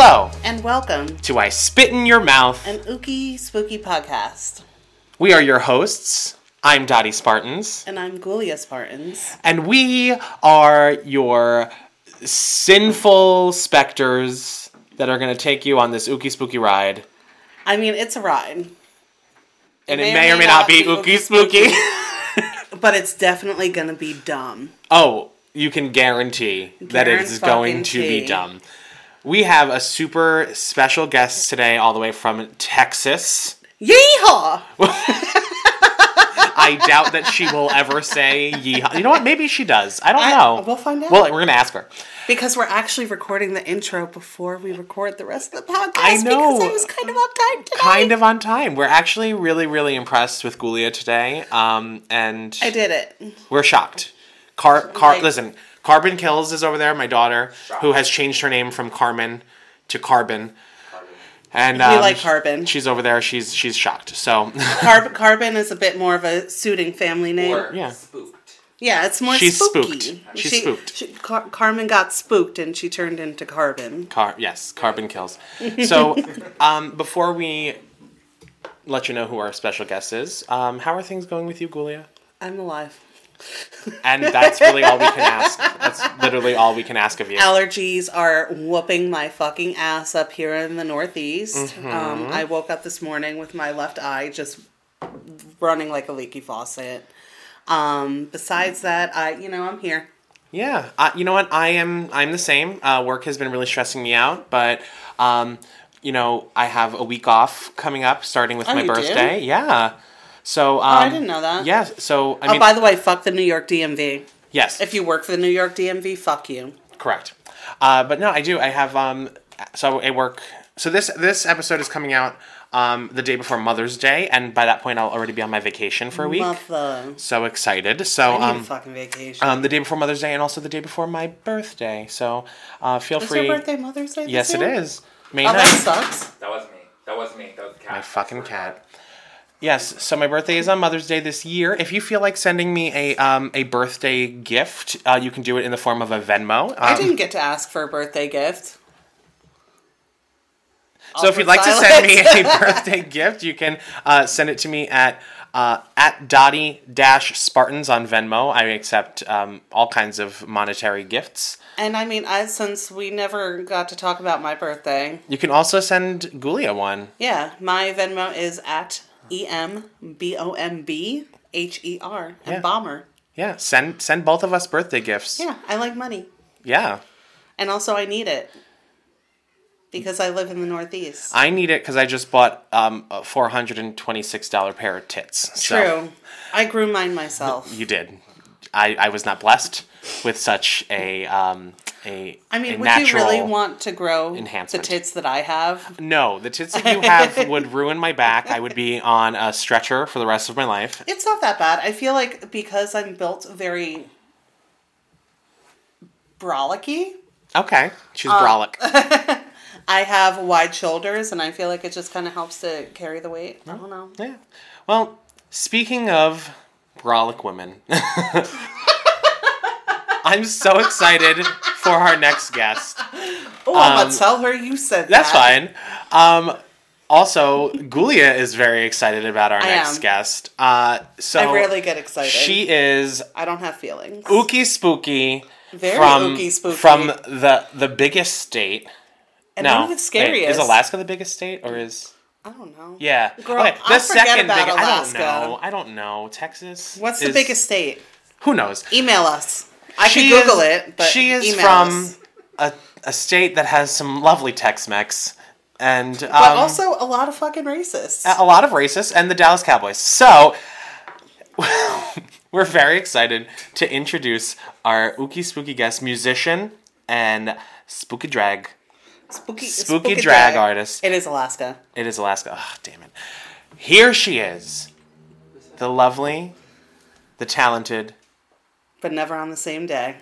Hello and welcome to I Spit in Your Mouth. an Ookie Spooky podcast. We are your hosts. I'm Dottie Spartans, And I'm Gulia Spartans. and we are your sinful specters that are going to take you on this ookie spooky ride. I mean, it's a ride, And it may or may not be ookie spooky. but it's definitely going to be dumb. oh, you can guarantee that it is going to be dumb. We have a super special guest today, all the way from Texas. Yeehaw! I doubt that she will ever say yeehaw. You know what? Maybe she does. I don't I- know. we'll find out. Well, we're gonna ask her. Because we're actually recording the intro before we record the rest of the podcast. I know. Because I was kind of on time today. Kind of on time. We're actually really, really impressed with Gulia today, um, and I did it. we're shocked. Car, car. Like- listen, Carbon Kills is over there. My daughter, who has changed her name from Carmen to Carbon, and um, like Carbon. She's over there. She's she's shocked. So Carb- Carbon is a bit more of a suiting family name. Or Yeah. spooked. yeah, it's more She's spooky. spooked. She's She- spooked. she- Car- Carmen got spooked and she turned into Carbon. Car yes, carbon kills. So, um, before we let you know who our special guest is, um, how are things going with you, Gulia? I'm alive. And that's really all we can ask. That's literally all we can ask of you. allergies are whooping my fucking ass up here in the Northeast. Mm-hmm. Um, I woke up this morning with my left eye just running like a leaky faucet. Um, besides that, I you know I'm here. Yeah, uh, you know what? I am. I'm the same. Uh, work has been really stressing me out, but um, you know, I have a week off coming up, starting with Oh, my do? birthday. Yeah. So. Um, I didn't know that. Yeah. So I oh, mean, by the way, fuck the New York DMV. yes. If you work for the New York DMV, fuck you. Correct. Uh, but no, I do. I have um. So I work. So this this episode is coming out um the day before Mother's Day, and by that point I'll already be on my vacation for a week. Mother. So excited. So I need a um. fucking vacation. Um, the day before Mother's Day and also the day before my birthday. So, uh, feel is free. your birthday Mother's Day? this Yes, it year? is. May Oh, 9th. that sucks. That was me. That was me. That was the cat. My fucking cat. Yes, so my birthday is on Mother's Day this year. If you feel like sending me a um, a birthday gift, uh, you can do it in the form of a Venmo. Um, I didn't get to ask for a birthday gift. so if you'd like to send me a birthday gift, you can uh, send it to me at uh, at Dottie Dash Spartans on Venmo. I accept um, all kinds of monetary gifts. And I mean, I since we never got to talk about my birthday, You can also send Gulia one. yeah, my Venmo is at e m b o m b h e r and Yeah. bomber. Yeah, send send both of us birthday gifts. Yeah, I like money, Yeah. and also I need it because I live in the Northeast. I need it because I just bought um, a four hundred and twenty six dollar pair of tits. So True, I grew mine myself. you did. I, I was not blessed with such a um, a. I mean, a would you really want to grow enhancement. the tits that I have? No, the tits that you have would ruin my back. I would be on a stretcher for the rest of my life. It's not that bad. I feel like because I'm built very brolicky. Okay, she's Uh, brolic. I have wide shoulders, and I feel like it just kind of helps to carry the weight. I don't know. yeah. Well, speaking of brolic women, I'm so excited for our next guest. Oh, I'm Um, gonna tell her you said That's that. fine. Um, also, Gulia is very excited about our I next am. guest. Uh, so I rarely get excited. she is I don't have feelings. ookie spooky Very from ookie spooky. from the the biggest state. and no, one of the wait, scariest. is Alaska the biggest state or is I don't know. yeah? Girl, okay, the second biggest. I don't Alaska. know. I don't know. Texas. What's the biggest state? Who knows? Email us. I She can Google is- it, but she is email from a a state that has some lovely Tex-Mex and um, But also a lot of fucking racists. a lot of racists and the Dallas Cowboys. So we're very excited to introduce our ookie spooky guest musician and spooky drag. spooky, spooky drag artist. It is Alaska. It is Alaska. Oh, damn it. Here she is. The lovely, the talented. But never on the same day.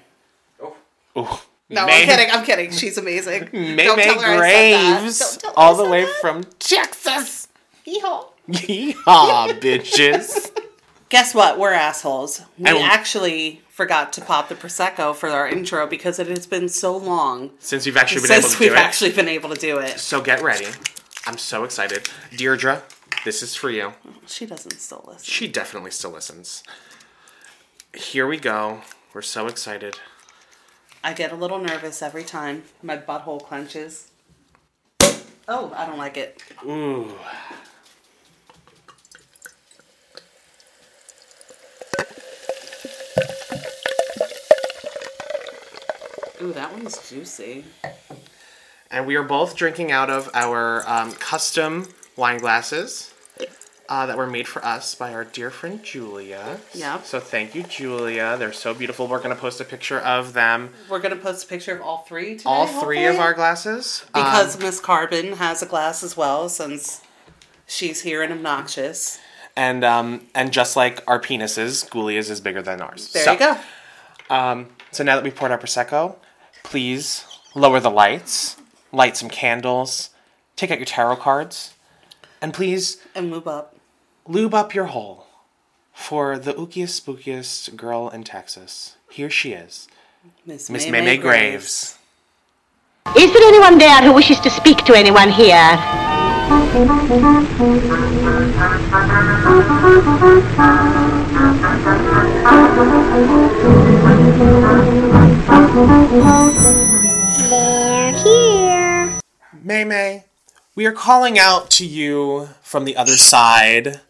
Oh, Ooh, No, May- I'm kidding. I'm kidding. She's amazing. May Don't May tell her I said that. Graves, Don't tell her all I the said way that. from Texas. Yeehaw. Yeehaw, bitches. Guess what? We're assholes. We And- actually forgot to pop the prosecco for our intro because it has been so long Since we've actually been able since to we've do it. actually been able to do it. So get ready. I'm so excited. Deirdre, this is for you. She doesn't still listen. She definitely still listens. Here we go. We're so excited. I get a little nervous every time. My butthole clenches. Oh, I don't like it. Ooh. Ooh, that one's juicy. And we are both drinking out of our um, custom wine glasses uh, that were made for us by our dear friend Julia. Yeah. So thank you, Julia. They're so beautiful. We're going to post a picture of them. We're gonna post a picture of all three today. All three of our glasses. Um, because Miss Carbon has a glass as well, since she's here and obnoxious. and um, and just like our penises, Julia's is bigger than ours. There so, you go. Um, so now that we've poured our prosecco, please lower the lights, light some candles, take out your tarot cards, and please And move up. Lube up your hole for the ookiest spookiest girl in Texas. Here she is, Miss Miss May May Graves. Is there anyone there who wishes to speak to anyone here? May May, we are calling out to you from the other side,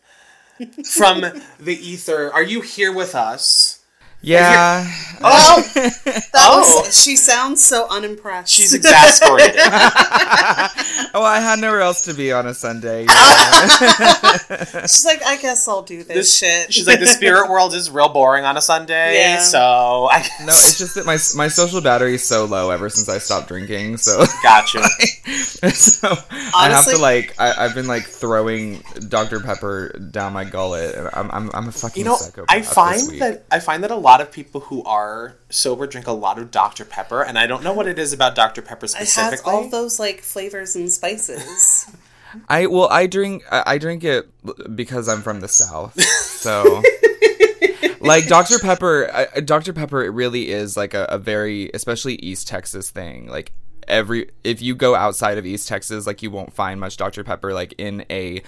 from the ether. Are you here with us? Yeah. Oh, that Oh. was, she sounds so unimpressed. She's exasperated. Oh, I had nowhere else to be on a Sunday. She's like, I guess I'll do this, This- shit. She's like, the spirit world is real boring on a Sunday, Yeah. so I no, it's just that my my social battery is so low ever since I stopped drinking. So, gotcha. so Honestly, I have to like I, I've been like throwing Dr Pepper down my gullet, and I'm I'm, I'm a fucking You know, psychopath. I this find week. that I find that a lot of people who are sober drink a lot of Dr Pepper, and I don't know what it is about Dr Pepper specifically. I have specifically. all those like flavors and spices. I well I drink I, I drink it because I'm from the south. So like Dr Pepper I, Dr Pepper it really is like a, a very especially East Texas thing. Like every if you go outside of East Texas like you won't find much Dr Pepper like in a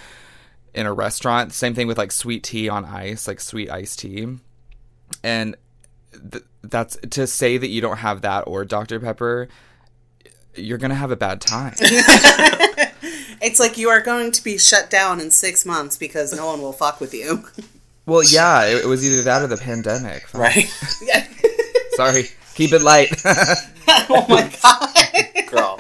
in a restaurant. Same thing with like sweet tea on ice, like sweet iced tea. And th- that's to say that you don't have that or Dr Pepper you're going to have a bad time. it's like you are going to be shut down in six months because no one will fuck with you. Well, yeah, it, it was either that or the pandemic. Fuck. right, yeah. Sorry, keep it light. oh my god. girl.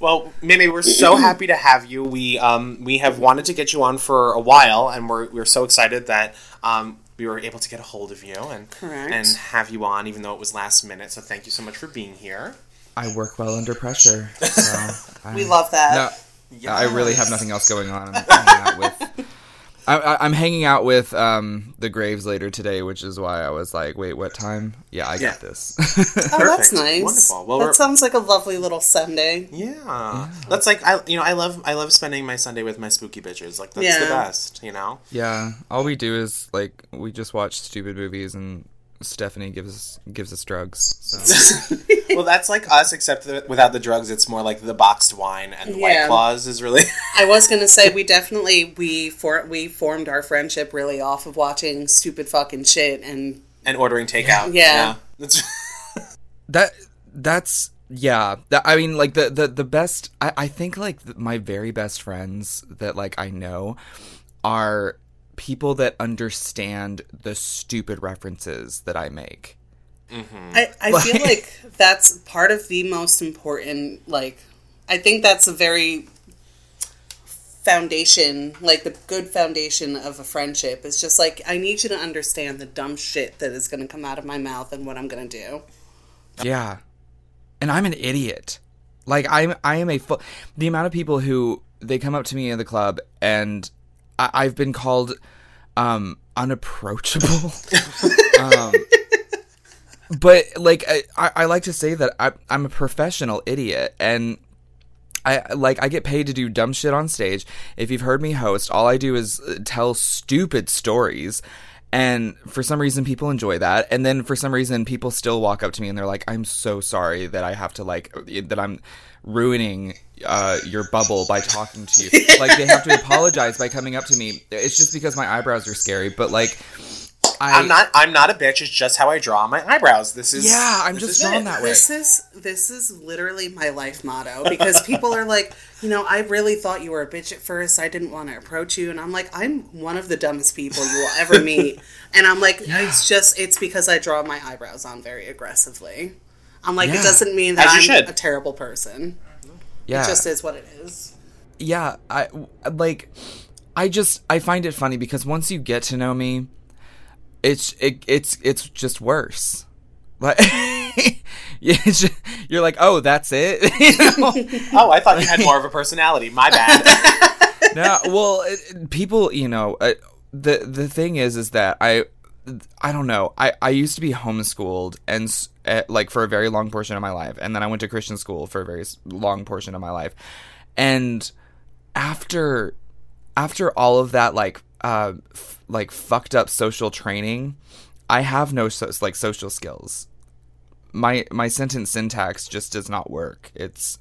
Well, Mimi, we're so happy to have you. We um we have wanted to get you on for a while, and we're we're so excited that um we were able to get a hold of you and Correct. and have you on, even though it was last minute. So thank you so much for being here. I work well under pressure. So I, We love that. No, I really have nothing else going on. I'm hanging out with. I, I, I'm hanging out with um, the Graves later today, which is why I was like, "Wait, what time?" Yeah, I Yeah. got this. Oh, that's nice. Wonderful. Well, we're- that sounds like a lovely little Sunday. Yeah. That's like I you know, I love I love spending my Sunday with my spooky bitches. Like that's the best, you know? yeah, all we do is like we just watch stupid movies, and Stephanie gives us gives us drugs. So well, that's like us except that without the drugs it's more like the boxed wine and the Yeah. white claws is really I was gonna say we definitely we for we formed our friendship really off of watching stupid fucking shit and and ordering takeout. Yeah. That's that that's yeah that i mean like the the, the best I, I think like my very best friends that like i know are people that understand the stupid references that i make. I, I feel like that's part of the most important like I think that's a very foundation like the good foundation of a friendship. It's just like I need you to understand the dumb shit that is gonna come out of my mouth and what I'm gonna do. yeah. And i'm an idiot. Like i'm i am a fu- the amount of people who they come up to me in the club and I, i've been called um unapproachable um but like I, I I like to say that I, I'm a professional idiot, and I like I get paid to do dumb shit on stage. If you've heard me host, all I do is uh, tell stupid stories. And for some reason people enjoy that. And then for some reason people still walk up to me and they're like, "I'm so sorry that I have to like that I'm ruining uh, your bubble by talking to you." like they have to apologize by coming up to me. It's just because my eyebrows are scary, but like I, I'm not. I'm not a bitch. It's just how I draw my eyebrows. This is. Yeah, I'm just drawn it. that way. This is this is literally my life motto because people are like, you know, I really thought you were a bitch at first. I didn't want to approach you, and I'm like, I'm one of the dumbest people you will ever meet, and I'm like, it's just it's because I draw my eyebrows on very aggressively. I'm like, Yeah. it doesn't mean that I'm should. a terrible person. yeah. It just is what it is. yeah i like i just i find it funny because once you get to know me it's it, it's it's just worse like yeah, it's just- you're like oh that's it you know? Oh, I thought you had more of a personality. My bad. no well it, it- people you know uh, the the thing is is that i i don't know. I i used to be homeschooled and uh, like for a very long portion of my life and then i went to christian school for a very long portion of my life. And after after all of that like uh f- like fucked up social training i have no so- like social skills. My my sentence syntax just does not work. It's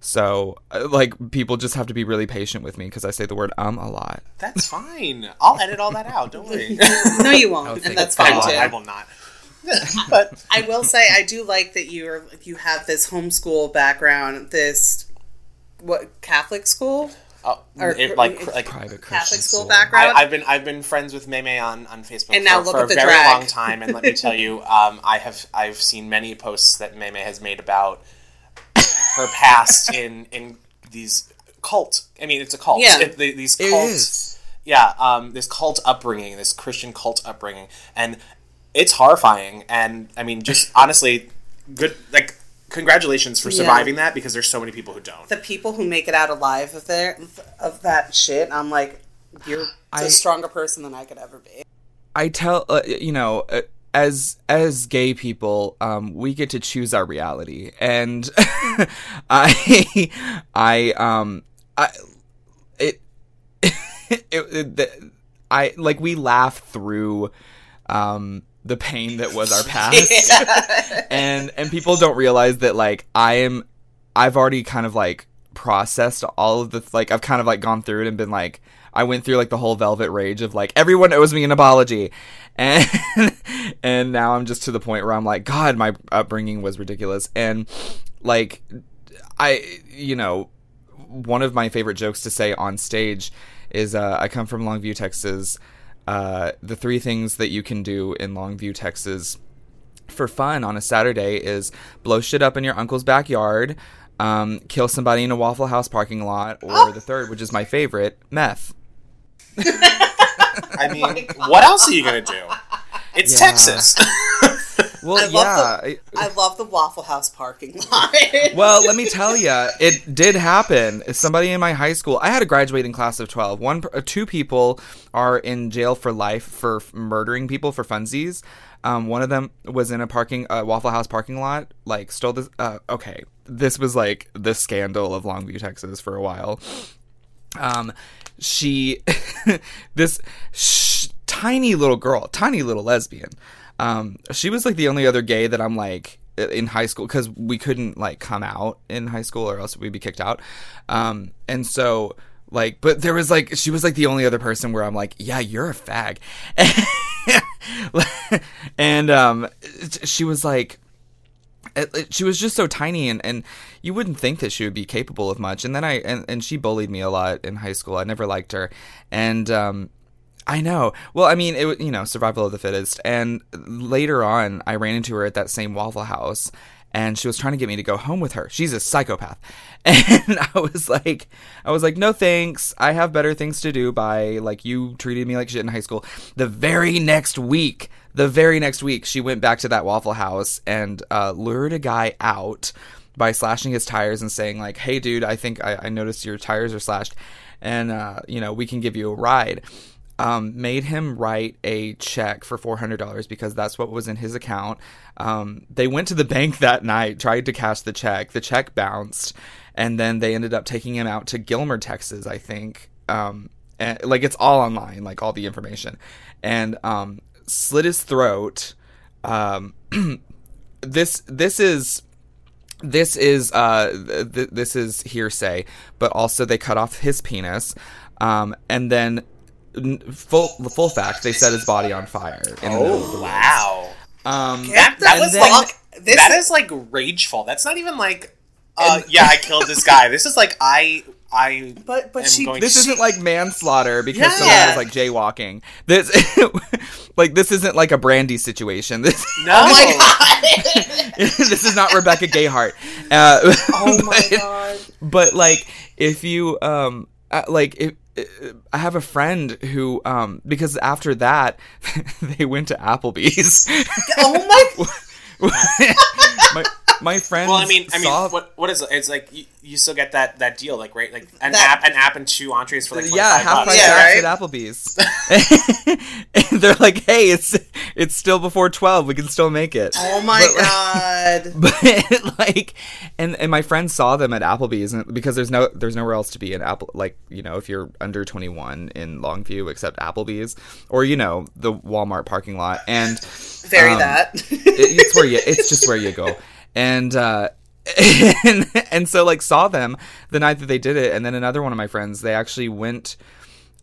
so uh, like people just have to be really patient with me because i say the word um a lot That's fine. I'll edit all that out. Don't worry. No, you won't, and that's fine too. I will not. but I will say I do like that you're you have this homeschool background, this what Catholic school, oh, Or- it, like like private Catholic Christian school school. background. I, I've been I've been friends with Meme on, on Facebook And now for, look for at a the very drag. long time, and let me tell you, um, I have I've seen many posts that Meme has made about her past in in these cult. I mean, it's a cult. Yeah. It- the- these It cults. Yeah, um, this cult upbringing, this Christian cult upbringing, and it's horrifying. And I mean, just honestly, good like congratulations for Yeah. surviving that because there's so many people who don't. the people who make it out alive of their of that shit, I'm like, you're I- a stronger person than I could ever be. I tell uh, you know uh, as as gay people um we get to choose our reality. And I I um I it it, it the, I like we laugh through um the pain that was our past. And and people don't realize that like I am I've already kind of like processed all of the like I've kind of like gone through it and been like I went through like the whole velvet rage of like everyone owes me an apology and and now I'm just to the point where I'm like god my upbringing was ridiculous. And like I you know one of my favorite jokes to say on stage is uh, I come from Longview Texas. Uh, the three things that you can do in Longview Texas for fun on a Saturday is blow shit up in your uncle's backyard, um, kill somebody in a Waffle House parking lot, or the third, which is my favorite, meth. I mean, what else are you gonna do? It's Yeah. Texas. Well, I yeah. love I- I love the Waffle House parking lot. well, let me tell you, it did happen. Somebody in my high school, I had a graduating class of 12. One, uh, two people are in jail for life for murdering people for funsies. Um, one of them was in a parking uh, Waffle House parking lot, like stole this. Uh, okay, this was like the scandal of Longview, Texas, for a while. Um, she, this sh- tiny little girl, tiny little lesbian. Um, she was like the only other gay that I'm like in high school because we couldn't like come out in high school or else we'd be kicked out. Um, and so like, but there was like she was like the only other person where I'm like, yeah, you're a fag, and um, she was like it, it- she was just so tiny and, and you wouldn't think that she would be capable of much. And then i and, and she bullied me a lot in high school. I never liked her. And um i know. Well i mean it you know survival of the fittest. And later on i ran into her at that same waffle house and she was trying to get me to go home with her. She's a psychopath. And i was like i was like no thanks. I have better things to do by like you treated me like shit in high school. The very next week the very next week she went back to that waffle house and uh, lured a guy out by slashing his tires and saying like hey dude i think i, I noticed your tires are slashed and uh, you know we can give you a ride um, made him write a check for four hundred dollars because that's what was in his account. Um, they went to the bank that night, tried to cash the check. The check bounced, and then they ended up taking him out to Gilmer, Texas, I think. Um, and, like it's all online, like all the information, and um, slit his throat. Um, this this is this is uh th- this is hearsay, but also they cut off his penis, um, and then n- full the full fact they set his body on fire. In the the. Wow. Um, That, that was then- like This- that is like rageful. That's not even like uh, yeah, I killed this guy. This is like I I But but she this to isn't like manslaughter because Yeah. someone was like jaywalking. This like this isn't like a Brandy situation. This no. Oh my god! this is not Rebecca Gayheart. Uh, Oh my but- god! but like if you um uh, like if uh, I have a friend who um because after that they went to Applebee's. Oh my! my my friend Well, I mean, I mean, saw, what what is it? It's like you, you still get that that deal, like right, like an That- app, an app and two entrees for like 25 yeah, half price Yeah, right? at Applebee's. and they're like, "Hey, it's it's still before 12. We can still make it." Oh my But, god! but like and and my friend saw them at Applebee's and, because there's no there's nowhere else to be in Apple like you know if you're under 21 in Longview except Applebee's or you know the Walmart parking lot and Very um, that. it, it's where you it's just where you go and uh and, and so like saw them the night that they did it and then another one of my friends they actually went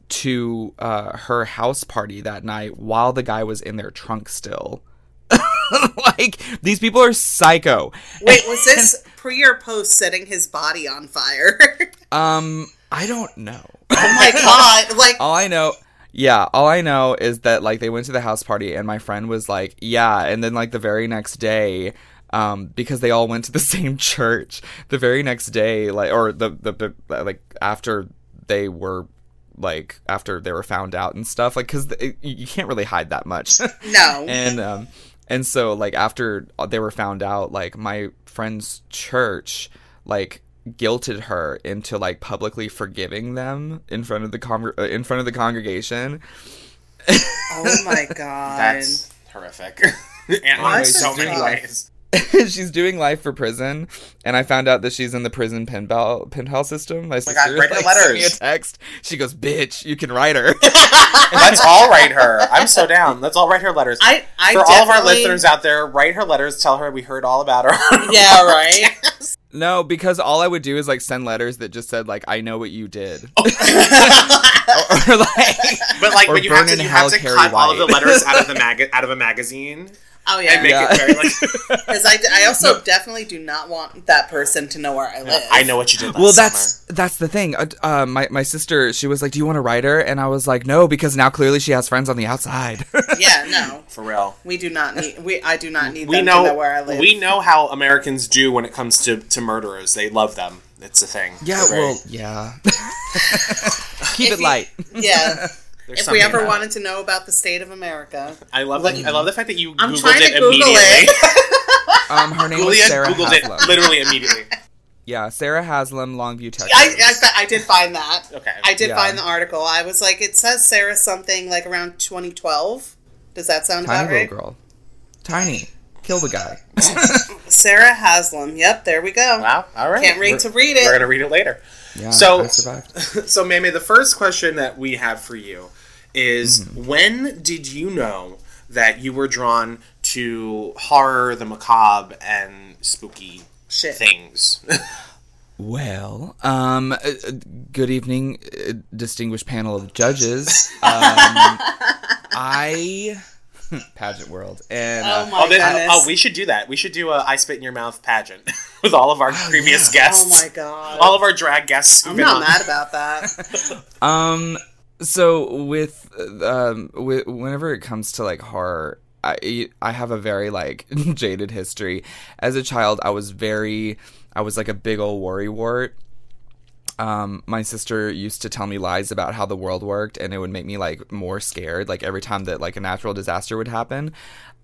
to uh her house party that night while the guy was in their trunk still like these people are psycho Wait, was this pre or post setting his body on fire? um i don't know oh my god! Like all i know yeah all i know is that like they went to the house party and my friend was like yeah and then like the very next day um because they all went to the same church the very next day like or the the, the like after they were like after they were found out and stuff like because you can't really hide that much no. and um and so like after they were found out like my friend's church like guilted her into like publicly forgiving them in front of the con- uh, in front of the congregation oh my god! That's horrific. and in What so many ways. she's doing life for prison and i found out that she's in the prison pen pal pen pal system oh my sister God, write her like, sent me a text she goes bitch you can write her Let's all write her. I'm so down. Let's all write her letters. I I For all of our listeners out there, write her letters. Tell her we heard all about her. Yeah, right. no because all i would do is like send letters that just said like i know what you did or, or, like But like, but you have to, in you hell, have to Carrie cut all of the letters out of the mag- out of a magazine Oh and yeah. make Yeah. it very like. Because I, I also definitely do not want that person to know where I live. I know what you did last well that's summer. that's the thing uh, uh, my, my sister she was like do you want to write her and i was like no because now clearly she has friends on the outside Yeah, no. for real. We do not need. We I do not need We them know, to know where I live. we know how Americans do when it comes to, to murderers. They love them. It's a thing. yeah They're well yeah keep If it you- light Yeah. There's if we ever about wanted to know about the state of America. I love that. I love the fact that you I'm googled trying to it Google immediately. it. um her name was Julia sarah googled haslam it literally immediately. yeah sarah haslam longview texas I, I I did find that. Okay. I did Yeah. find the article. I was like, it says Sarah something like around 2012. Does that sound tiny about right? little girl tiny kill the guy Sarah Haslam. Yep, there we go. Wow. All right. Can't wait We're- to read it. We're gonna read it later. yeah So- i survived So, Mame, the first question that we have for you is Mm-hmm. when did you know that you were drawn to horror, the macabre, and spooky Shit. things? Well, um, uh, uh, good evening, uh, distinguished panel of judges. Um, I pageant world, and Oh uh, my oh, then, goodness. oh, we should do that. We should do a I spit in your mouth pageant with all of our previous oh guests. Oh my god. All of our drag guests who've I'm not on. mad about that. um, so with um, with, whenever it comes to like horror, I I have a very like jaded history. As a child, I was very, I was like a big old worry wart. Um, my sister used to tell me lies about how the world worked, and it would make me like more scared. Like every time that like a natural disaster would happen,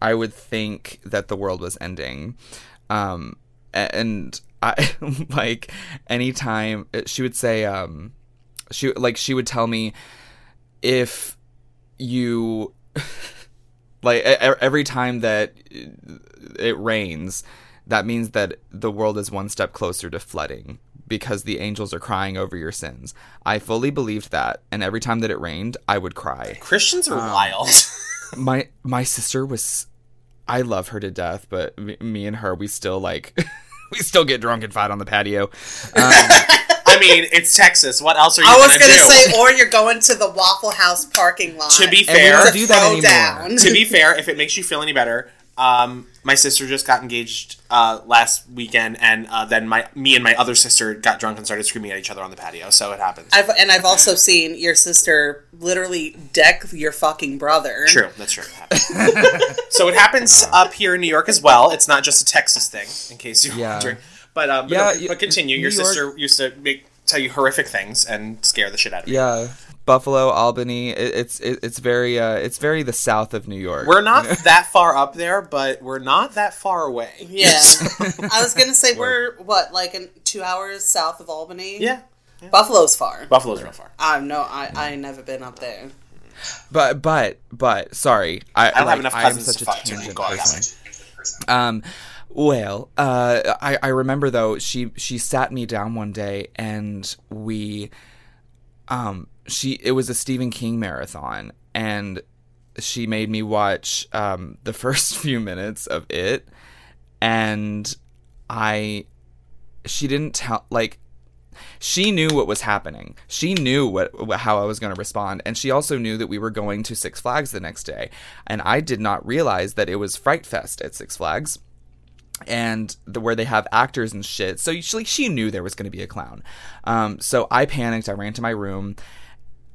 I would think that the world was ending. Um, and I like anytime she would say, um, she like she would tell me if you like every time that it rains, that means that the world is one step closer to flooding because the angels are crying over your sins. I fully believed that, and every time that it rained, I would cry. Christians Um, are wild. My my sister was I love her to death, but me, me and her we still like we still get drunk and fight on the patio. I mean, it's Texas. What else are you I was gonna, gonna do? say, or you're going to the Waffle House parking lot. to be And we fair, don't do that anymore. down. to be fair, if it makes you feel any better, um, my sister just got engaged uh, last weekend, and uh, then my me and my other sister got drunk and started screaming at each other on the patio. So it happens. I've, and I've also seen your sister literally deck your fucking brother. True, that's true. It so it happens up here in New York as well. It's not just a Texas thing, in case you're Yeah. wondering. But um, but, Yeah, no, but continue. New Your York- sister used to make tell you horrific things and scare the shit out of you. Yeah, Buffalo, Albany. It, it's it, it's very uh, it's very the south of New York. We're not that far up there, but we're not that far away. Yeah. I was gonna say we're what, like in two hours south of Albany? yeah. Buffalo's far. Buffalo's real far. I no, I I never been up there. But but but sorry, I, I don't like, have enough I am cousins such to a fuck to tangent go out person. Um, well, uh, I I remember though she she sat me down one day and we, um, she it was a Stephen King marathon and she made me watch um the first few minutes of it and I she didn't tell like she knew what was happening. She knew what, how I was going to respond, and she also knew that we were going to Six Flags the next day. And I did not realize that it was Fright Fest at Six Flags, and the, where they have actors and shit. So she, like, she knew there was going to be a clown. Um, so I panicked. I ran to my room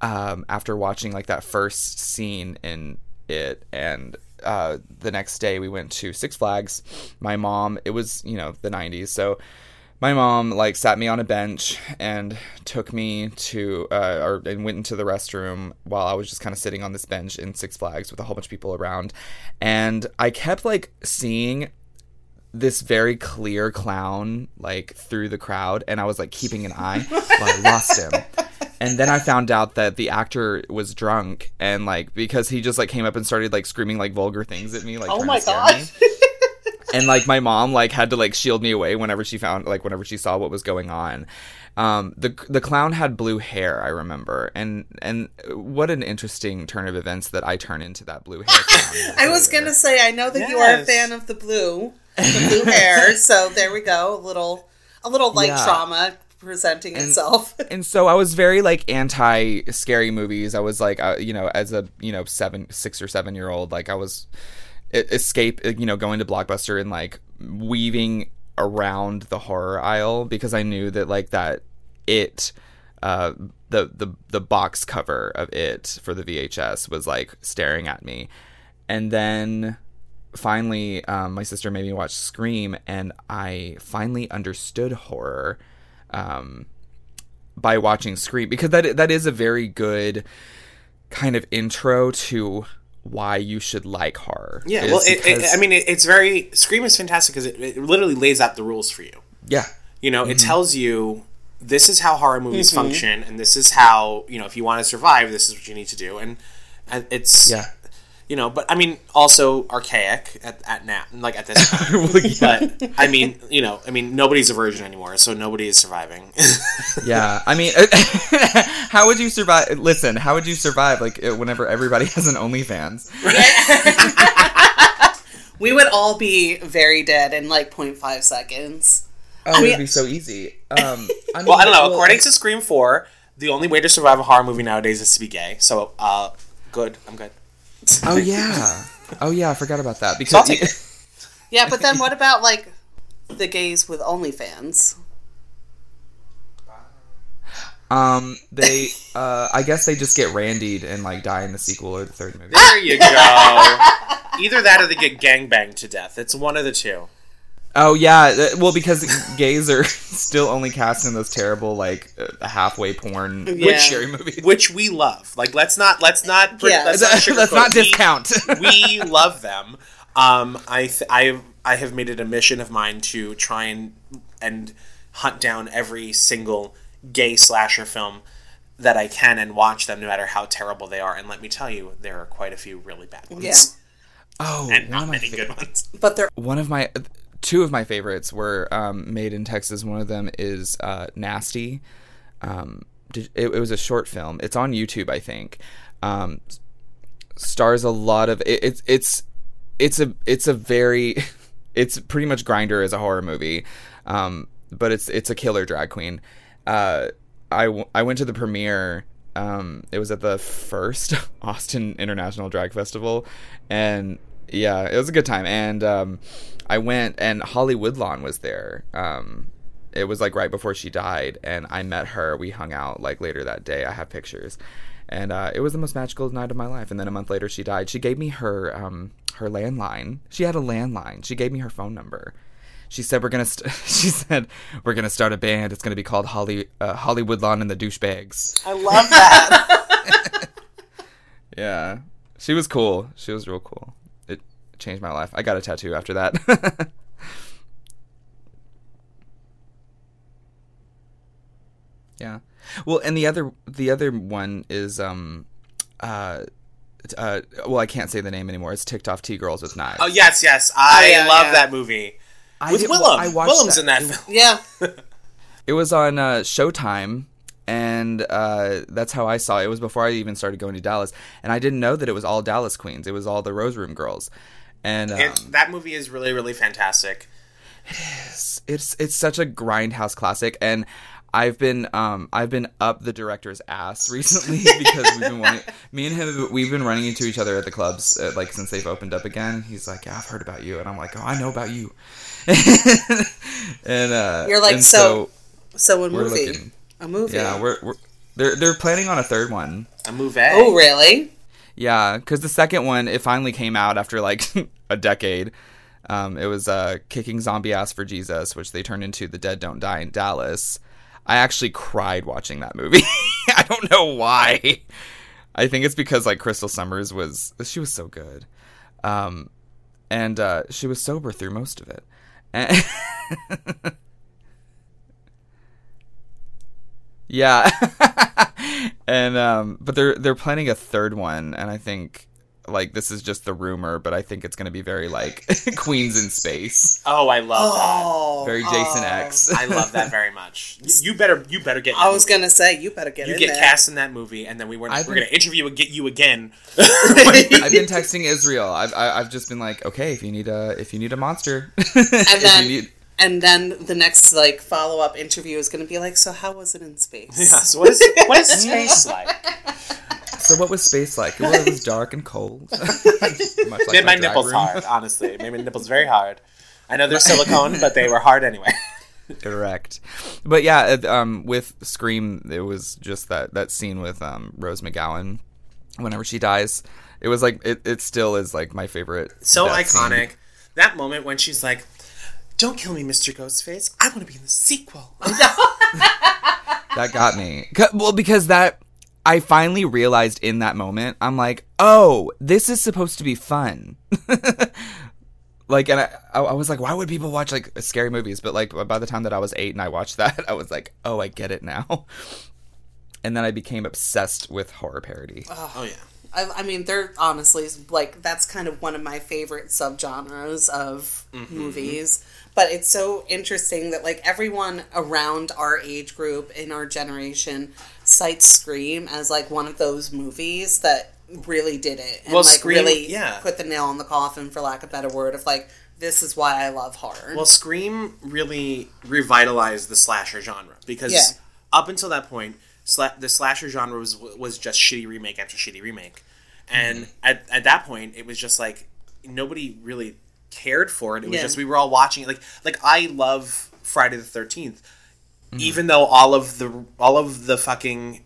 um, after watching like that first scene in it, and uh, the next day we went to Six Flags. My mom, it was you know the '90s, so my mom like sat me on a bench and took me to uh, or and went into the restroom while I was just kind of sitting on this bench in Six Flags with a whole bunch of people around, and I kept like seeing this very clear clown like through the crowd and I was like keeping an eye. Well I lost him. And then I found out that the actor was drunk and like because he just like came up and started like screaming like vulgar things at me like Oh my God. and like my mom like had to like shield me away whenever she found like whenever she saw what was going on. Um the the clown had blue hair i remember. And and what an interesting turn of events that i turn into that blue hair clown. I was gonna say I know that you are a fan of the blue, the blue hair. So there we go. A little, a little like Yeah. trauma presenting itself. and so I was very like anti scary movies. I was like, uh, you know, as a you know seven, six or seven year old, like I was escape, you know, going to Blockbuster and like weaving around the horror aisle because I knew that like that it. Uh, the the the box cover of it for the VHS was like staring at me, and then finally um, my sister made me watch Scream, and I finally understood horror. Um, by watching Scream because that that is a very good kind of intro to why you should like horror. Yeah, well, it, it, I mean, it, it's very Scream is fantastic because it, it literally lays out the rules for you. yeah, You know, Mm-hmm. it tells you this is how horror movies function, and this is how you know if you want to survive, this is what you need to do, and, and it's yeah. You know, but I mean, also archaic at, at now, like at this point. Well, yeah. but I mean, you know, I mean, nobody's a virgin anymore, so nobody is surviving. Yeah, I mean, how would you survive? Listen, how would you survive? Like uh, whenever everybody has an OnlyFans. we would all be very dead in like 0.5 seconds. Oh, mean- it'd be so easy. Um, I mean, well, I don't know. well, According to Scream Four, the only way to survive a horror movie nowadays is to be gay. So, uh, good. I'm good. Oh yeah, oh yeah, I forgot about that So I'll because take it. Yeah, but then what about like the gays with OnlyFans? um they uh I guess they just get randied and like die in the sequel or the third movie. There you go. Either that or they get gangbanged to death. It's one of the two. Oh yeah, well because gays are still only cast in those terrible like uh, halfway porn Yeah. scary movies. which we love. Like let's not let's not Yeah. let's not, Let's not sugarcoat. We- discount. we love them. Um, I th- I have I have made it a mission of mine to try and and hunt down every single gay slasher film that I can and watch them no matter how terrible they are. And let me tell you, there are quite a few really bad ones. Yeah. Oh, And not many fa- good ones. But they're one of my two of my favorites were um, made in Texas. One of them is uh, Nasty. Um, it, it was a short film. It's on YouTube, I think. Um, stars a lot of it, it's it's it's a it's a very it's pretty much Grindr as a horror movie, um, but it's it's a killer drag queen. Uh, I I went to the premiere. Um, it was at the first Austin International Drag Festival, and yeah, it was a good time. And um, I went, and Holly Woodlawn was there. Um, it was like right before she died, and I met her. We hung out like later that day. I have pictures, and uh, it was the most magical night of my life. And then a month later, she died. She gave me her um, her landline. She had a landline. She gave me her phone number. She said we're gonna. St- she said we're gonna start a band. It's gonna be called Holly uh, Holly Woodlawn and the Douchebags. I love that. Yeah, she was cool. She was real cool. It changed my life. I got a tattoo after that. yeah. Well, and the other the other one is um uh uh well I can't say the name anymore. It's ticked off T girls with knives. Oh yes, yes, I Oh, yeah, love yeah. that movie I with did- Willam. I watched Willam's in that It- film. yeah. It was on uh, Showtime, and uh, that's how I saw it. It was before I even started going to Dallas, and I didn't know that it was all Dallas queens. It was all the Rose Room girls, and um, It, that movie is really, really fantastic. it's it's such a grindhouse classic. And I've been um I've been up the director's ass recently because we've been wanting, me and him we've been running into each other at the clubs uh, like since they've opened up again. He's like, yeah, I've heard about you, and I'm like, oh, I know about you. and uh, You're like, and so- So a movie. looking. A movie. Yeah, we're, we're they're they're planning on a third one. A movie. Oh really? Yeah, because the second one it finally came out after like a decade. Um, it was uh, kicking zombie ass for Jesus, which they turned into the Dead Don't Die in Dallas. I actually cried watching that movie. I don't know why. I think it's because like Crystal Summers was she was so good, um, and uh, she was sober through most of it. And Yeah. and um but they're they're planning a third one and I think like this is just the rumor, but I think it's going to be very like Queens in space. Oh, I love Oh, Very Jason X. that. I love that very much. You better, you better get. I was gonna say you better get You in get there. cast in that movie, and then we were we're been- gonna interview and get you again. I've been texting Israel. I've I- I've just been like, "Okay, if you need a if you need a monster." and if then you need and then the next like follow up interview is gonna be like, so how was it in space? Yeah, so what is what is space like? So what was space like? Well, it was dark and cold. Much like Made my drag nipples room. hard. Honestly, it made my nipples very hard. I know they're silicone, but they were hard anyway. Correct. But yeah, um, with Scream, it was just that that scene with um, Rose McGowan. Whenever she dies, it was like it, it still is like my favorite. So death scene. iconic. That moment when she's like, "Don't kill me, Mr. Ghostface. I want to be in the sequel." That got me. Well, because that I finally realized in that moment, I'm like, oh, this is supposed to be fun. like, and I, I I was like, why would people watch like scary movies? But like, by the time that I was eight and I watched that, I was like, oh, I get it now. And then I became obsessed with horror parody. Oh yeah. I, I mean, they're honestly like that's kind of one of my favorite subgenres of Mm-hmm. movies. But it's so interesting that like everyone around our age group in our generation cites Scream as like one of those movies that really did it and Well, like Scream- really yeah. put the nail in the coffin, for lack of a better word, of like this is why I love horror. Well, Scream really revitalized the slasher genre because Yeah. up until that point, sla- the slasher genre was was just shitty remake after shitty remake, and Mm-hmm. at, at that point, it was just like nobody really cared for it. It was Yeah. just we were all watching it. Like like I love Friday the 13th Mm-hmm. even though all of the all of the fucking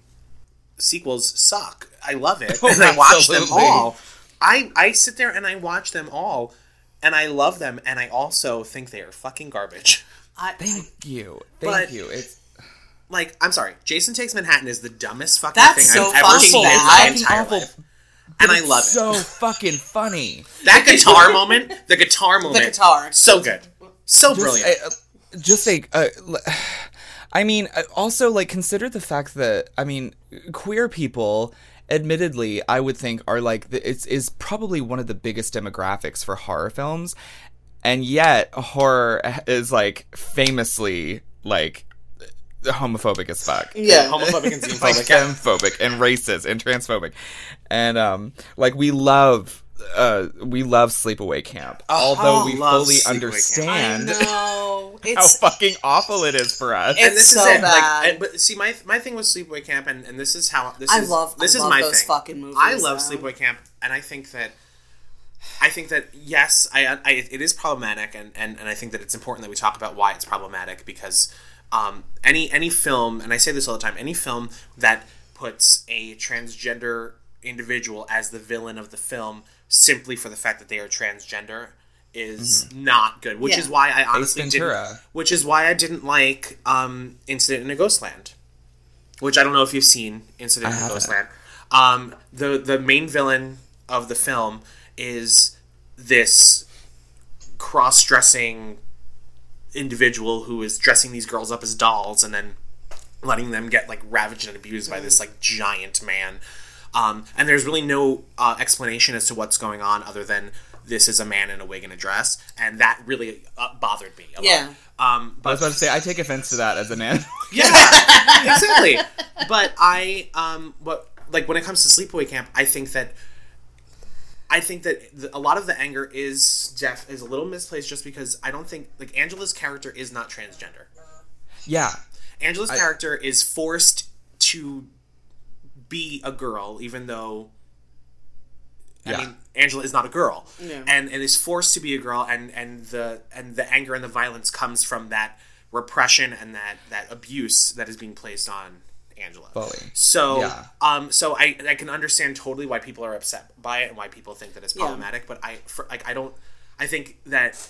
sequels suck. I love it, and I watch them all. I I sit there and I watch them all, and I love them, and I also think they are fucking garbage. I, Thank you. Thank But- you. It's Like, I'm sorry, Jason Takes Manhattan is the dumbest fucking That's thing so I've ever seen in my entire awful. life, and I love it. So fucking funny. that guitar moment, the guitar moment, the guitar. so good, so Just brilliant. a, uh, just a, uh, I mean, also like consider the fact that I mean, queer people, admittedly, I would think are like the, it's is probably one of the biggest demographics for horror films, and yet horror is like famously like homophobic as fuck. Yeah. homophobic and like xenophobic. yeah. femophobic and racist and transphobic, and um, like we love. Uh, we love Sleepaway Camp, although we fully understand how fucking awful it is for us. And this so is it. bad. Like, and, but see, my my thing with Sleepaway Camp, and, and this is how this I is. love- this I is love my those thing. fucking movies, I love though. Sleepaway Camp, and I think that. I think that yes, I, I it is problematic, and, and, and I think that it's important that we talk about why it's problematic because um, any any film, and I say this all the time, any film that puts a transgender individual as the villain of the film simply for the fact that they are transgender is not good. Which Yeah. is why I honestly didn't. Which is why I didn't like um, Incident in a Ghostland, which I don't know if you've seen Incident in a. Ghostland. Um, the the main villain of the film is this cross-dressing individual who is dressing these girls up as dolls and then letting them get like ravaged and abused by this like giant man. Um, and there's really no uh, explanation as to what's going on other than this is a man in a wig and a dress, and that really uh, bothered me a Yeah. lot. Um, but, I but was about to say I take offense to that as a man. yeah, exactly. But I, um, what like when it comes to sleepaway camp, I think that I think that the, a lot of the anger is Jeff is a little misplaced, just because I don't think like Angela's character is not transgender. yeah, Angela's character is forced to be a girl, even though. I Yeah. mean, Angela is not a girl, Yeah. and and is forced to be a girl, and and the and the anger and the violence comes from that repression and that that abuse that is being placed on Angela. Fully. So, Yeah. um, so I I can understand totally why people are upset by it and why people think that it's problematic, but I for, like I don't I think that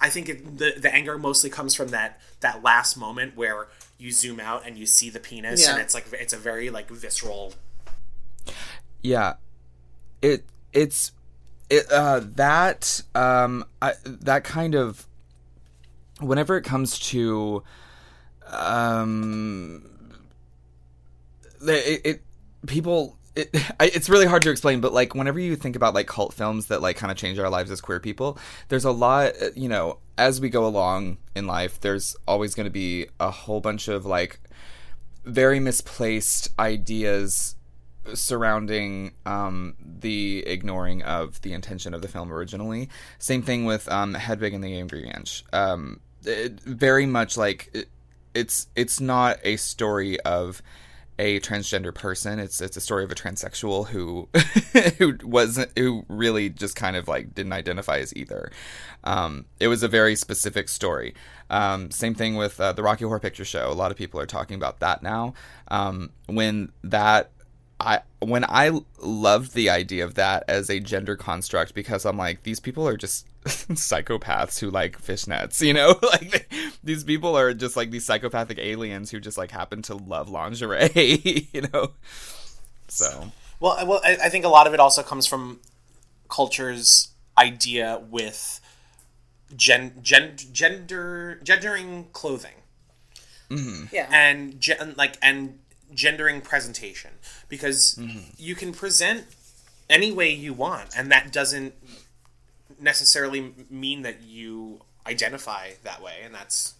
I think it, the the anger mostly comes from that that last moment where you zoom out and you see the penis and it's like it's a very like visceral yeah. It it's it uh that um I, that kind of whenever it comes to um the- it, it people it, it's really hard to explain but like whenever you think about like cult films that like kind of change our lives as queer people there's a lot uh, you know as we go along in life there's always going to be a whole bunch of like very misplaced ideas surrounding um, the ignoring of the intention of the film originally. Same thing with um, Hedwig and the Angry Inch. Um, it, very much like it, it's it's not a story of a transgender person. It's it's a story of a transsexual who who wasn't who really just kind of like didn't identify as either. Um, it was a very specific story. Um, same thing with uh, the Rocky Horror Picture Show. A lot of people are talking about that now. Um, when that I when I loved the idea of that as a gender construct because I'm like these people are just psychopaths who like fishnets, you know? like they, these people are just like these psychopathic aliens who just like happen to love lingerie, you know? So, Well, I- well, I, I think a lot of it also comes from culture's idea with gen, gen, gender gendering clothing mm-hmm. yeah. and gen, like and gendering presentation because mm-hmm. you can present any way you want, and that doesn't necessarily mean that you identify that way, and that's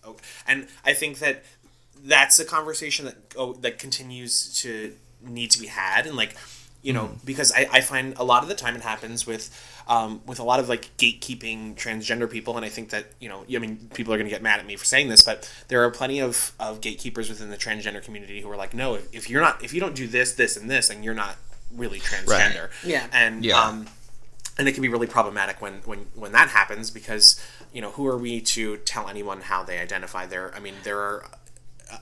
and I think that that's a conversation that oh, that continues to need to be had, and like you know because I, I find a lot of the time it happens with um, with a lot of like gatekeeping transgender people, and I think that you know I mean people are going to get mad at me for saying this, but there are plenty of, of gatekeepers within the transgender community who are like, no, if, if you're not if you don't do this, this, and this, and you're not really transgender, Yeah. and Yeah. um, and it can be really problematic when when when that happens because you know who are we to tell anyone how they identify there i mean there are uh,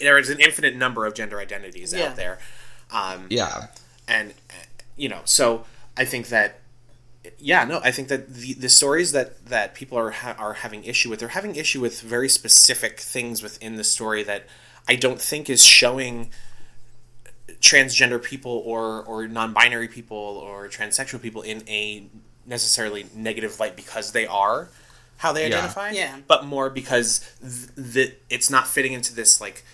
there is an infinite number of gender identities Yeah. out there um yeah. and uh, you know so i think that yeah no i think that the the stories that that people are ha- are having issue with they're having issue with very specific things within the story that i don't think is showing transgender people or or non-binary people or transsexual people in a necessarily negative light because they are how they Yeah. identify. Yeah. But more because th- the it's not fitting into this like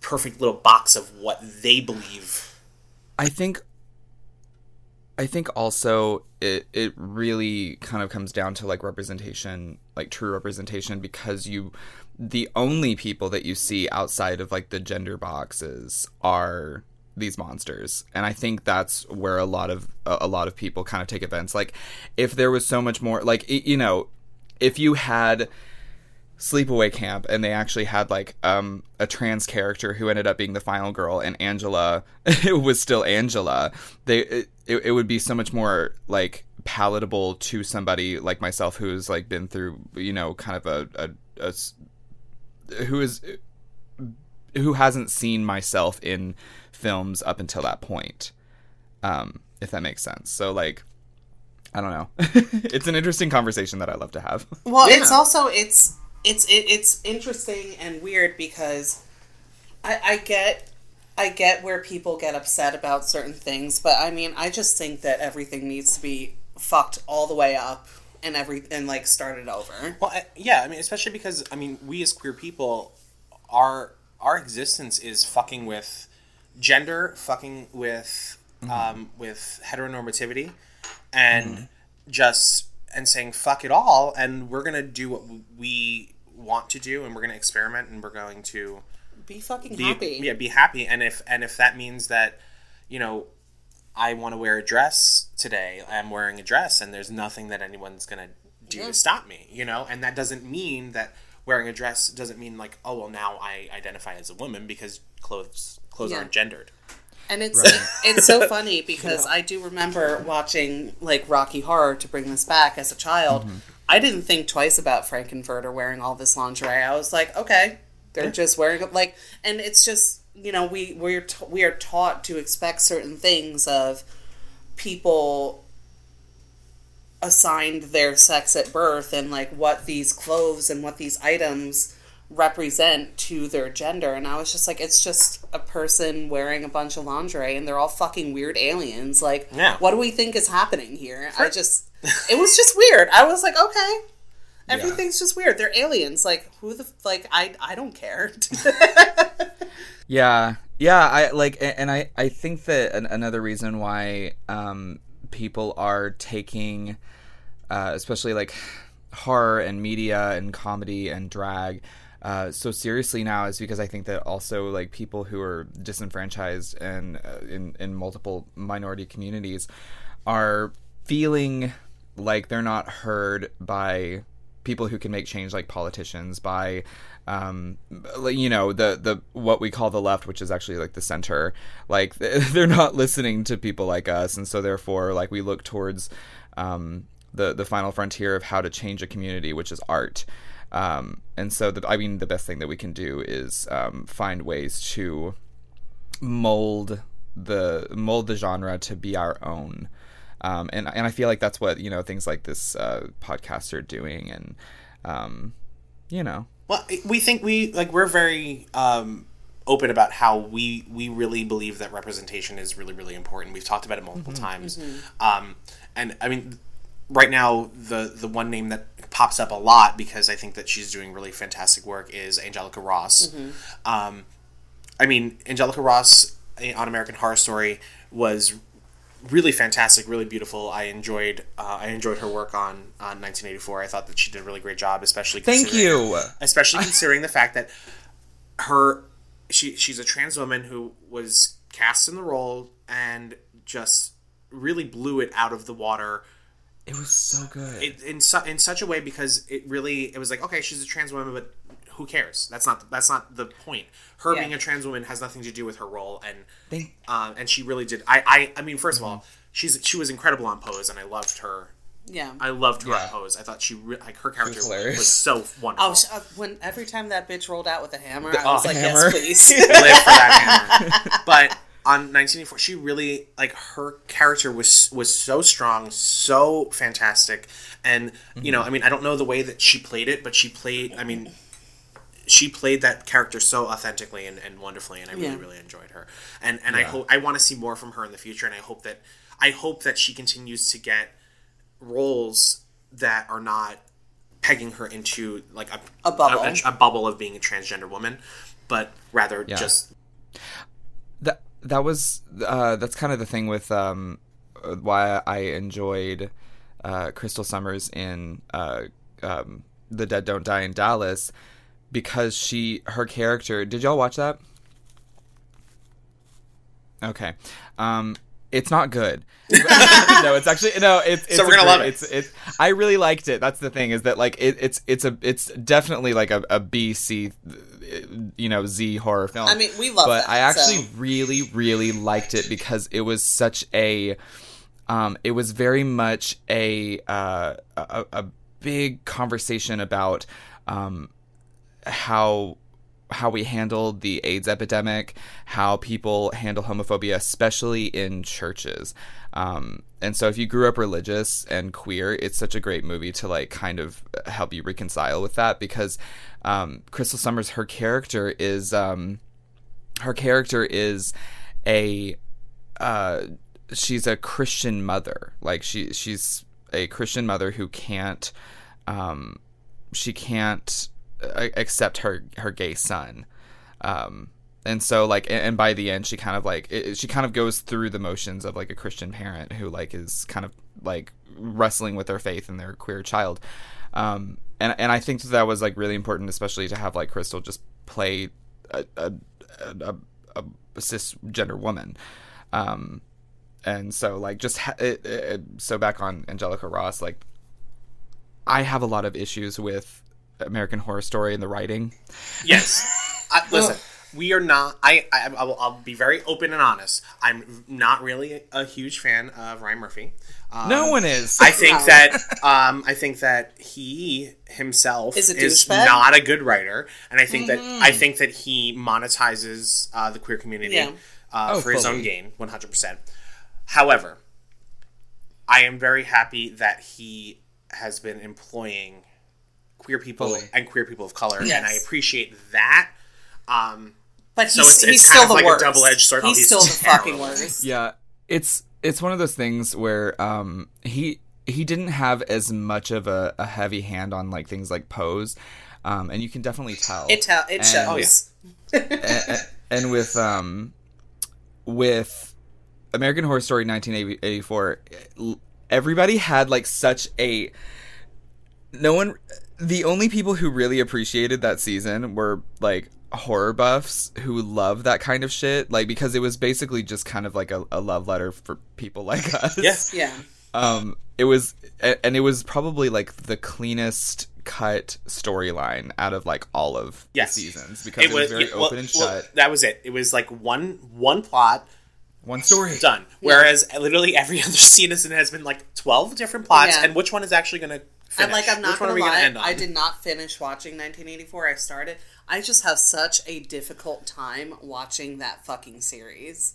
perfect little box of what they believe. I think I think also it it really kind of comes down to like representation, like true representation because you the only people that you see outside of like the gender boxes are these monsters. And i think that's where a lot of a a lot of people kind of take offense. Like if there was so much more like you know if you had sleepaway camp and they actually had like um a trans character who ended up being the final girl and angela was still angela they it, it, would be so much more like palatable to somebody like myself who's like been through you know kind of a a who is who hasn't seen myself in films up until that point um if that makes sense so like i don't know it's an interesting conversation that i love to have Well, Yeah. it's also it's it's it, it's interesting and weird because I, I get I get where people get upset about certain things, but I mean, I just think that everything needs to be fucked all the way up and every and like started over. Well, I, yeah, I mean, especially because I mean, we as queer people, our our existence is fucking with gender, fucking with um, with heteronormativity, and just and saying fuck it all, and we're gonna do what we want to do, and we're gonna experiment, and we're going to Be fucking be happy. yeah be happy, and if and if that means that, you know. I want to wear a dress today. I'm wearing a dress, and there's nothing that anyone's gonna do Yeah. to stop me, you know. And that doesn't mean that wearing a dress doesn't mean like, oh well, now I identify as a woman because clothes clothes Yeah. aren't gendered. And it's it's so funny because I do remember watching like Rocky Horror to bring this back as a child. Mm-hmm. I didn't think twice about Frank-N-Furter wearing all this lingerie. I was like, okay, they're just wearing it like, and it's just you know we we're t- we are taught to expect certain things of people assigned their sex at birth and like what these clothes and what these items represent to their gender. And I was just like it's just a person wearing a bunch of lingerie and they're all fucking weird aliens. Like Yeah. what do we think is happening here? I just it was just weird. I was like okay. Everything's just weird. They're aliens. Like who the like I I don't care. Yeah, yeah. I like, and I I think that an, another reason why um, people are taking, uh, especially like horror and media and comedy and drag. Uh, so seriously now is because I think that also like people who are disenfranchised and uh, in in multiple minority communities are feeling like they're not heard by people who can make change like politicians by um you know the the what we call the left which is actually like the center. Like they're not listening to people like us. And so therefore like we look towards um the the final frontier of how to change a community which is art um and so the i mean the best thing that we can do is um find ways to mold the mold the genre to be our own. Um, and and I feel like that's what you know things like this uh, podcast are doing, and um, you know, Well, we think we like we're very um, open about how we we really believe that representation is really really important. We've talked about it multiple times, um, and I mean, right now the the one name that pops up a lot because I think that she's doing really fantastic work is Angelica Ross. Um, I mean, Angelica Ross eh, on American Horror Story was really fantastic, really beautiful. I enjoyed uh, I enjoyed her work on on 1984. I thought that she did a really great job, especially thank considering- you. especially considering the fact that her she she's a trans woman who was cast in the role and just really blew it out of the water It was so good. it, in su- in such a way because it really it was like okay she's a trans woman but who cares that's not that's not the point her Yeah. being a trans woman has nothing to do with her role and Thank- um, and she really did I I, I mean 1st of all she's she was incredible on Pose and I loved her yeah I loved her Yeah. on Pose I thought she re- like her character was, hilarious. so wonderful Oh, sh- uh, when every time that bitch rolled out with a hammer, I was oh, like, hammer. yes, please. live for that hammer. But on 1984, she really like her character was was so strong, so fantastic, and you know, mm-hmm. I mean, I don't know the way that she played it, but she played. I mean, she played that character so authentically and, and wonderfully, and I really Yeah. really enjoyed her. And and I hope I want to see more from her in the future, and I hope that I hope that she continues to get roles that are not pegging her into like a, A bubble. a, a bubble of being a transgender woman, but rather Yeah. just that was uh, that's kind of the thing with um, why I enjoyed uh, Crystal Summers in uh, um, The Dead Don't Die in Dallas because she her character. Did y'all watch that? Okay, um, it's not good. no, it's actually no. It's, it's So we're gonna love it. It's it's. I really liked it. That's the thing is that like it, it's it's a it's definitely like a, a B C, you know Z horror film. I mean, we love But that, I actually so. really really liked it because it was such a um it was very much a uh a, a big conversation about um how how we handled the AIDS epidemic, how people handle homophobia, especially in churches. Um, and so, if you grew up religious and queer, it's such a great movie to like kind of help you reconcile with that because um, Crystal Summers, her character is um, her character is a uh, she's a Christian mother. Like she she's a Christian mother who can't um, she can't accept her her gay son. Um, and so like and, and by the end she kind of like it, she kind of goes through the motions of like a Christian parent who like is kind of like wrestling with their faith and their queer child. Um, and and I think that, that was like really important, especially to have like Crystal just play a a, a, a, a cisgender woman. Um, and so like just ha- it, it, so back on Angelica Ross, like I have a lot of issues with American Horror Story and the writing. Yes. I, listen, we are not. I, I I'll, I'll be very open and honest. I'm not really a huge fan of Ryan Murphy. Um, No one is. I think No. that um, I think that he himself Is a is not a good writer, and I think that I think that he monetizes uh, the queer community Yeah. uh, Oh, for his own gain, one hundred percent. However, I am very happy that he has been employing queer people Fully. and queer people of color, Yes. and I appreciate that. Um, But he's, So it's- he's it's still kind of the like a worst. double-edged sword. Oh, He's, he's still the fucking worst. yeah, it's it's one of those things where um he he didn't have as much of a, a heavy hand on like things like pose, um, and you can definitely tell. It tell it And- shows. and, and with um with American Horror Story 1984 everybody had like such a no one the only people who really appreciated that season were like horror buffs who love that kind of shit like because it was basically just kind of like a, a love letter for people like us Yes. Yeah. um it was and it was probably like the cleanest cut storyline out of like all of Yes. the seasons because it was, very yeah, well- open and well, shut that was it. It was like one one plot one story done. Whereas literally every other season has been like twelve different plots, Yeah. and which one is actually going to And finish? like I'm not gonna lie, gonna? I did not finish watching 1984. I started. I just have such a difficult time watching that fucking series.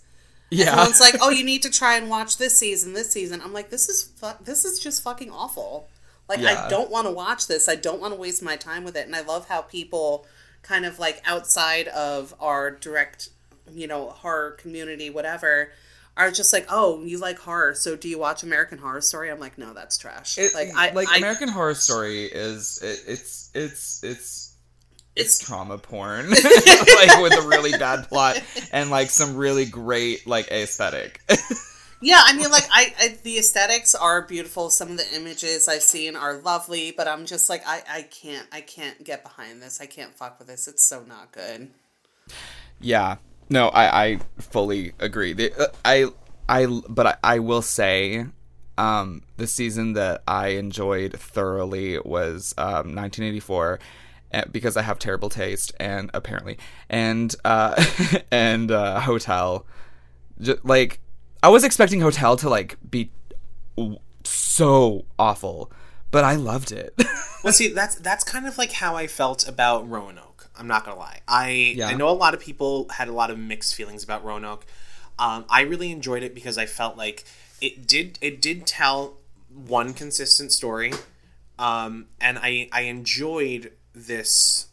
yeah Everyone's like, "Oh, you need to try and watch this season, this season." I'm like, "This is fu- this is just fucking awful." Like, Yeah. I don't want to watch this. I don't want to waste my time with it. And I love how people, kind of like outside of our direct, you know, horror community, whatever, are just like, "Oh, you like horror, so do you watch American Horror Story?" I'm like, "No, that's trash." It- like, I like I, American Horror Story is it, it's it's it's It's trauma porn like with a really bad plot and like some really great like aesthetic Yeah, I mean, like, I, I the aesthetics are beautiful. Some of the images I've seen are lovely, but I'm just like, I, I can't, I can't get behind this. I can't fuck with this. It's so not good. yeah no i i fully agree. The- uh, i i but I, I will say um the season that i enjoyed thoroughly was um 1984 uh, because i have terrible taste and apparently and uh and uh hotel. Just, like i was expecting hotel to like be so awful but i loved it. Well, see, that's that's kind of like how I felt about Roanoke. I'm not gonna lie. I Yeah. I know a lot of people had a lot of mixed feelings about Roanoke. Um, I really enjoyed it because I felt like it did it did tell one consistent story, um, and I I enjoyed this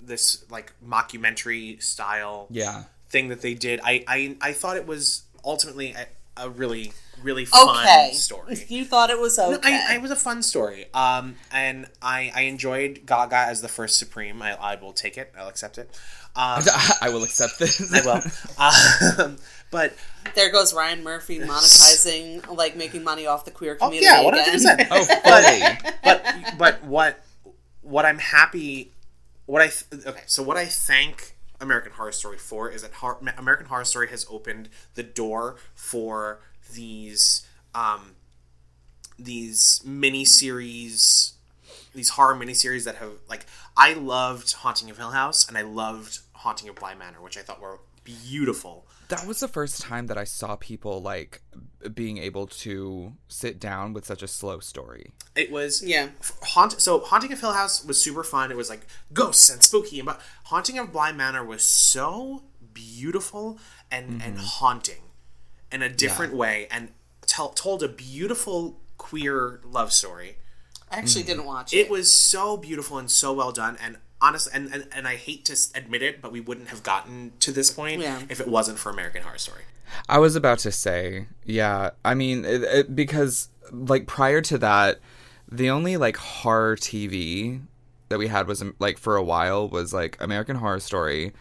this like mockumentary style yeah thing that they did. I I, I thought it was ultimately I, a really really fun Okay. story. You thought it was No, okay. I, I, it was a fun story. Um, and I, I enjoyed Gaga as the first Supreme. I, I will take it. I'll accept it. Um, I will accept this. I will. Um, but there goes Ryan Murphy monetizing, like making money off the queer community. oh community yeah, one again. hundred percent. Oh, fully. But but what what I'm happy what I th- okay so what I thank American Horror Story 4 is that American Horror Story has opened the door for these um these mini series these horror miniseries that have like I loved Haunting of Hill House and I loved Haunting of Bly Manor, which I thought were beautiful. That was the first time that I saw people like being able to sit down with such a slow story. It was Yeah. Haunt. So Haunting of Hill House was super fun. It was like ghosts and spooky, but Haunting of Bly Manor was so beautiful and mm-hmm. and haunting in a different way, and tell, told a beautiful queer love story. I actually mm. didn't watch it. It was so beautiful and so well done, and honestly, and, and, and I hate to admit it, but we wouldn't have gotten to this point Yeah. if it wasn't for American Horror Story. I was about to say, yeah. I mean, it, it, because like prior to that, the only like horror TV that we had was um, like for a while was like American Horror Story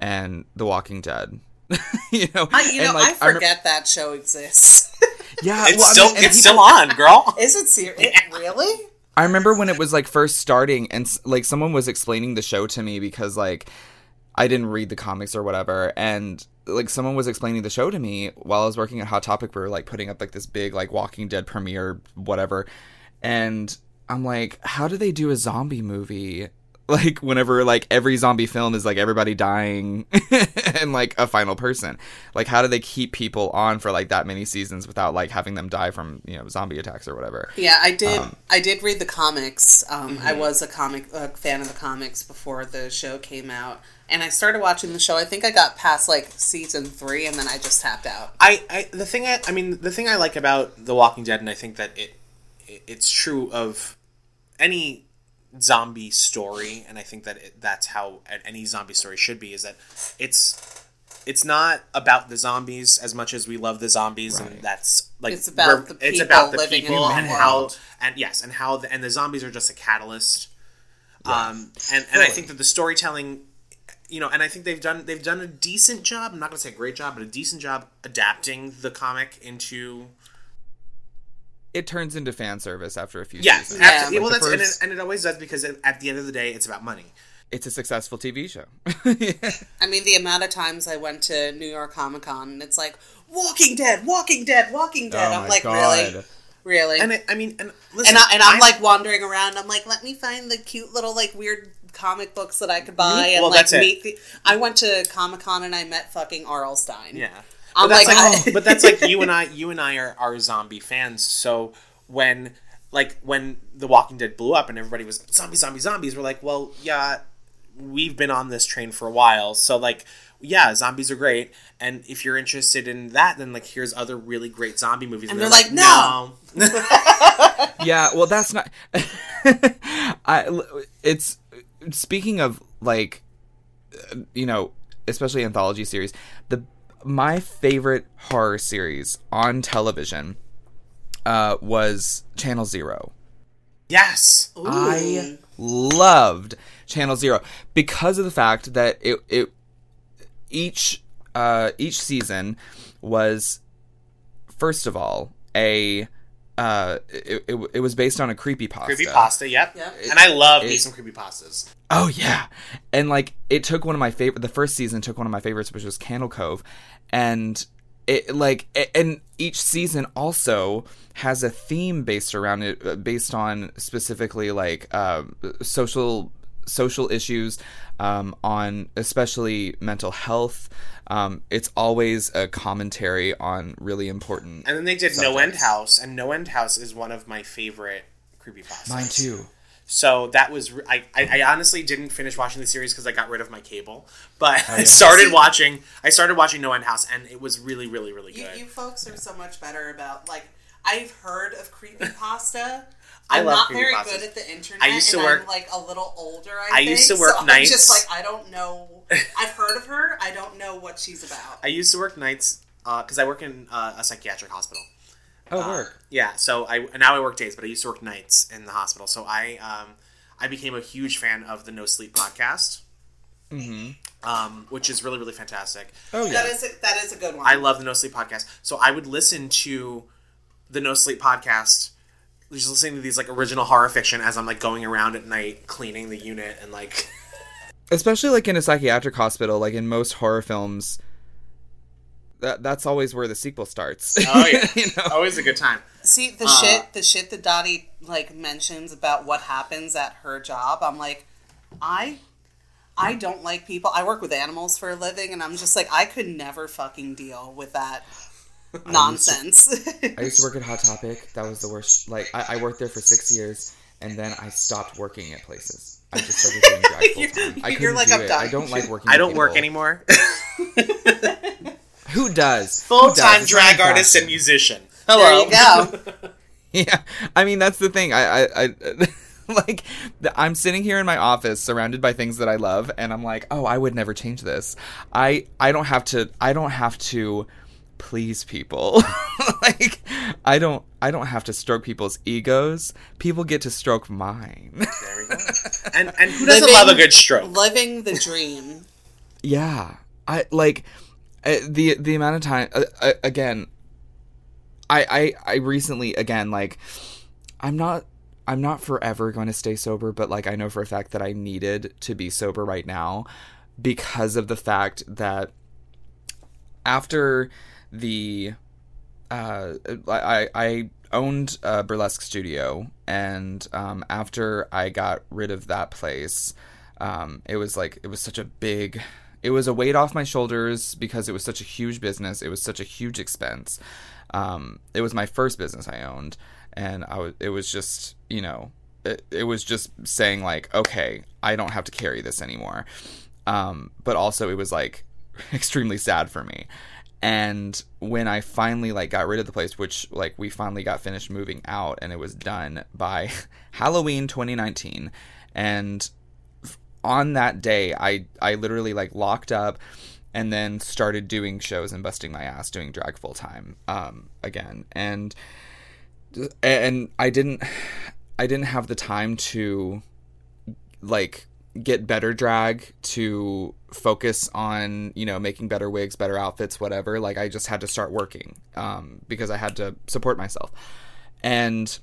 and The Walking Dead. you know, I, you know, like, I rem- forget that show exists. yeah, It's well, I still mean, it's people- still on, girl. Is it serious? Really? I remember when it was like first starting, and like someone was explaining the show to me because like I didn't read the comics or whatever, and like someone was explaining the show to me while I was working at Hot Topic. We were like putting up like this big like Walking Dead premiere, whatever, and I'm like, how do they do a zombie movie? Like whenever like every zombie film is like everybody dying and like a final person. Like how do they keep people on for like that many seasons without like having them die from you know zombie attacks or whatever? Yeah, I did. Um, I did read the comics. Um, I mm-hmm. was a comic a fan of the comics before the show came out, and I started watching the show. I think I got past like season three, and then I just tapped out. I, I the thing I, I mean the thing I like about The Walking Dead, and I think that it, it it's true of any zombie story, and I think that it, that's how any zombie story should be. Is that it's it's not about the zombies as much as we love the zombies, and that's like It's about we're- the it's people about the living in people the and how and yes, and how the, and the zombies are just a catalyst. Um, and and I think that the storytelling you know, and I think they've done they've done a decent job. I'm not going to say a great job, but a decent job adapting the comic into it turns into fan service after a few yeah, seasons. absolutely. Like well, the that's and, it, and it always does because it, at the end of the day, it's about money. it's a successful TV show. I mean, the amount of times I went to New York Comic Con, and it's like Walking Dead, Walking Dead, Walking Dead. Oh I'm like, God. really, really. And it, I mean, and listen, and, I, and I'm, I'm- like wandering around. I'm like, let me find the cute little like weird comic books that I could buy and Well, like that's it. meet. The, I went to Comic Con and I met fucking R.L. Stine. yeah. I'm But that's like, like, I- but that's like you and I. You and I are, are zombie fans. So when like when The Walking Dead blew up and everybody was zombie, zombie, zombies, we're like, well, yeah, we've been on this train for a while. So like, yeah, zombies are great. And if you're interested in that, then like here's other really great zombie movies. And they're like, "No." yeah, well, that's not. I. It's speaking of like, uh, you know, especially anthology series. The my favorite horror series on television uh, was Channel Zero. yes. I loved Channel Zero because of the fact that it it each uh each season was first of all a uh it, it, it was based on a creepy pasta. Creepy pasta, yep. Yep. And I love me it- some creepy pastas. Oh yeah, and like it took one of my favorite. The first season took one of my favorites, which was Candle Cove, and it like a- and each season also has a theme based around it, uh, based on specifically like um, social social issues, um, on especially mental health. Um, it's always a commentary on really important. And then they did No End House, and No End House is one of my favorite creepy. Mine too. So that was I, I, I honestly didn't finish watching the series because I got rid of my cable, but Oh, I started watching. I started watching No End House, and it was really, really, really You, good. you folks are so much better about like I've heard of creepypasta. I I'm love not very creepypastas. good at the internet. I used to and work- I'm like a little older. I, I think, used to work so I'm nights. just like I don't know. I've heard of her. I don't know what she's about. I used to work nights because I work in uh, a psychiatric hospital. Oh, work. Yeah, so I now I work days, but I used to work nights in the hospital. So I um, I became a huge fan of the No Sleep podcast, mm-hmm. um, which is really really fantastic. Oh yeah, That is a, that is a good one. I love the No Sleep podcast. So I would listen to the No Sleep podcast, just listening to these like original horror fiction as I'm like going around at night cleaning the unit and like especially like in a psychiatric hospital like in most horror films that that's always where the sequel starts oh yeah, you know always a good time. See the Uh, shit, the shit that Dottie like mentions about what happens at her job. I'm like, I, I don't like people. I work with animals for a living, and I'm just like, I could never fucking deal with that nonsense. i used to work at hot topic that was the worst like i, I worked there for six years and then i stopped working at places i just started doing drag full time i You're couldn't like, do I'm it done. i don't like working I don't work anymore. Who does Full time drag in artist and fashion. musician. there Hello. you go. Yeah, I mean that's the thing. I, I, I like I'm sitting here in my office, surrounded by things that I love, and I'm like, oh, I would never change this. I, I don't have to. I don't have to please people. like, I don't. I don't have to stroke people's egos. People get to stroke mine. There we go. And and who doesn't Living- love a good stroke? Living the dream. yeah, I like uh, the the amount of time. Uh, uh, again, I, I I recently again like I'm not I'm not forever going to stay sober, but like I know for a fact that I needed to be sober right now because of the fact that after the uh I I owned a burlesque studio and um after I got rid of that place um it was like it was such a big it was a weight off my shoulders because it was such a huge business. It was such a huge expense. Um it was my first business I owned and I was it was just you know it, it was just saying like okay I don't have to carry this anymore. Um but also it was like extremely sad for me. And when i finally like got rid of the place which like we finally got finished moving out and it was done by halloween 2019 and on that day i i literally like locked up and then started doing shows and busting my ass doing drag full time um again. And and i didn't i didn't have the time to like get better drag to focus on you know making better wigs better outfits whatever. Like i just had to start working um, because i had to support myself. And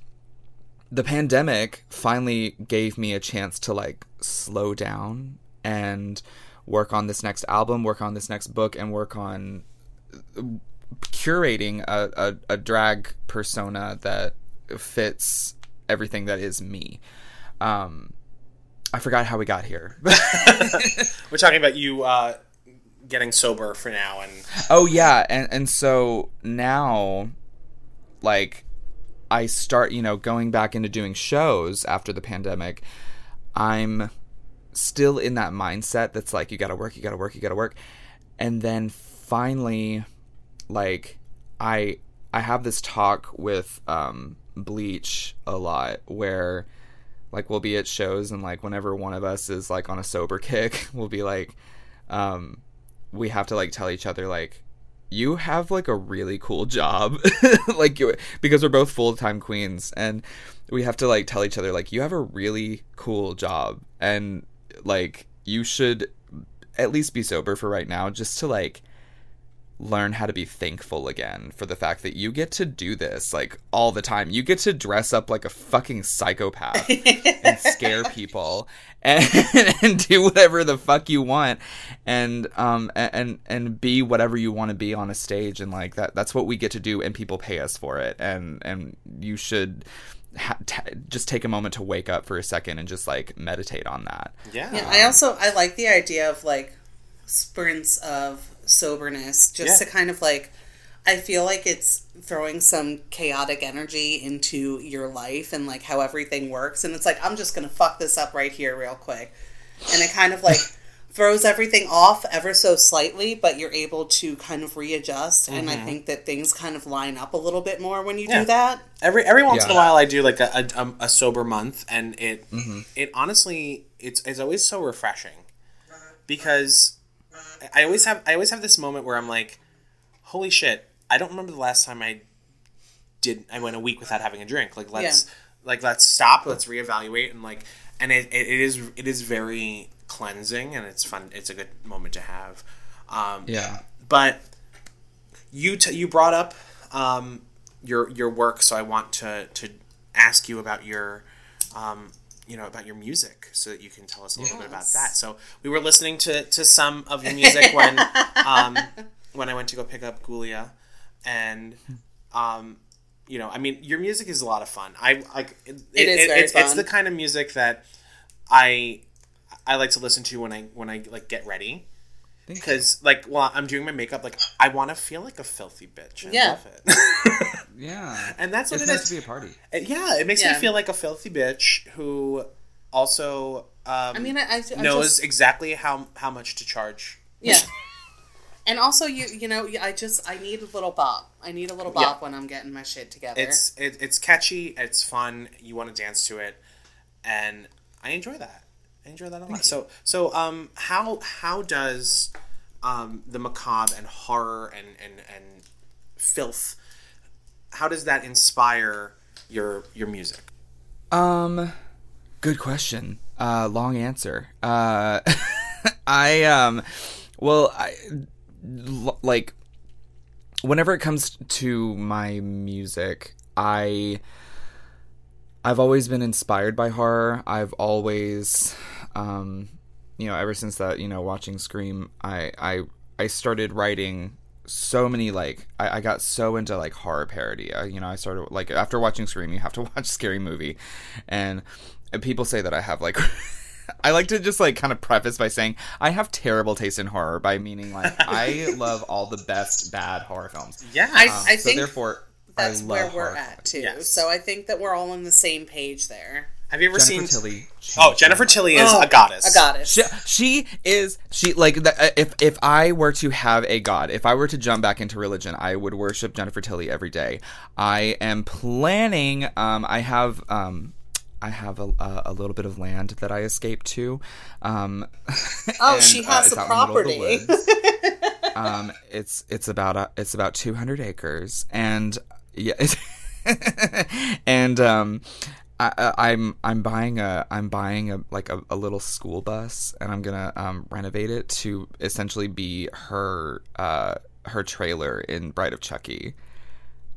the pandemic finally gave me a chance to like slow down and work on this next album work on this next book and work on curating a, a, a drag persona that fits everything that is me um, I forgot how we got here. We're talking about you uh, getting sober for now, and oh yeah, and and so now, like, I start you know going back into doing shows after the pandemic. I'm still in that mindset that's like you got to work, you got to work, you got to work, and then finally, like, I I have this talk with um, Bleach a lot where like we'll be at shows and like whenever one of us is like on a sober kick we'll be like um we have to like tell each other like you have like a really cool job. Like you because we're both full-time queens and we have to like tell each other like you have a really cool job and like you should at least be sober for right now just to like learn how to be thankful again for the fact that you get to do this like all the time. You get to dress up like a fucking psychopath and scare people and, and do whatever the fuck you want and um and and be whatever you want to be on a stage and like that that's what we get to do and people pay us for it and and you should ha- t- just take a moment to wake up for a second and just like meditate on that. yeah, Yeah, I also I like the idea of like sprints of soberness just Yeah. to kind of like I feel like it's throwing some chaotic energy into your life and like how everything works and it's like I'm just going to fuck this up right here real quick. And it kind of like throws everything off ever so slightly, but you're able to kind of readjust and I mm-hmm. think that things kind of line up a little bit more when you Yeah. do that. Every every once in a while, I do like a, a, um, a sober month, and it mm-hmm. it honestly it's it's always so refreshing uh-huh. because I always have I always have this moment where I'm like, holy shit, I don't remember the last time I did. I went a week without having a drink. Like let's Yeah. like let's stop. Let's reevaluate and like and it, it, it is it is very cleansing and it's fun. It's a good moment to have. Um, Yeah. but you t- you brought up um, your your work, so I want to to ask you about your um, you know about your music, so that you can tell us a little bit about that. So we were listening to to some of your music when um, when I went to go pick up Gulia, and um, you know, I mean, your music is a lot of fun. I like it, It is very it's, it's the kind of music that I I like to listen to when I when I like get ready because like while I'm doing my makeup, like I want to feel like a filthy bitch. I Yeah. love it. Yeah. and that's what It's it nice is. to be a party. It- yeah, it makes Yeah. me feel like a filthy bitch who also um, I mean, I, I, I knows just, exactly how how much to charge. yeah. And also, you you know, I just I need a little bop. I need a little bop Yeah. when I'm getting my shit together. It's it, it's catchy. It's fun. You want to dance to it, and I enjoy that. I enjoy that a lot. So so um how how does um the macabre and horror and and and filth how does that inspire your your music? Um, good question. Uh, long answer. Uh, I um, well, I like whenever it comes to my music, I I've always been inspired by horror. I've always, um, you know, ever since that, you know, watching Scream, I I I started writing so many like I, I got so into like horror parody. Uh, you know, I started like after watching Scream, you have to watch Scary Movie, and people say that I have like. I like to just like kind of preface by saying I have terrible taste in horror by meaning like I love all the best bad horror films. Yeah. I, Um, I so think therefore that's I love where we're horror at too. Yes. So I think that we're all on the same page there. Have you ever Jennifer seen Tilly. Oh, Jennifer Tilly is Oh, a goddess. A goddess. She, she is she like the, uh, if if I were to have a god, if I were to jump back into religion, I would worship Jennifer Tilly every day. I am planning. Um, I have um. I have a, a, a little bit of land that I escaped to. Um, Oh, and, she uh, has it's a the middle of the property. um, it's it's about uh, it's about two hundred acres, and yeah, and um, I, I- I'm I'm buying a I'm buying a like a, a little school bus, and I'm gonna um, renovate it to essentially be her uh, her trailer in Bride of Chucky.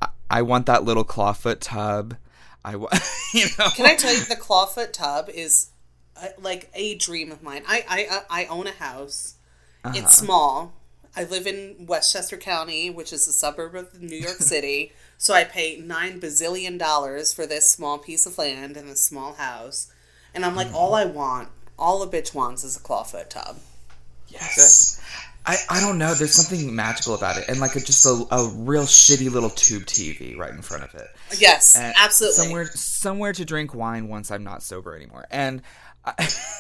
I, I want that little clawfoot tub. I want you know. Can I tell you, the clawfoot tub is uh, like a dream of mine. I I I own a house. Uh-huh. It's small. I live in Westchester County, which is a suburb of New York City. So I pay nine bazillion dollars for this small piece of land and this small house. And I'm like, Mm-hmm. all I want, all a bitch wants is a clawfoot tub. Yes. I, I don't know. There's something magical about it, and like a, just a, a real shitty little tube TV right in front of it. Yes, And absolutely. Somewhere somewhere to drink wine once I'm not sober anymore. And I,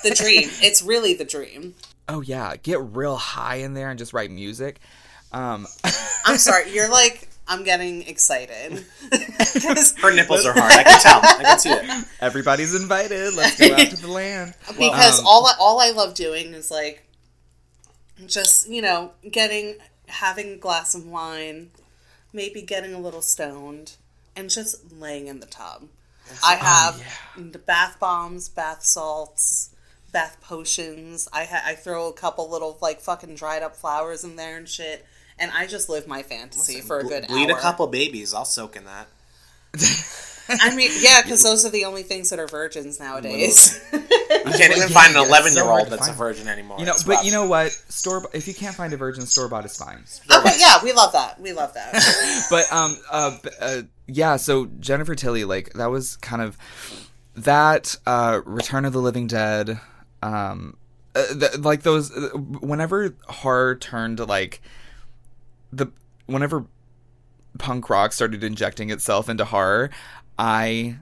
The dream. it's really the dream. oh yeah, get real high in there and just write music. Um, I'm sorry. You're like, I'm getting excited. Her nipples are hard. I can tell. I can see it. everybody's invited. Let's go out to the land. because Um, all I, all I love doing is like just you know getting having a glass of wine maybe getting a little stoned and just laying in the tub i have the bath bombs bath salts bath potions i ha- i throw a couple little like fucking dried up flowers in there and shit and i just live my fantasy for a good Bleed hour. a couple babies. I'll soak in that. I mean, yeah, because those are the only things that are virgins nowadays. You can't even find an yeah, it's 11 so year hard old to that's a virgin anymore. You know, It's but rough. you know what? Store if you can't find a virgin, store bought is fine. okay, yeah, we love that. We love that. but um uh, uh yeah so jennifer tilly like that was kind of that uh return of the living dead um uh, th- like those uh, whenever horror turned to like the whenever punk rock started injecting itself into horror i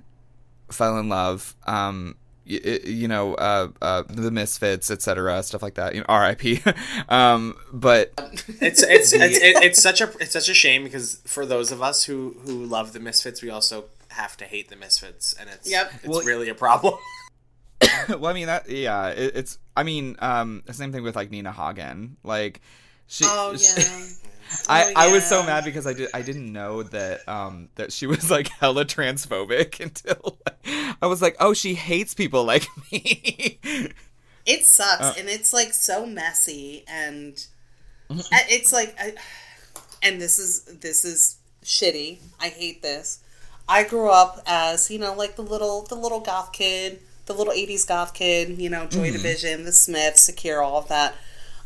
fell in love um y- y- you know uh uh the misfits etc stuff like that you know rip um but it's it's it's, it's such a it's such a shame because for those of us who who love the Misfits, we also have to hate the Misfits, and it's Yep. it's Well- really a problem. well, I mean that yeah, it, it's I mean um the same thing with like Nina Hagen. Like she Oh yeah. I, Oh, I was so mad because I did I didn't know that um that she was like hella transphobic until I was like oh she hates people like me It sucks, Uh. and it's like so messy, and Mm-hmm. It's like, I, and this is this is shitty. I hate this. I grew up as you know, like the little the little goth kid, the little '80s goth kid. You know, Mm-hmm. Joy Division, the Smiths, the Cure, all of that.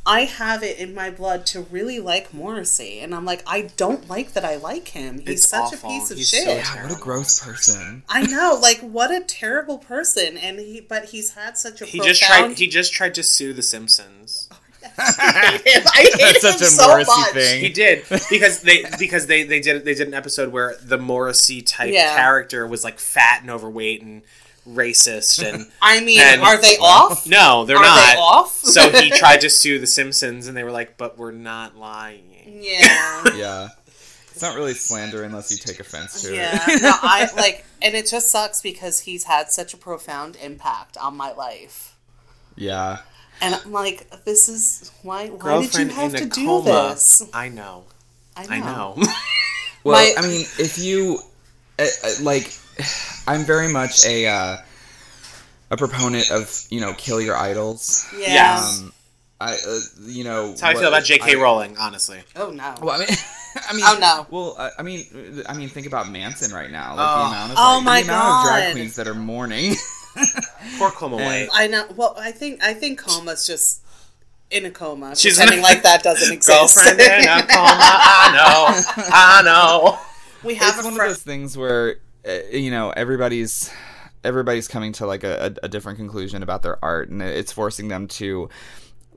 I have it in my blood to really like Morrissey, and I'm like, I don't like that I like him. He's It's such awful. a piece of He's shit. so yeah what a gross person I know, like what a terrible person, and he, but he's had such a He profound. just tried. He just tried to sue The Simpsons. I hate him. I hate That's him such a so Morrissey much. thing. He did because they because they they did they did an episode where the Morrissey type Yeah. character was like fat and overweight and racist and I mean, And- are they off? no, they're Are not. they off? so he tried to sue The Simpsons, and they were like, "But we're not lying." Yeah. yeah it's not really slander unless you take offense to Yeah. it No, I like, and it just sucks because he's had such a profound impact on my life. yeah And I'm like, this is why. Why did you have to do coma. this? I know. I know. I know. Well, My- I mean, if you uh, uh, like, I'm very much a uh, a proponent of you know kill your idols. Yeah. Um, I uh, you know That's how I feel about J.K. I- Rowling, honestly. Oh no. Well, I mean, I mean, Oh, no. Well, I, I mean, uh, I mean, think about Manson right now. Like Oh. the amount of Oh, like, my the amount of drag queens that are mourning. Poor Coma White. I know. Well, I think I think coma's just in a coma. She's pretending in- like that doesn't exist. Girlfriend in a coma. I know. I know. we have it's a one of those things where uh, you know everybody's everybody's coming to like a, a, a different conclusion about their art and it's forcing them to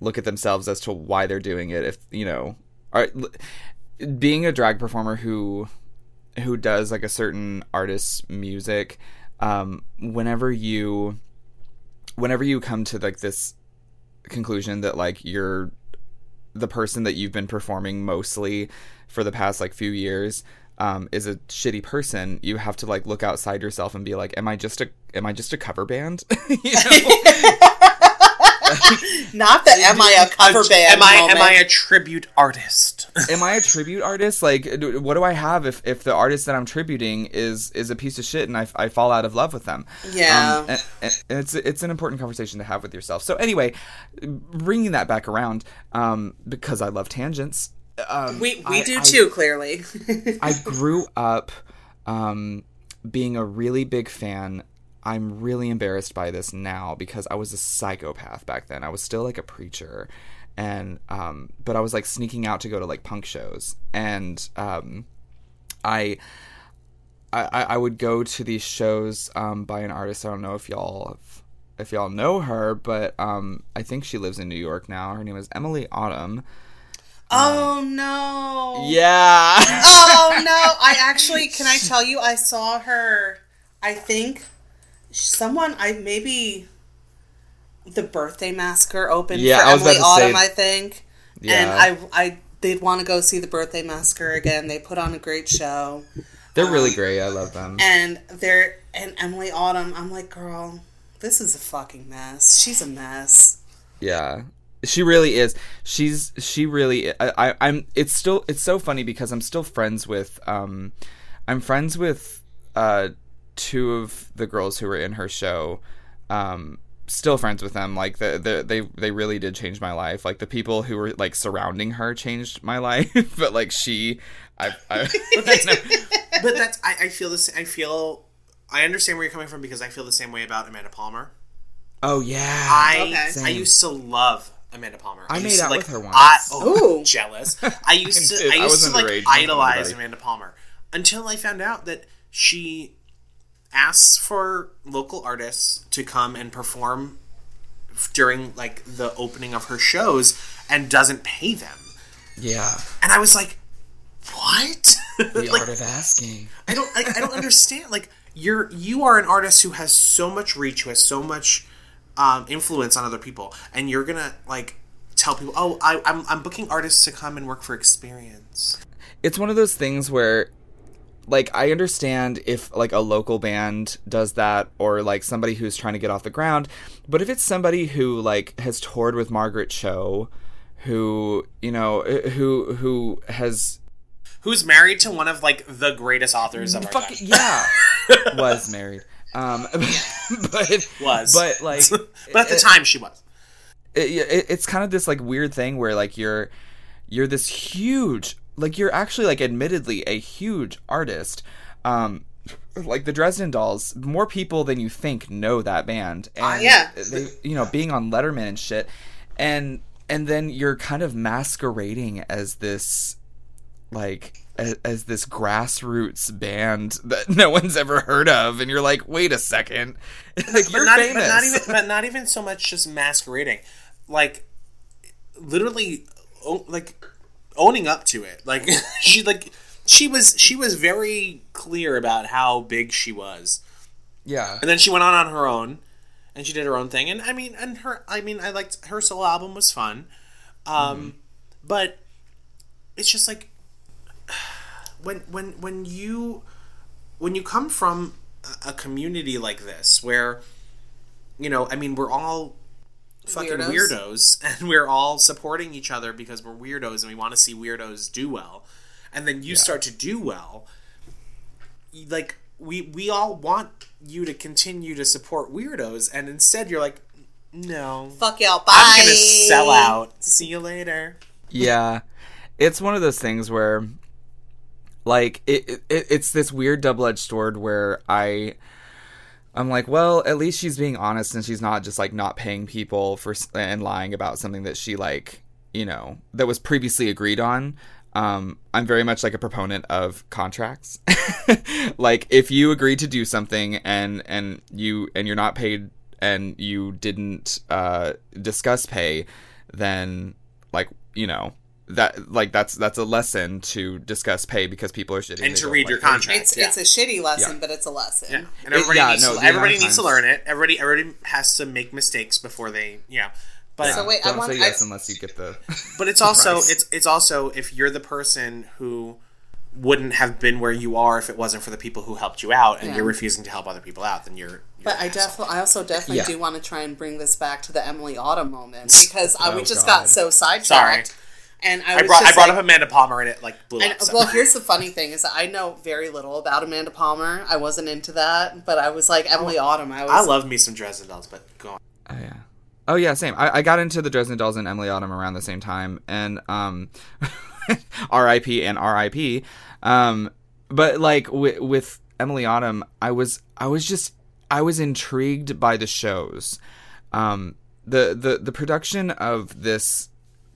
look at themselves as to why they're doing it if you know art, being a drag performer who who does like a certain artist's music um whenever you whenever you come to like this conclusion that like you're the person that you've been performing mostly for the past like few years um, is a shitty person, you have to like look outside yourself and be like, "Am I just a am I just a cover band?" you know? Not the am I a cover band? Am I moment. am I a tribute artist? Am I a tribute artist? Like, do- what do I have if, if the artist that I'm tributing is is a piece of shit and I, I fall out of love with them? Yeah. Um, and, and it's it's an important conversation to have with yourself. So anyway, bringing that back around, um, because I love tangents. Um, We we I- do I- too. Clearly. I grew up um, being a really big fan. I'm really embarrassed by this now because I was a psychopath back then. I was still like a preacher, and um, but I was like sneaking out to go to like punk shows, and um, I. I, I would go to these shows um, by an artist. I don't know if y'all have, if y'all know her, but um, I think she lives in New York now. Her name is Emilie Autumn. oh no. Yeah. Oh no! I actually can I tell you I saw her. I think someone I maybe the birthday massacre opened Yeah, for I Emilie to say- Autumn. I think, Yeah. and I I they'd want to go see the birthday massacre again. They put on a great show, They're really great. I love them. and they're and Emilie Autumn. I'm like, girl, this is a fucking mess. She's a mess. Yeah. She really is. She's she really I, I I'm it's still it's so funny because I'm still friends with um I'm friends with uh two of the girls who were in her show. Um still friends with them like the, the they they really did change my life. Like the people who were like surrounding her changed my life, but like she I I but that's I, I feel this. I feel I understand where you're coming from because I feel the same way about Amanda Palmer. Oh yeah. I Okay. I used to love Amanda Palmer. I used made to, out like, with her once. I, oh, Ooh. jealous. I used to. I I used was to like idolize everybody. Amanda Palmer until I found out that she asks for local artists to come and perform during like the opening of her shows and doesn't pay them. yeah. And I was like, "What?" The like, art of asking. I don't like I don't understand. Like you're you are an artist who has so much reach, who has so much um, influence on other people, and you're gonna like tell people, "Oh, I, I'm I'm booking artists to come and work for experience." it's one of those things where like I understand if like a local band does that or like somebody who's trying to get off the ground, but if it's somebody who like has toured with Margaret Cho, who you know eh, who who has Who's married to one of like the greatest authors of our fuck time? yeah was married. Um, but Was but like but at the eh, time she was. Eh, it, it, it's kind of this like weird thing where like you're you're this huge like you're actually like admittedly a huge artist. Um like the Dresden Dolls more people than you think know that band. And yeah. they you know being on Letterman and shit. And and then you're kind of masquerading as this like as, as this grassroots band that no one's ever heard of. And you're like wait a second. Like you're not, famous but not even but not even so much just masquerading. Like literally like owning up to it. Like she like she was she was very clear about how big she was. yeah And then she went on on her own, and she did her own thing. And I mean, and her, I mean, I liked her solo album was fun, um, but it's just like when when when you when you come from a community like this, where you know, I mean, we're all fucking Weirdos. weirdos, and we're all supporting each other because we're weirdos, and we want to see weirdos do well. And then you start to do well, like we we all want you to continue to support weirdos and instead you're like no Fuck y'all. Bye. i'm gonna sell out see you later yeah it's one of those things where like it, it it's this weird double-edged sword where i i'm like well at least she's being honest and she's not just like not paying people for and lying about something that she like you know that was previously agreed on um, I'm very much like a proponent of contracts. like if you agree to do something and and you and you're not paid and you didn't uh, discuss pay, then like you know that like that's that's a lesson to discuss pay because people are shitty and to read like your contract It's yeah. it's a shitty lesson, Yeah. but it's a lesson. yeah. and everybody, yeah, needs, no, to, everybody amount of needs to learn it everybody everybody has to make mistakes before they yeah but So wait, I don't want- say I- yes unless you get the but it's also price. it's it's also if you're the person who wouldn't have been where you are if it wasn't for the people who helped you out and Yeah. you're refusing to help other people out then you're, you're But I definitely, I also definitely Yeah. do want to try and bring this back to the Emilie Autumn moment because I, we Oh, just God. got so Sorry. Sidetracked. And I, I was brought I brought like, up Amanda Palmer and it like blew And, up. so. well, here's the funny thing is that I know very little about Amanda Palmer. I wasn't into that, but I was like Emilie Autumn. I was. I love me some Dresden Dolls, but go on. Oh yeah. Oh yeah, same. I, I got into the Dresden Dolls and Emilie Autumn around the same time, and um, R.I.P. and R.I.P. Um, but like with with Emilie Autumn, I was I was just I was intrigued by the shows. Um, the the the production of this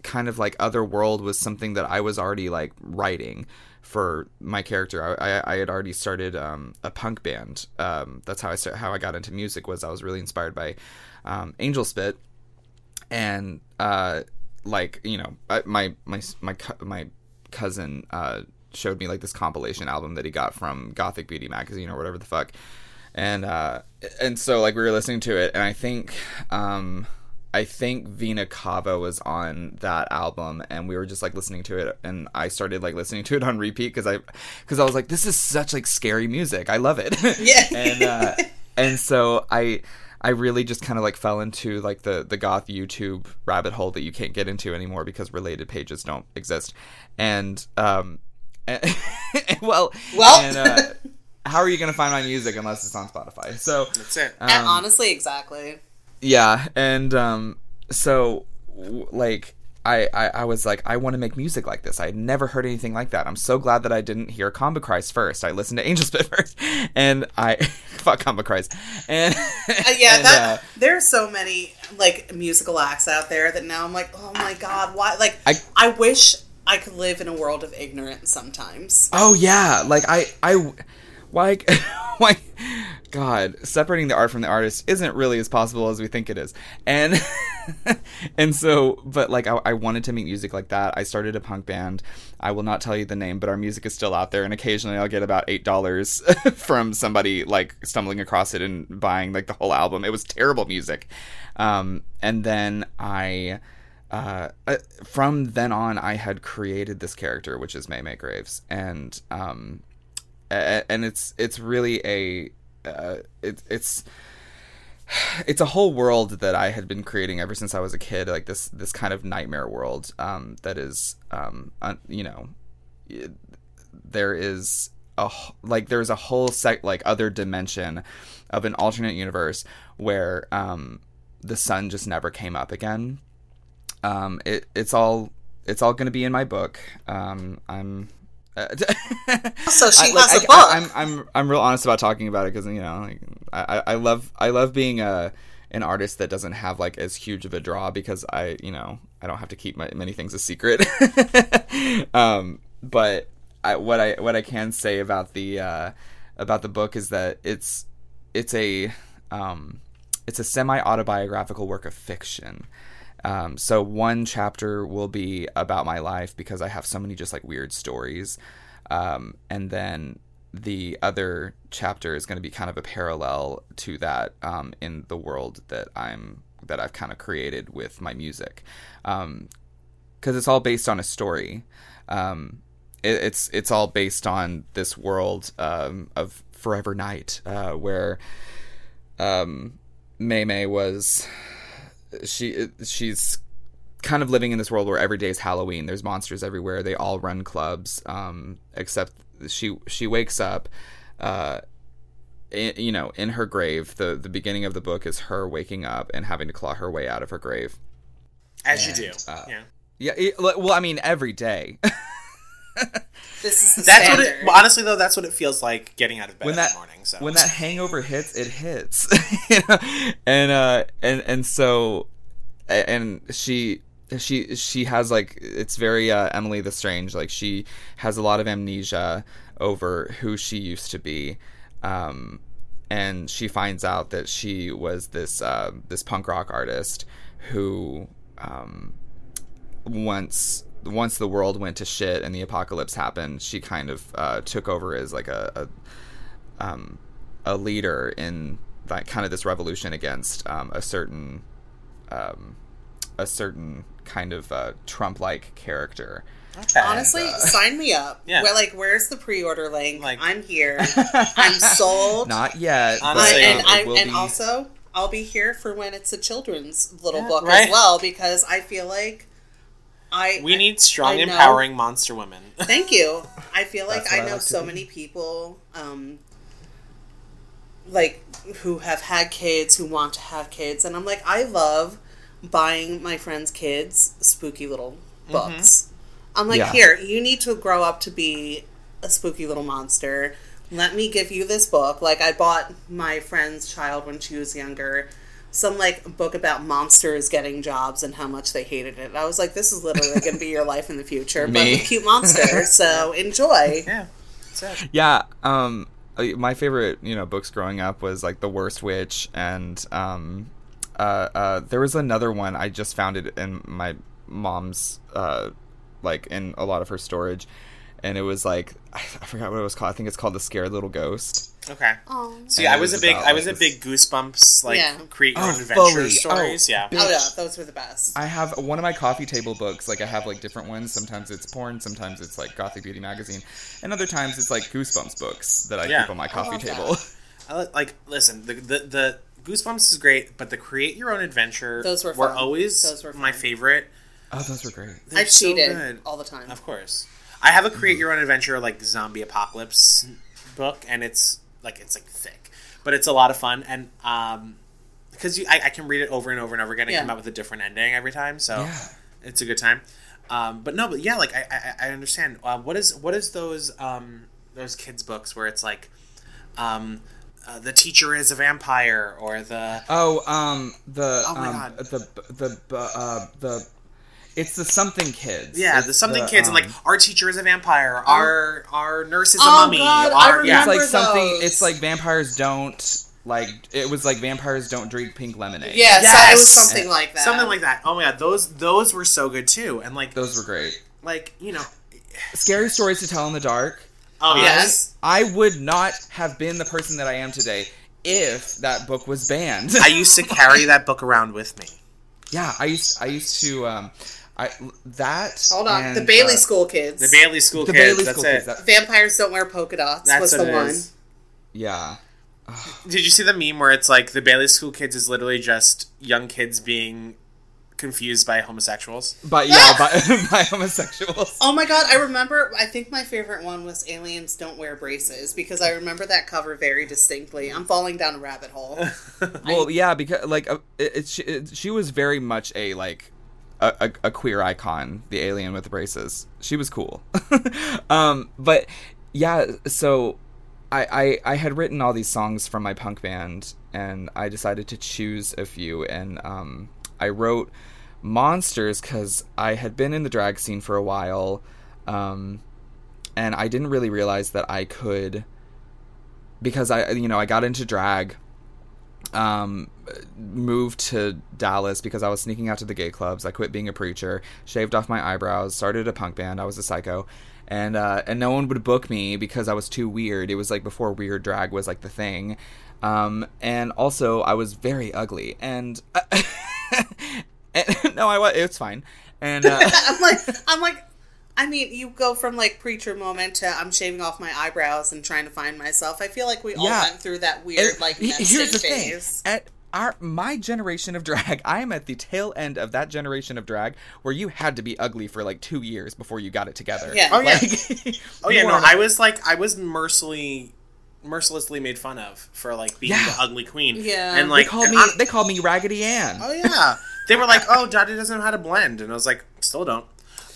kind of like other world was something that I was already like writing for my character. I, I, I had already started um, a punk band. Um, that's how I start, how I got into music. Was I was really inspired by um, Angelspit, and uh, like you know I, my my my my cousin uh, showed me like this compilation album that he got from Gothic Beauty magazine or whatever the fuck, and uh, and so like we were listening to it, and I think. Um, I think Vina Cava was on that album, and we were just like listening to it, and I started like listening to it on repeat because I, because I was like, this is such like scary music. I love it. Yeah. and uh, and so I, I really just kind of like fell into like the the goth YouTube rabbit hole that you can't get into anymore because related pages don't exist, and um, well, Well. and, uh, how are you gonna find my music unless it's on Spotify? So That's it. Um, honestly, exactly. Yeah and um so like I, I, I was like, I want to make music like this. I had never heard anything like that. I'm so glad that I didn't hear Combichrist first. I listened to Angelspit first, and I fuck Combichrist. And Uh, yeah, and, that uh, there are so many like musical acts out there that now I'm like, oh my god, why? Like, I- I, wish I could live in a world of ignorance sometimes. oh yeah, like I I why why God separating the art from the artist isn't really as possible as we think it is, and and so but like I, I wanted to make music like that. I started a punk band. I will not tell you the name, but our music is still out there, and occasionally I'll get about eight dollars from somebody like stumbling across it and buying like the whole album. It was terrible music, um, and then I. Uh, uh, from then on, I had created this character, which is May May Graves, and um, and it's it's really a uh, it, it's it's a whole world that I had been creating ever since I was a kid, like this this kind of nightmare world um, that is, um, un, you know, there is a like there's a whole sec like other dimension of an alternate universe where um, the sun just never came up again. Um, it it's all it's all going to be in my book. Um, I'm. Uh, So she I, like, has a book. I, am I'm I'm real honest about talking about it because you know like, I, I- I love I love being a an artist that doesn't have like as huge of a draw because I you know I don't have to keep my, many things a secret. um, but I, what I what I can say about the uh, about the book is that it's it's a um, it's a semi autobiographical work of fiction. Um, so one chapter will be about my life because I have so many just like weird stories, um, and then the other chapter is going to be kind of a parallel to that um, in the world that I'm that I've kind of created with my music, because it's all based on a story. Um, it, it's it's all based on this world um, of Forever Night, uh, where um, May May was she she's kind of living in this world where every day is Halloween. There's monsters everywhere. They all run clubs, um, except she she wakes up. Uh, in, you know, in her grave. The the beginning of the book is her waking up and having to claw her way out of her grave. As you do. uh, yeah. Yeah, it, well, I mean, every day. this is the That's what it. well, honestly, though, that's what it feels like getting out of bed when in that the morning. So when that hangover hits, it hits, you know? and uh, and and so, and she she she has like it's very uh, Emily the Strange. Like she has a lot of amnesia over who she used to be, um, and she finds out that she was this uh, this punk rock artist who um, once once the world went to shit and the apocalypse happened, she kind of uh, took over as like a, a um, a leader in that kind of this revolution against um, a certain um, a certain kind of uh, Trump-like character. okay. Honestly, sign me up. Yeah. We're like, where's the pre-order link? Like- I'm here. I'm sold. Not yet, but, Honestly, and um, I will and be- also I'll be here for when it's a children's little Yeah, book right. as well because I feel like I we need strong, I know- empowering monster women. Thank you. I feel like That's what I I know like so many people, um, like who have had kids, who want to have kids, and I'm like, I love buying my friends' kids spooky little books. I'm like, Yeah. here, you need to grow up to be a spooky little monster. Let me give you this book. Like I bought my friend's child when she was younger. Some like book about monsters getting jobs and how much they hated it. I was like, this is literally going to be your life in the future, but Me. with cute monsters. So enjoy. yeah, that's. Yeah, um, uh, my favorite, you know, books growing up was like The Worst Witch, and um, uh, uh, there was another one I just found it in my mom's, uh, like in a lot of her storage, and it was like I, I forgot what it was called. I think it's called The Scared Little Ghost. Okay. Oh. See, And I was was a big, I was a big Goosebumps like Yeah. create your Oh, own adventure fully. Oh, stories. Oh, yeah. bitch. Oh yeah, those were the best. I have one of my coffee table books. Like I have like different ones. Sometimes it's porn. Sometimes it's like Gothic Beauty magazine, and other times it's like Goosebumps books that I Yeah. keep on my coffee love that. table. I li- like listen, the, the the Goosebumps is great, but the create your own adventure Those were fun. always Those were my favorite. oh, those were great. They're I so cheated good. all the time. Of course. I have a create mm-hmm. your own adventure like zombie apocalypse book and it's like it's like thick. But it's a lot of fun and um because I, I can read it over and over and over again and Yeah. come out with a different ending every time. So Yeah. it's a good time. Um, but no, but yeah, like I I, I understand. Uh, what is what is those um those kids books where it's like um uh, the teacher is a vampire or the Oh, um, the Oh my um, God. the the uh, the it's the something kids. yeah It's the something the, kids and like um, our teacher is a vampire our our nurse is a Oh, mummy God, our, yeah it's like remember something. It's like vampires don't like. It was like vampires don't drink pink lemonade. Yes, Yes! it was something like that. something like that oh my god those those were so good too and like those were great. like you know Scary stories to tell in the dark. oh Yes. I would not have been the person that I am today if that book was banned. I used to carry that book around with me. yeah, I used I used to um, I that. Hold on, and, the Bailey uh, School kids. The Bailey School The Kids. Bailey that's School it. Kids. That, Vampires don't wear polka dots That's was what the it one. is. yeah. Did you see the meme where it's like the Bailey School Kids is literally just young kids being confused by homosexuals? But yeah, by, by homosexuals. Oh my god, I remember. I think my favorite one was Aliens Don't Wear Braces because I remember that cover very distinctly. I'm falling down a rabbit hole. Well, yeah, because like uh, it, it, she, it, she was very much a like a, a, a queer icon, the alien with the braces. She was cool. um, but yeah, so I, I I had written all these songs from my punk band, and I decided to choose a few, and um, I wrote monsters because I had been in the drag scene for a while, um, and I didn't really realize that I could because I you know I got into drag um, moved to Dallas because I was sneaking out to the gay clubs. I quit being a preacher, shaved off my eyebrows, started a punk band. I was a psycho, and uh, and no one would book me because I was too weird. It was like before weird drag was like the thing, um, and also I was very ugly. And, and no, I was. It's fine. And uh, I'm like, I'm like, I mean, you go from like preacher moment to I'm shaving off my eyebrows and trying to find myself. I feel like we all went through that weird And like here's the phase. thing at our my generation of drag i am at the tail end of that generation of drag where you had to be ugly for like two years before you got it together Yeah. Oh yeah. Like, Oh yeah, no, I was like I was mercilessly mercilessly made fun of for like being Yeah. the ugly queen. Yeah. And like they called me I'm- they called me raggedy ann Oh yeah. They were like, "Oh, Dottie doesn't know how to blend," and I was like, "Still don't."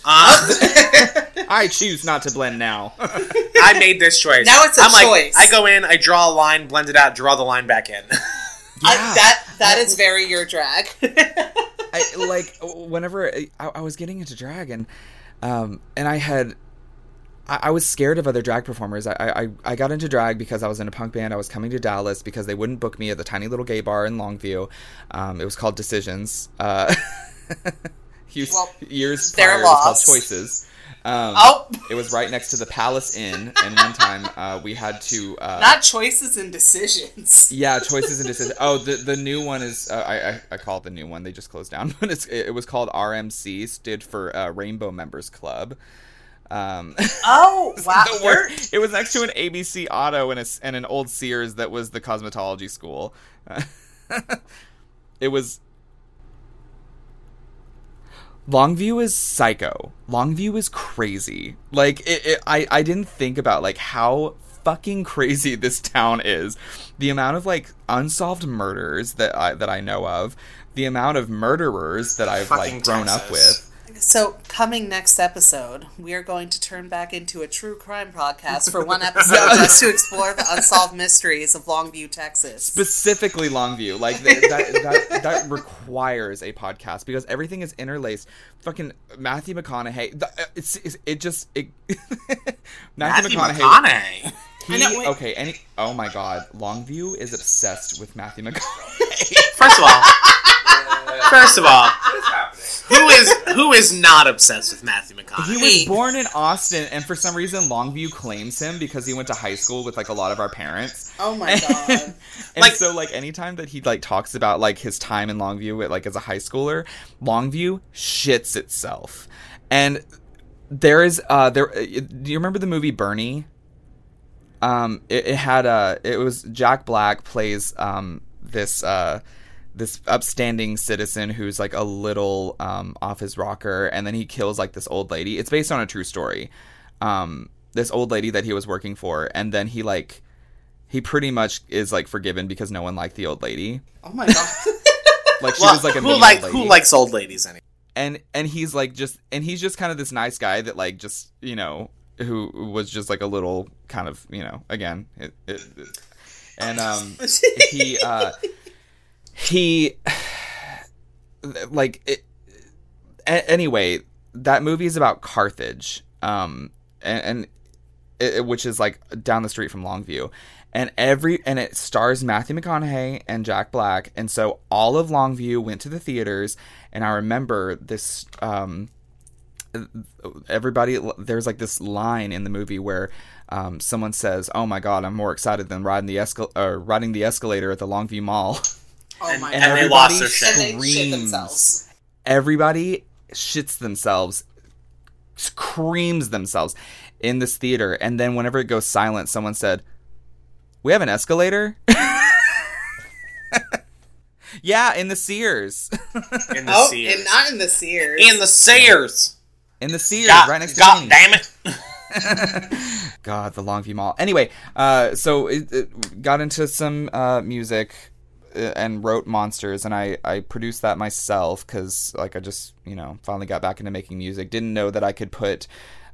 Uh, i choose not to blend now I made this choice. Now it's a I'm like, choice. I go in, I draw a line, blend it out, draw the line back in. I, Yeah. that that is very your drag. I like whenever I, I was getting into drag and um and I had I, I was scared of other drag performers. I, I I got into drag because I was in a punk band. I was coming to Dallas because they wouldn't book me at the tiny little gay bar in Longview. Um, it was called Decisions. Uh, years, Well, years prior, it was called. Choices. Um, Oh. it was right next to the Palace Inn, and one time uh, we had to uh, Not choices and decisions. yeah, choices and decisions. Oh, the the new one is uh, I, I I call it the new one. They just closed down, but it's it was called RMC, stood for uh, Rainbow Members Club. Um, Oh wow! worst- it was next to an ABC Auto and a and an old Sears that was the cosmetology school. it was. Longview is psycho. Longview is crazy. Like it, it, I I didn't think about like how fucking crazy this town is. The amount of like unsolved murders that I that I know of, the amount of murderers that I've Fucking like grown up with. So, coming next episode, we are going to turn back into a true crime podcast for one episode just to explore the unsolved mysteries of Longview, Texas. specifically Longview. Like th- that, that that requires a podcast because everything is interlaced. Fucking Matthew McConaughey. The, uh, it's, it's it just it. Matthew, Matthew McConaughey. McConaughey. He, I know, okay. Any. Oh my God. Longview is obsessed with Matthew McConaughey. First of all, first of all, What is happening? who is who is not obsessed with Matthew McConaughey? He was born in Austin, and for some reason, Longview claims him because he went to high school with like a lot of our parents. Oh my god. and Like- so like anytime that he like talks about like his time in Longview with, like as a high schooler, Longview shits itself. And there is uh there uh, do you remember the movie Bernie? Um it, it had uh it was Jack Black plays um this uh this upstanding citizen who's like a little um off his rocker and then he kills like this old lady. It's based on a true story. Um this old lady that he was working for and then he like he pretty much is like forgiven because no one liked the old lady. Oh my god. Like she Well, was like a who like old who likes old ladies anyway? and and he's like just and he's just kind of this nice guy that like just you know who was just like a little kind of you know again it, it, it- and um he uh he like it a- anyway that movie is about carthage um and, and it, which is like down the street from longview and every and it stars matthew mcconaughey and jack black and so all of longview went to the theaters and i remember this um everybody there's like this line in the movie where um, someone says, "Oh my God, I'm more excited than riding the escal- riding the escalator at the Longview Mall." Oh my And god. they everybody lost their shit. And they shit screams. themselves. Everybody shits themselves, screams themselves in this theater, and then whenever it goes silent, someone said, We have an escalator. yeah, in the Sears. In the Oh, Sears. and not in the Sears. in the Sears. in the Sears, God, right next to God damn it. God, the Longview Mall. Anyway, uh, so it, it got into some uh, music and wrote monsters, and I I produced that myself because like I just you know finally got back into making music. Didn't know that I could put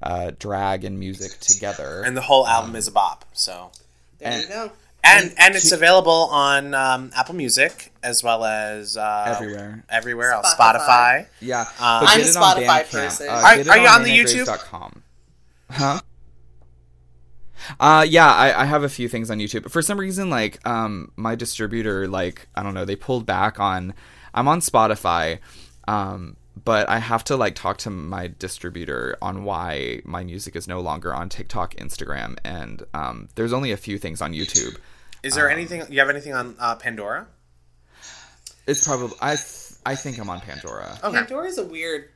uh, drag and music together. And the whole album is a bop. So there and- you go. and and it's available on um, Apple Music as well as uh, Everywhere. Everywhere else, Spotify. Spotify. yeah, I'm a on Spotify person. Uh, Are- are you on the YouTube? ManaGraves.com. Huh? Uh yeah, I, I have a few things on YouTube. For some reason, like um my distributor, like I don't know, they pulled back on. I'm on Spotify, um, but I have to like talk to my distributor on why my music is no longer on TikTok, Instagram, and um, there's only a few things on YouTube. Is Um, there anything? You have anything on uh, Pandora? It's probably I th- I think I'm on Pandora. Okay. Pandora's a weird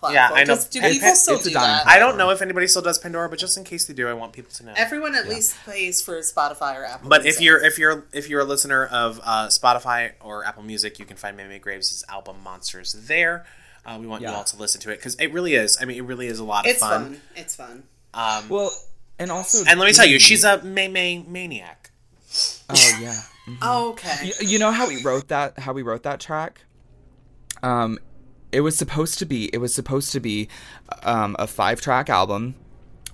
platform. Yeah, I know. 'cause Do And people Pan- still do dying that? I don't know if anybody still does Pandora, but just in case they do, I want people to know. Everyone at least pays for Spotify or Apple. But if Music. you're if you're if you're a listener of uh, Spotify or Apple Music, you can find Mamie Graves' album Monsters there. Uh, we want you all to listen to it because it really is. I mean, it really is a lot of fun. it's fun. fun. It's fun. Um, Well, and also, and let me tell you, she's a May May maniac. oh yeah. Oh, okay. You, you know how we wrote that? How we wrote that track? Um, it was supposed to be. It was supposed to be, um, a five track album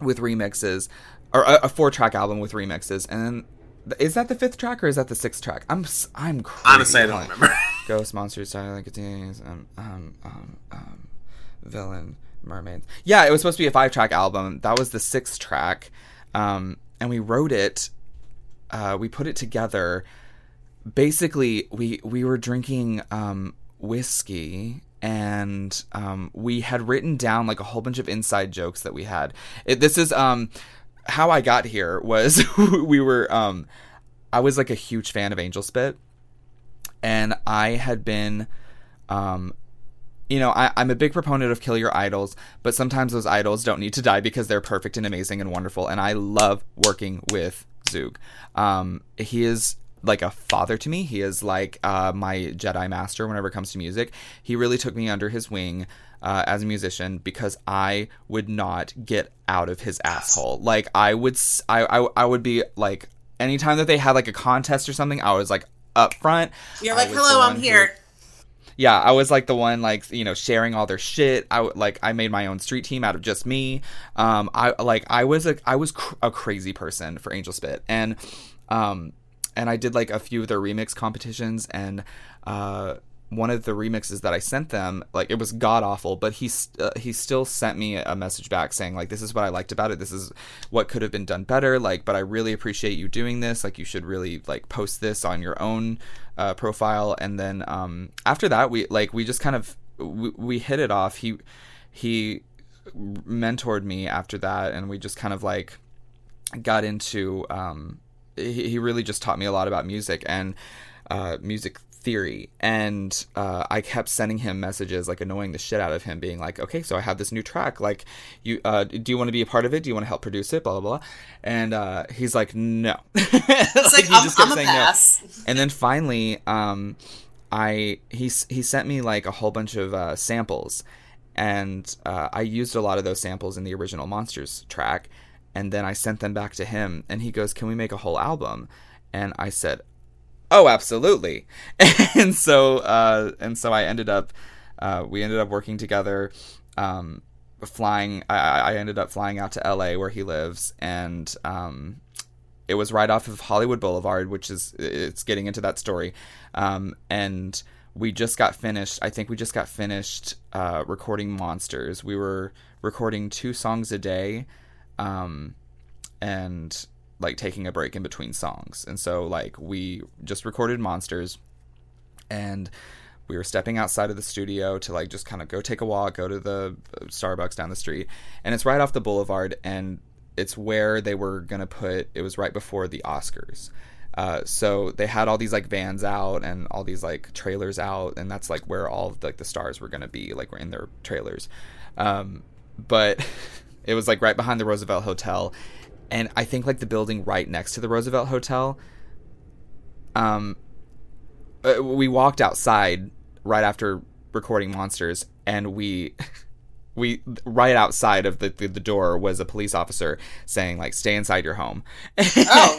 with remixes, or a, a four track album with remixes, and then. Is that the fifth track or is that the sixth track? I'm I'm crazy. Honestly, I don't remember. Ghost monsters, silent continues, um, um, um, um, villain, mermaids. Yeah, it was supposed to be a five track album. That was the sixth track, um, and we wrote it. Uh, we put it together. Basically, we we were drinking um, whiskey. And um, we had written down like a whole bunch of inside jokes that we had. It, this is um, how I got here was we were um, I was like a huge fan of Angelspit, and I had been, um, you know, I, I'm a big proponent of kill your idols, but sometimes those idols don't need to die because they're perfect and amazing and wonderful. And I love working with ZooG. Um, he is like a father to me. He is like uh, my Jedi master whenever it comes to music. He really took me under his wing. Uh, as a musician, because I would not get out of his asshole. Like I would, I, I, I would be like, anytime that they had like a contest or something, I was like up front. You're I like, hello, I'm one who- here. yeah, I was like the one like you know sharing all their shit. I like I made my own street team out of just me. Um, I like I was a I was cr- a crazy person for Angelspit, and um, and I did like a few of their remix competitions, and uh, one of the remixes that I sent them, like it was god awful, but he uh, he still sent me a message back saying like this is what I liked about it. This is what could have been done better. Like, but I really appreciate you doing this. Like, you should really like post this on your own uh, profile. And then um, after that, we like we just kind of we, we hit it off. He he mentored me after that, and we just kind of like got into um, he, he really just taught me a lot about music and uh, music theory. And uh, i kept sending him messages like annoying the shit out of him being like okay so i have this new track like you uh, do you want to be a part of it? Do you want to help produce it? Blah blah blah. And uh, he's like no. It's like, I'm, I'm a pass. and then finally um i he he sent me like a whole bunch of uh, samples. And uh, i used a lot of those samples in the original monsters track and then i sent them back to him and he goes can we make a whole album and i said oh absolutely and so uh and so i ended up uh we ended up working together um flying i i ended up flying out to la where he lives and um it was right off of Hollywood Boulevard, which is it's getting into that story, um, and we just got finished. I think we just got finished uh, recording Monsters. We were recording two songs a day, um, and like taking a break in between songs. And so like we just recorded Monsters, and we were stepping outside of the studio to like just kind of go take a walk, go to the uh, Starbucks down the street, and it's right off the boulevard, and it's where they were gonna put. It was right before the Oscars. Uh, so they had all these like vans out and all these like trailers out, and that's like where all of, like the stars were gonna be, like were in their trailers. Um, but it was like right behind the Roosevelt Hotel, and I think like the building right next to the Roosevelt Hotel. Um, uh, we walked outside right after recording Monsters, and we. We right outside of the, the, the door was a police officer saying like stay inside your home. Oh.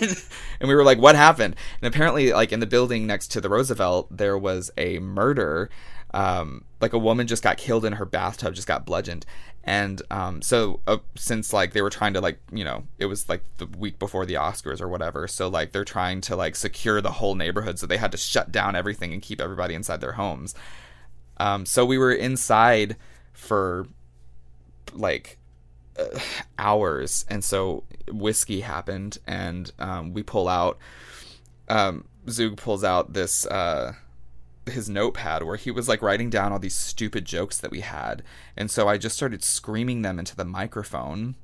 and we were like what happened? And apparently like in the building next to the Roosevelt there was a murder um, like a woman just got killed in her bathtub, just got bludgeoned, and um, so uh, since like they were trying to like you know it was like the week before the Oscars or whatever, so like they're trying to like secure the whole neighborhood, so they had to shut down everything and keep everybody inside their homes. Um, so we were inside for like uh, hours, and so whiskey happened, and um, we pull out. Um, ZooG pulls out this. Uh, his notepad where he was like writing down all these stupid jokes that we had. And so i just started screaming them into the microphone.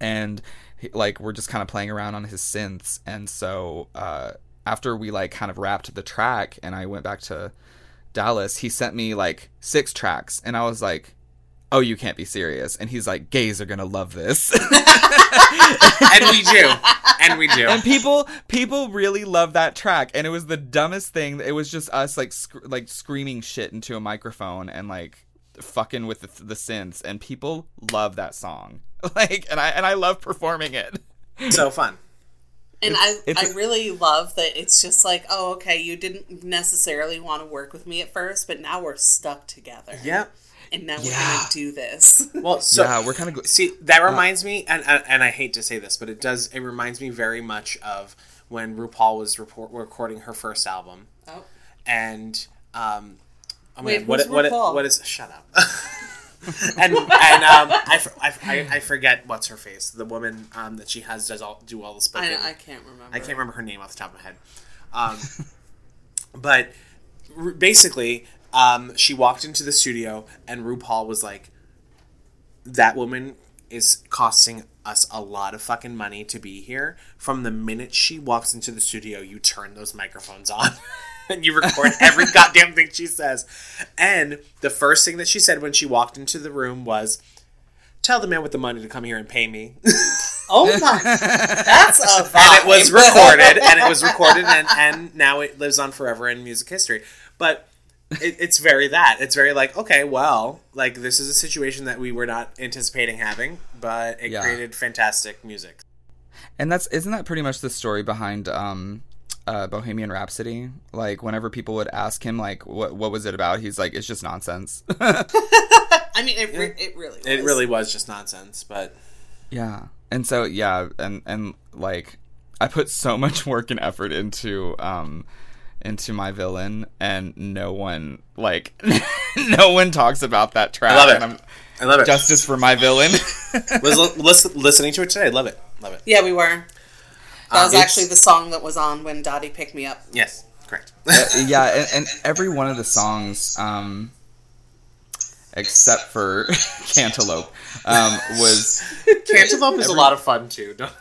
And he, like we're just kind of playing around on his synths. And so uh, after we like kind of wrapped the track and i went back to dallas he sent me like six tracks. And i was like oh you can't be serious and he's like gays are gonna love this and we do, and we do. and people people really love that track and it was the dumbest thing it was just us like sc- like screaming shit into a microphone and like fucking with the, the synths and people love that song like and i and i love performing it so fun. And I, it's- I really love that it's just like, oh, okay, you didn't necessarily want to work with me at first, but now we're stuck together. Yeah. And now we're Yeah. going to do this. Well, so yeah we're kind of See, that reminds me, and, and and I hate to say this, but it does. It reminds me very much of when RuPaul was report, recording her first album, Oh. and um, oh Wait, man, what who's what RuPaul? what is? Shut up. and and um, I, f- I, f- I- I forget what's her face. The woman um, that she has does all do all the spoken. I, I can't remember. I can't remember her name off the top of my head. Um, but basically, um, she walked into the studio, and RuPaul was like, "That woman is costing us a lot of fucking money to be here. From the minute she walks into the studio, you turn those microphones on." And you record every goddamn thing she says. And the first thing that she said when she walked into the room was, Tell the man with the money to come here and pay me. Oh my. That's a vibe. and it was recorded and it was recorded and, and now it lives on forever in music history but it, it's very that it's very like okay well like this is a situation that we were not anticipating having but it Yeah. created fantastic music and that's isn't that pretty much the story behind um uh, Bohemian Rhapsody. Like whenever people would ask him, like, "What what was it about?" He's like, "It's just nonsense." I mean, it, re- it really was. it really was just nonsense but Yeah. And so yeah, and and like I put so much work and effort into um into my villain and no one like no one talks about that track. I love it. And I'm, i love it justice for my villain. was lis- listening to it today love it love it Yeah, we were. That was actually the song that was on when Dottie picked me up. yes correct yeah, and, and every one of the songs um except for Cantaloupe um was cantaloupe is a lot of fun too don't-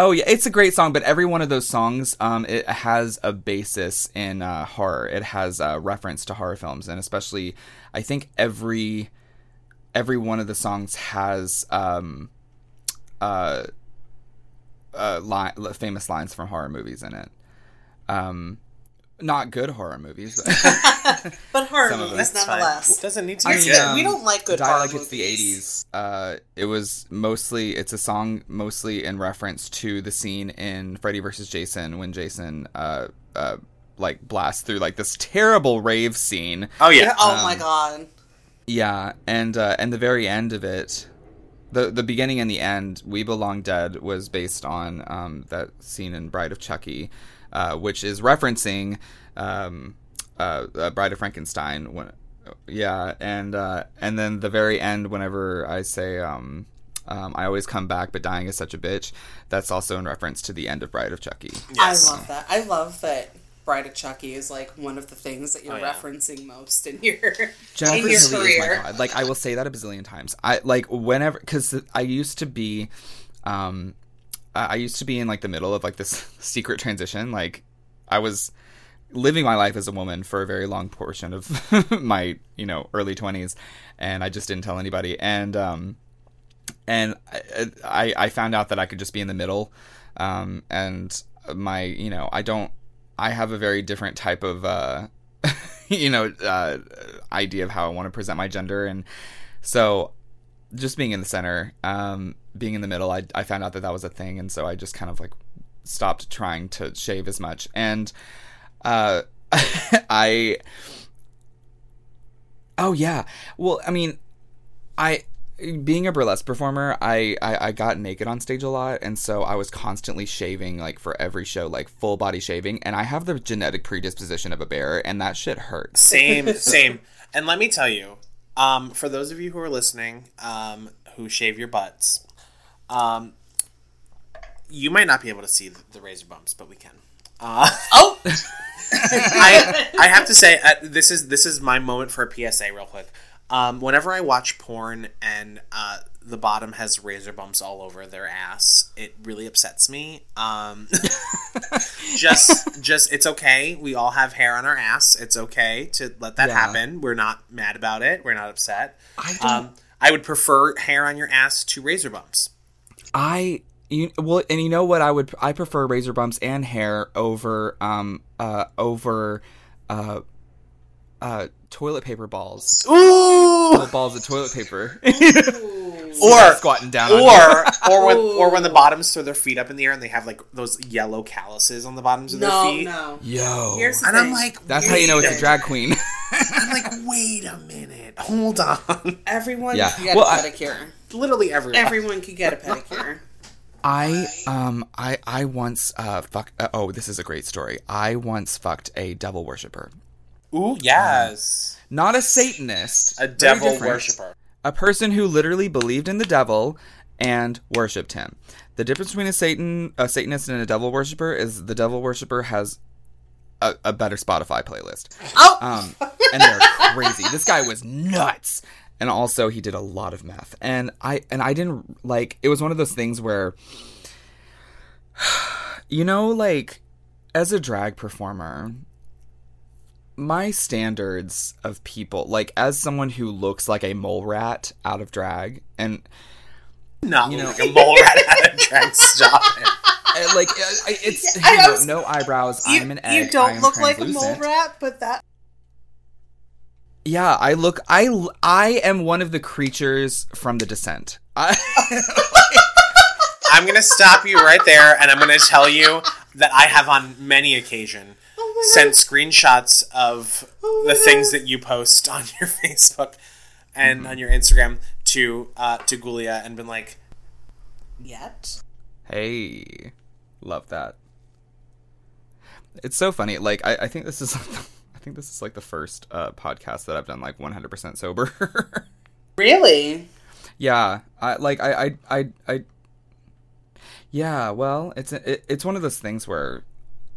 Oh yeah, it's a great song, but every one of those songs, um, it has a basis in uh, horror. It has a reference to horror films, and especially, I think every every one of the songs has um, uh, uh, famous lines from horror movies in it. Um, not good horror movies, but But horror movies, That's fine. nonetheless. doesn't need to I be mean, good. um, we don't like good Die horror like it's the 80s uh it was mostly it's a song mostly in reference to the scene in freddy vs jason when jason uh uh like blasts through like this terrible rave scene oh yeah Oh my god. yeah and uh and the very end of it the the beginning and the end we belong dead was based on um that scene in bride of chucky uh which is referencing um uh, uh bride of frankenstein when yeah and uh and then the very end whenever i say um um, I always come back, but dying is such a bitch. That's also in reference to the end of Bride of Chucky. Yes. I love that. I love that Bride of Chucky is like one of the things that you're Oh, yeah. referencing most in your Jennifer in your Tilly career. Like I will say that a bazillion times. I like whenever because I used to be, um, I used to be in like the middle of like this secret transition. Like I was living my life as a woman for a very long portion of my you know early twenties, and I just didn't tell anybody. And um, and I I found out that I could just be in the middle, um, and my you know I don't I have a very different type of uh, you know uh, idea of how I want to present my gender, and so just being in the center, um, being in the middle, I I found out that that was a thing, and so I just kind of like stopped trying to shave as much, and uh, I oh yeah, well I mean I being a burlesque performer, I, I I got naked on stage a lot, and so I was constantly shaving like for every show, like full body shaving, and I have the genetic predisposition of a bear, and that shit hurts. Same, same. And let me tell you, um, for those of you who are listening, um, who shave your butts, um, you might not be able to see the, the razor bumps, but we can. Uh, Oh, I I have to say uh, this is this is my moment for a PSA real quick. Um, whenever I watch porn and uh, the bottom has razor bumps all over their ass, it really upsets me. Um, just just it's okay. We all have hair on our ass. It's okay to let that Yeah. happen. We're not mad about it. We're not upset. I Um, I would prefer hair on your ass to razor bumps. I you well, and you know what? I would I prefer razor bumps and hair over um uh over uh uh toilet paper balls. Ooh. Little balls of toilet paper. Or squatting down on or or when or when the bottoms throw their feet up in the air and they have like those yellow calluses on the bottoms of no, their feet. no. Yo. Here's the And thing. I'm like, That's how you know it's a drag queen. I'm like, wait a minute, hold on. everyone Yeah. can get Well, a I- pedicure. Literally everyone. Everyone can get a pedicure. I um I I once uh fuck uh, oh this is a great story. I once fucked a devil worshiper. Ooh, yes, Not a satanist. a devil worshiper. A person who literally believed in the devil and worshipped him. The difference between a Satan, a Satanist, and a devil worshiper is the devil worshiper has a, a better Spotify playlist. Oh, Um, and they're crazy. This guy was nuts, and also he did a lot of meth. And I and I didn't like. It was one of those things where, you know, like as a drag performer, my standards of people, like as someone who looks like a mole rat out of drag, and Not You know- like a mole rat out of drag. Stop it. like uh, it's I you know, was- no eyebrows. you, I'm an egg. you don't look like a mole rat, but that Yeah, I look. I I am one of the creatures from the Descent. I, I'm gonna stop you right there, and I'm gonna tell you that I have on many occasion Oh sent screenshots of Oh the my things that you post on your Facebook and Mm-hmm. on your Instagram to uh, to Gulia and been like, yet. hey, love that. It's so funny. Like I, I think this is. I think this is like the first uh, podcast that I've done like 100% sober. Really? yeah, I like I I I, I Yeah, well, it's it, it's one of those things where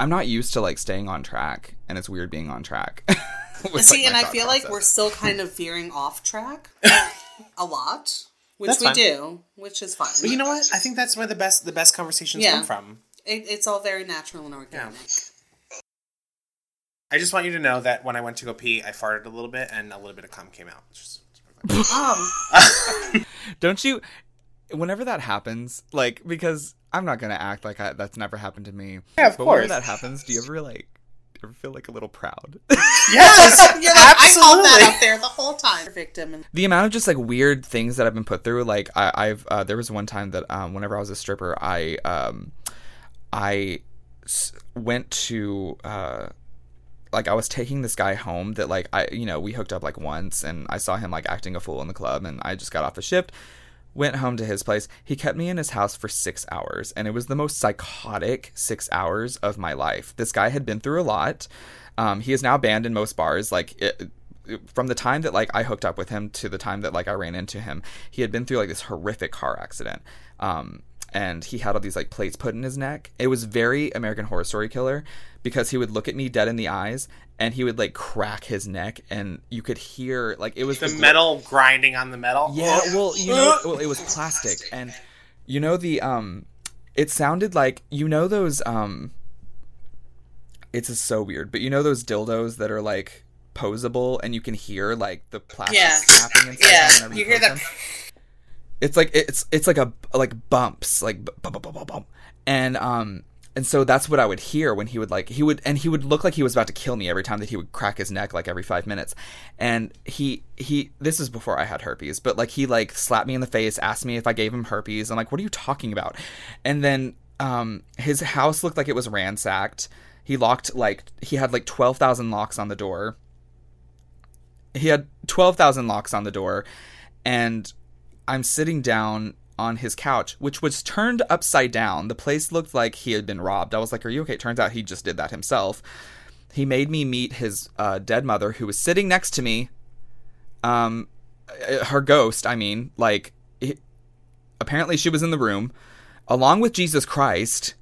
I'm not used to like staying on track, and it's weird being on track. with, See, like, and I thought feel like we're still kind of veering off track a lot, which That's we fine. do, which is fine. but you know what? I think that's where the best the best conversations Yeah. come from. It, it's all very natural and organic. I just want you to know that when I went to go pee, I farted a little bit, and a little bit of cum came out. Just- Um, Don't you? Whenever that happens, like because I'm not gonna act like I, that's never happened to me. Yeah, of but course. Whenever that happens, do you ever like? Ever feel like a little proud? yes, you're like, I called that absolutely. up there the whole time. Victim the amount of just like weird things that I've been put through. Like I, I've uh, there was one time that um, whenever I was a stripper, I um, I s- went to uh, like I was taking this guy home that like I you know we hooked up like once and I saw him like acting a fool in the club and I just got off a shift. Went home to his place. He kept me in his house for six hours, and it was the most psychotic six hours of my life. This guy had been through a lot. Um, he is now banned in most bars. Like it, from the time that like I hooked up with him to the time that like I ran into him, he had been through like this horrific car accident. Um, and he had all these like plates put in his neck. It was very American Horror Story killer because he would look at me dead in the eyes and he would like crack his neck and you could hear like it was the gl- metal grinding on the metal. yeah, well, you know, well, it was plastic, and you know the um, it sounded like you know those um. It's just so weird, but you know those dildos that are like posable, and you can hear like the plastic Yeah. snapping inside Yeah, them whenever you hear that-? It's like it's it's like a like bumps, like bump, bump, bump, bump, and um and so that's what I would hear when he would like he would and he would look like he was about to kill me every time that he would crack his neck like every five minutes, and he he this is before I had herpes, but like he like slapped me in the face, asked me if I gave him herpes. I'm like, what are you talking about? And then um his house looked like it was ransacked. He locked like he had like twelve thousand locks on the door. He had twelve thousand locks on the door, and I'm sitting down on his couch, which was turned upside down. The place looked like he had been robbed. I was like, Are you okay? Turns out he just did that himself. He made me meet his uh, dead mother, who was sitting next to me. Um, uh, her ghost, I mean, like, he, apparently she was in the room, along with Jesus Christ.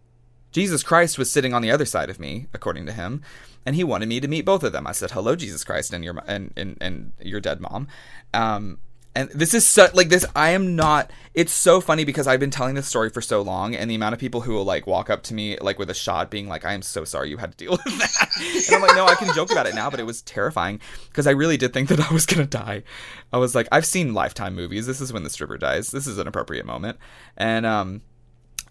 Jesus Christ was sitting on the other side of me, according to him, and he wanted me to meet both of them. I said, "Hello, Jesus Christ, and your and and, and your dead mom." Um, and this is so like this i am not it's so funny because i've been telling this story for so long and the amount of people who will like walk up to me like with a shot being like i am so sorry you had to deal with that. And i'm like no i can joke about it now but it was terrifying because i really did think that i was gonna die. I was like i've seen lifetime movies. This is when the stripper dies. This is an appropriate moment. And um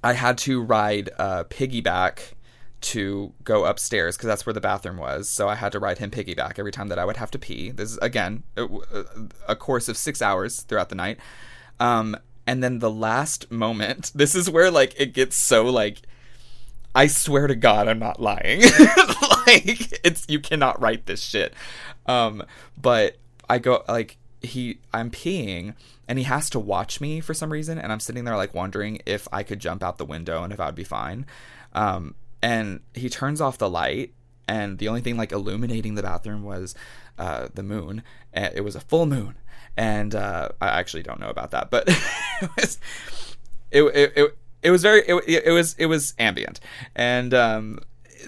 i had to ride uh piggyback to go upstairs because that's where the bathroom was. So I had to ride him piggyback every time that I would have to pee. This is again a, course of six hours throughout the night. Um, and then the last moment, this is where like it gets so like. I swear to God, I'm not lying. like it's you cannot write this shit. Um, but I go like he, I'm peeing, and he has to watch me for some reason, and I'm sitting there like wondering if I could jump out the window and if I'd be fine. Um, and he turns off the light and the only thing like illuminating the bathroom was uh, the moon. And it was a full moon. And uh, i actually don't know about that but it was it, it, it, it was very it, it was it was ambient. And um,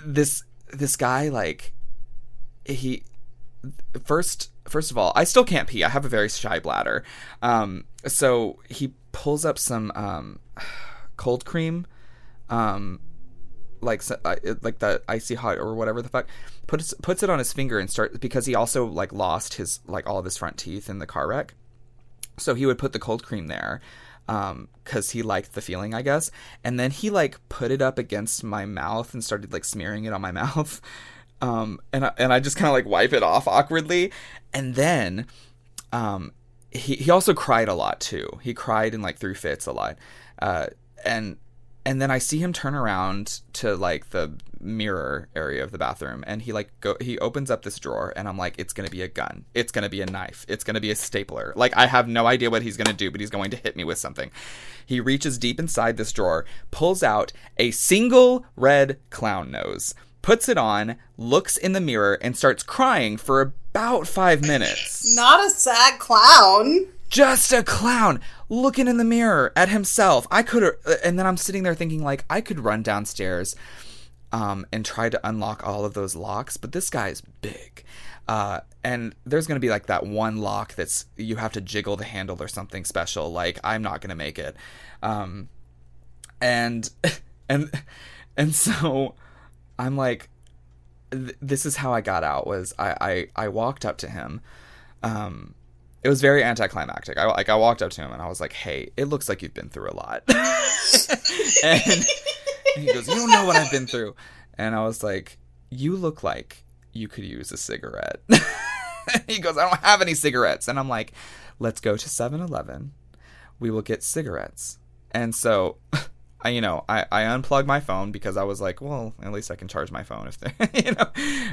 this this guy like he first first of all i still can't pee. I have a very shy bladder. Um, so he pulls up some um, cold cream um, like like the icy hot or whatever the fuck puts puts it on his finger and start because he also like lost his like all of his front teeth in the car wreck. So he would put the cold cream there um cuz he liked the feeling I guess. And then he like put it up against my mouth and started like smearing it on my mouth. Um and I, and I just kind of like wipe it off awkwardly. And then um he he also cried a lot too. He cried and like threw fits a lot. Uh and and then I see him turn around to like the mirror area of the bathroom and he like go he opens up this drawer and I'm like it's going to be a gun. It's going to be a knife. It's going to be a stapler. Like I have no idea what he's going to do, but he's going to hit me with something. He reaches deep inside this drawer, pulls out a single red clown nose, puts it on, looks in the mirror and starts crying for about 5 minutes. Not a sad clown. Just a clown looking in the mirror at himself. I could, uh, and then I'm sitting there thinking, like, I could run downstairs um, and try to unlock all of those locks, but this guy's big. Uh, and there's going to be like that one lock that's you have to jiggle the handle or something special. Like, I'm not going to make it. Um, and, and, and so I'm like, th- this is how I got out was I, I, I walked up to him. Um, it was very anticlimactic. I like I walked up to him and I was like, "Hey, it looks like you've been through a lot." and, he goes, "You don't know what I've been through." And I was like, "You look like you could use a cigarette." he goes, "I don't have any cigarettes." And I'm like, "Let's go to 7-Eleven. We will get cigarettes." And so I, you know, I, I unplugged my phone because I was like, well, at least I can charge my phone if they, you know,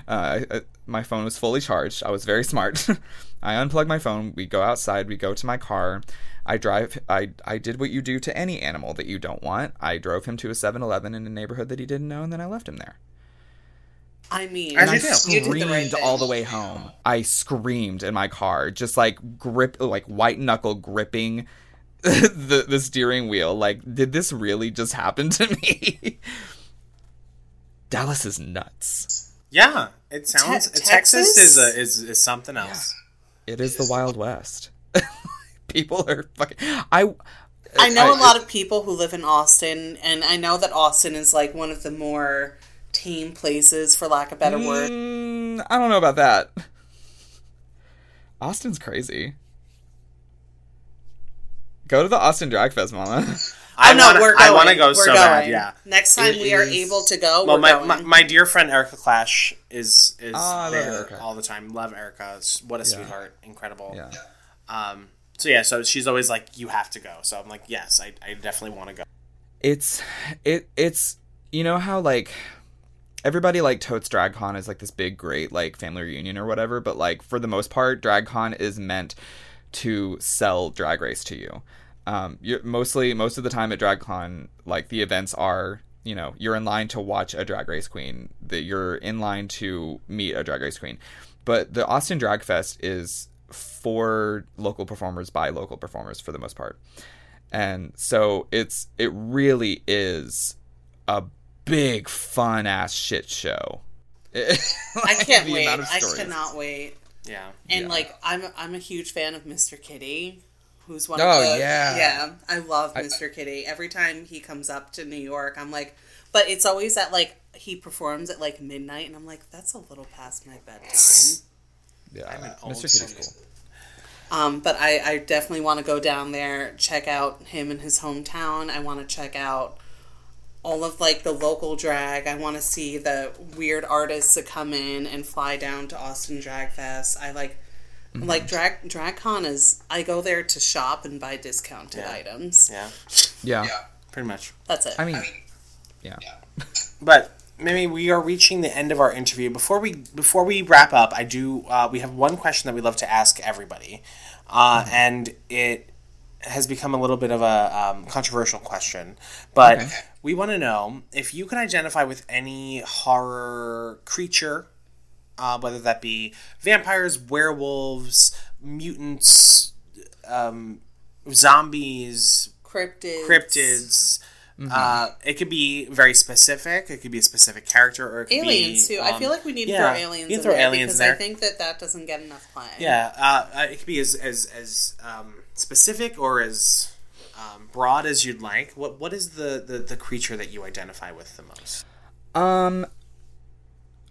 uh, I, my phone was fully charged. I was very smart. I unplugged my phone. We go outside. We go to my car. I drive. I I did what you do to any animal that you don't want. I drove him to a 7-Eleven in a neighborhood that he didn't know, and then I left him there. I mean, And I you screamed the right all the way home. I screamed in my car, just like grip, like white knuckle gripping the the steering wheel. Like, did this really just happen to me? Dallas is nuts. Yeah, it sounds. Te- Texas, Texas? is a is, is something else. It is the Wild West. People are fucking. I I know a lot of people who live in Austin, and I know that Austin is like one of the more tame places, for lack of a better word. Mm, I don't know about that. Austin's crazy. Go to the Austin Drag Fest, Mama. I oh no, wanna, we're going. I want to go We're so going. bad. Yeah. Next time It we are able to go, Well, we're my, going. my my dear friend Erica Clash is is Oh, there all the time. Love Erica. What a sweetheart. Incredible. yeah. Um. So yeah. So she's always like, you have to go. So I'm like, yes, I, I definitely want to go. it's it it's you know how like everybody like totes dragcon is like this big great like family reunion or whatever but like for the most part dragcon is meant to sell drag race to you. Um you're mostly most of the time at dragcon like the events are you know you're in line to watch a drag race queen that you're in line to meet a drag race queen. But the austin drag fest is for local performers by local performers for the most part. And so it's it really is a big fun ass shit show. I can't wait. I cannot wait. Yeah. And Yeah. like I'm I'm a huge fan of Mr. Kitty, who's one Oh, of the yeah. yeah. I love Mr. Kitty. Every time he comes up to New York, I'm like, but it's always at like he performs at like midnight, and I'm like, that's a little past my bedtime. yeah i old mr kitty's soul. cool Um, but I, I definitely want to go down there, check out him in his hometown. I want to check out all of like the local drag. I want to see the weird artists that come in and fly down to Austin Drag Fest. I like like drag DragCon is I go there to shop and buy discounted Yeah. items. Yeah. yeah, Pretty much. That's it. i mean yeah But maybe we are reaching the end of our interview. Before we before we wrap up, I do uh, we have one question that we love to ask everybody, uh, and it has become a little bit of a um, controversial question. But Okay. We want to know if you can identify with any horror creature, uh, whether that be vampires, werewolves, mutants, um, zombies, cryptids. cryptids. Mm-hmm. Uh, it could be very specific. It could be a specific character, or it could Aliens be, too. I um, feel like we need to yeah, throw aliens. You in there aliens because in there. I think that that doesn't get enough play. yeah, uh, uh, it could be as as as um, specific or as um, broad as you'd like. What what is the, the the creature that you identify with the most? Um.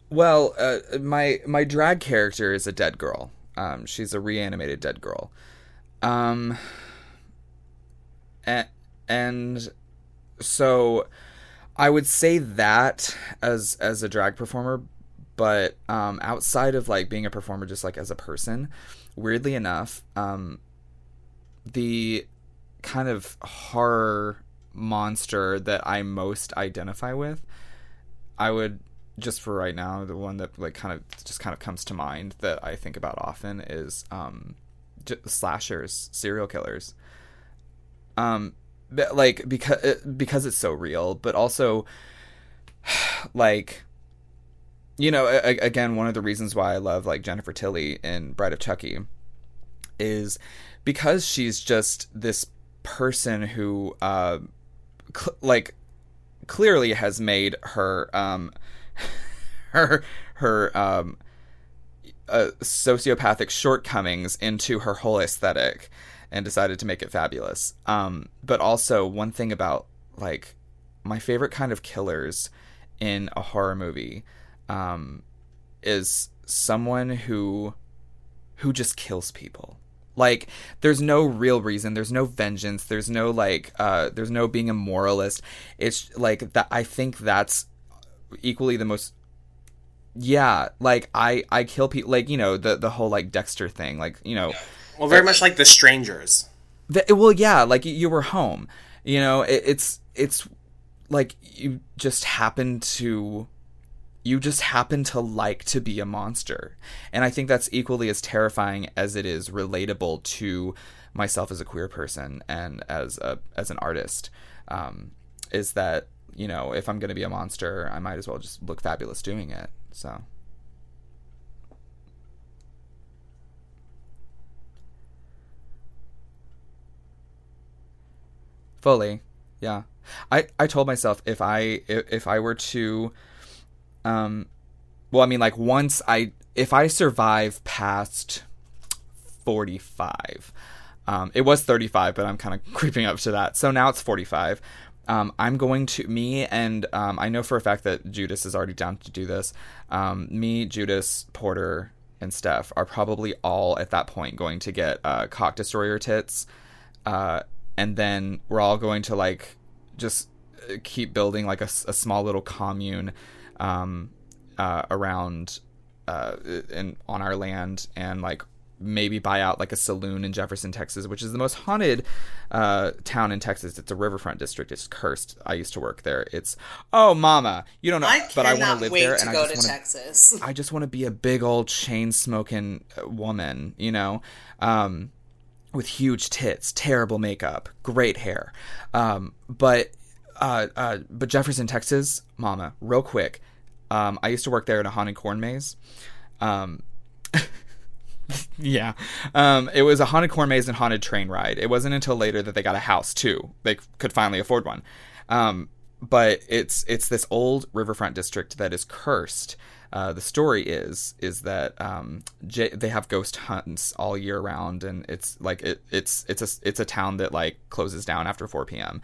Well, uh, my my drag character is a dead girl. Um, she's a reanimated dead girl. Um. And, and so, I would say that as as a drag performer, but um, outside of like being a performer, just like as a person, weirdly enough, um, the kind of horror monster that I most identify with I would just for right now, the one that like kind of just kind of comes to mind that I think about often is um, slashers, serial killers. Um, like because because it's so real, but also like you know a- again one of the reasons why I love like Jennifer Tilly in Bride of Chucky is because she's just this person who uh cl- like clearly has made her um her her um uh, sociopathic shortcomings into her whole aesthetic and decided to make it fabulous. Um but also one thing about like my favorite kind of killers in a horror movie um is someone who who just kills people like there's no real reason there's no vengeance there's no like uh there's no being a moralist. It's like that i think that's equally the most yeah like i i kill people like you know the the whole like dexter thing like you know. Well, very much like the strangers. the, well yeah like you- you were home you know it, it's it's like you just happened to you just happen to like to be a monster. And i think that's equally as terrifying as it is relatable to myself as a queer person and as a as an artist um, is that you know if i'm going to be a monster i might as well just look fabulous doing it so. Fully yeah. I i told myself if i if, if i were to um well i mean like once i if i survive past 45 um it was 35 but i'm kind of creeping up to that. So now it's 45 um, I'm going to me and um, I know for a fact that Judas is already down to do this. Um, me, Judas, Porter, and Steph are probably all at that point going to get uh, cock destroyer tits, uh, and then we're all going to like just uh, keep building like a small little commune um, uh, around uh, in on our land and like maybe buy out like a saloon in Jefferson, Texas, which is the most haunted uh, town in Texas. It's a riverfront district. It's cursed. I used to work there. It's oh mama, you don't know, I but I want to live there, to and I just to want Texas. I just want to be a big old chain smoking woman, you know, um, with huge tits, terrible makeup, great hair. Um, but uh, uh, but Jefferson, Texas, mama, real quick. Um, I used to work there in a haunted corn maze. Um, yeah, um, it was a haunted corn maze and haunted train ride. It wasn't until later that they got a house too. They could finally afford one. Um, but it's it's this old riverfront district that is cursed. Uh, the story is is that um, J- they have ghost hunts all year round, and it's like it, it's it's a it's a town that like closes down after 4 p.m.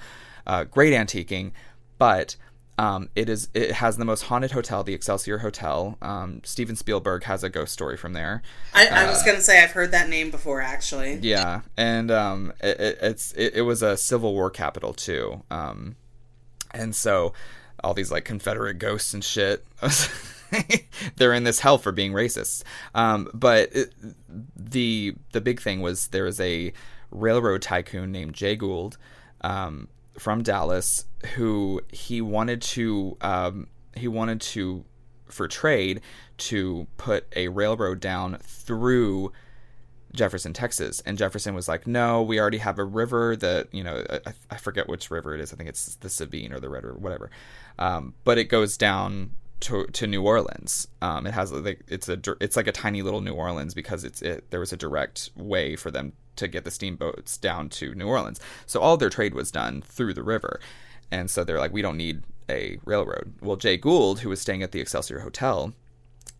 Uh, great antiquing, but um, it is it has the most haunted hotel, the Excelsior Hotel. Um, Steven Spielberg has a ghost story from there. I, I was gonna say I've heard that name before, actually. Yeah, and um, it, it, it's it, it was a Civil War capital too, um, and so all these like Confederate ghosts and shit, they're in this hell for being racist. Um, but it, the the big thing was there was a railroad tycoon named Jay Gould um, from Dallas who he wanted to um, he wanted to for trade to put a railroad down through Jefferson, Texas. And Jefferson was like, no, we already have a river that, you know, I, I forget which river it is. I think it's the Sabine or the Red River, whatever. Um, but it goes down to, to New Orleans. Um, it has like, it's a, it's like a tiny little New Orleans because it's, it, there was a direct way for them to get the steamboats down to New Orleans. So all their trade was done through the river. And so they're like, we don't need a railroad. Well, Jay Gould, who was staying at the Excelsior Hotel,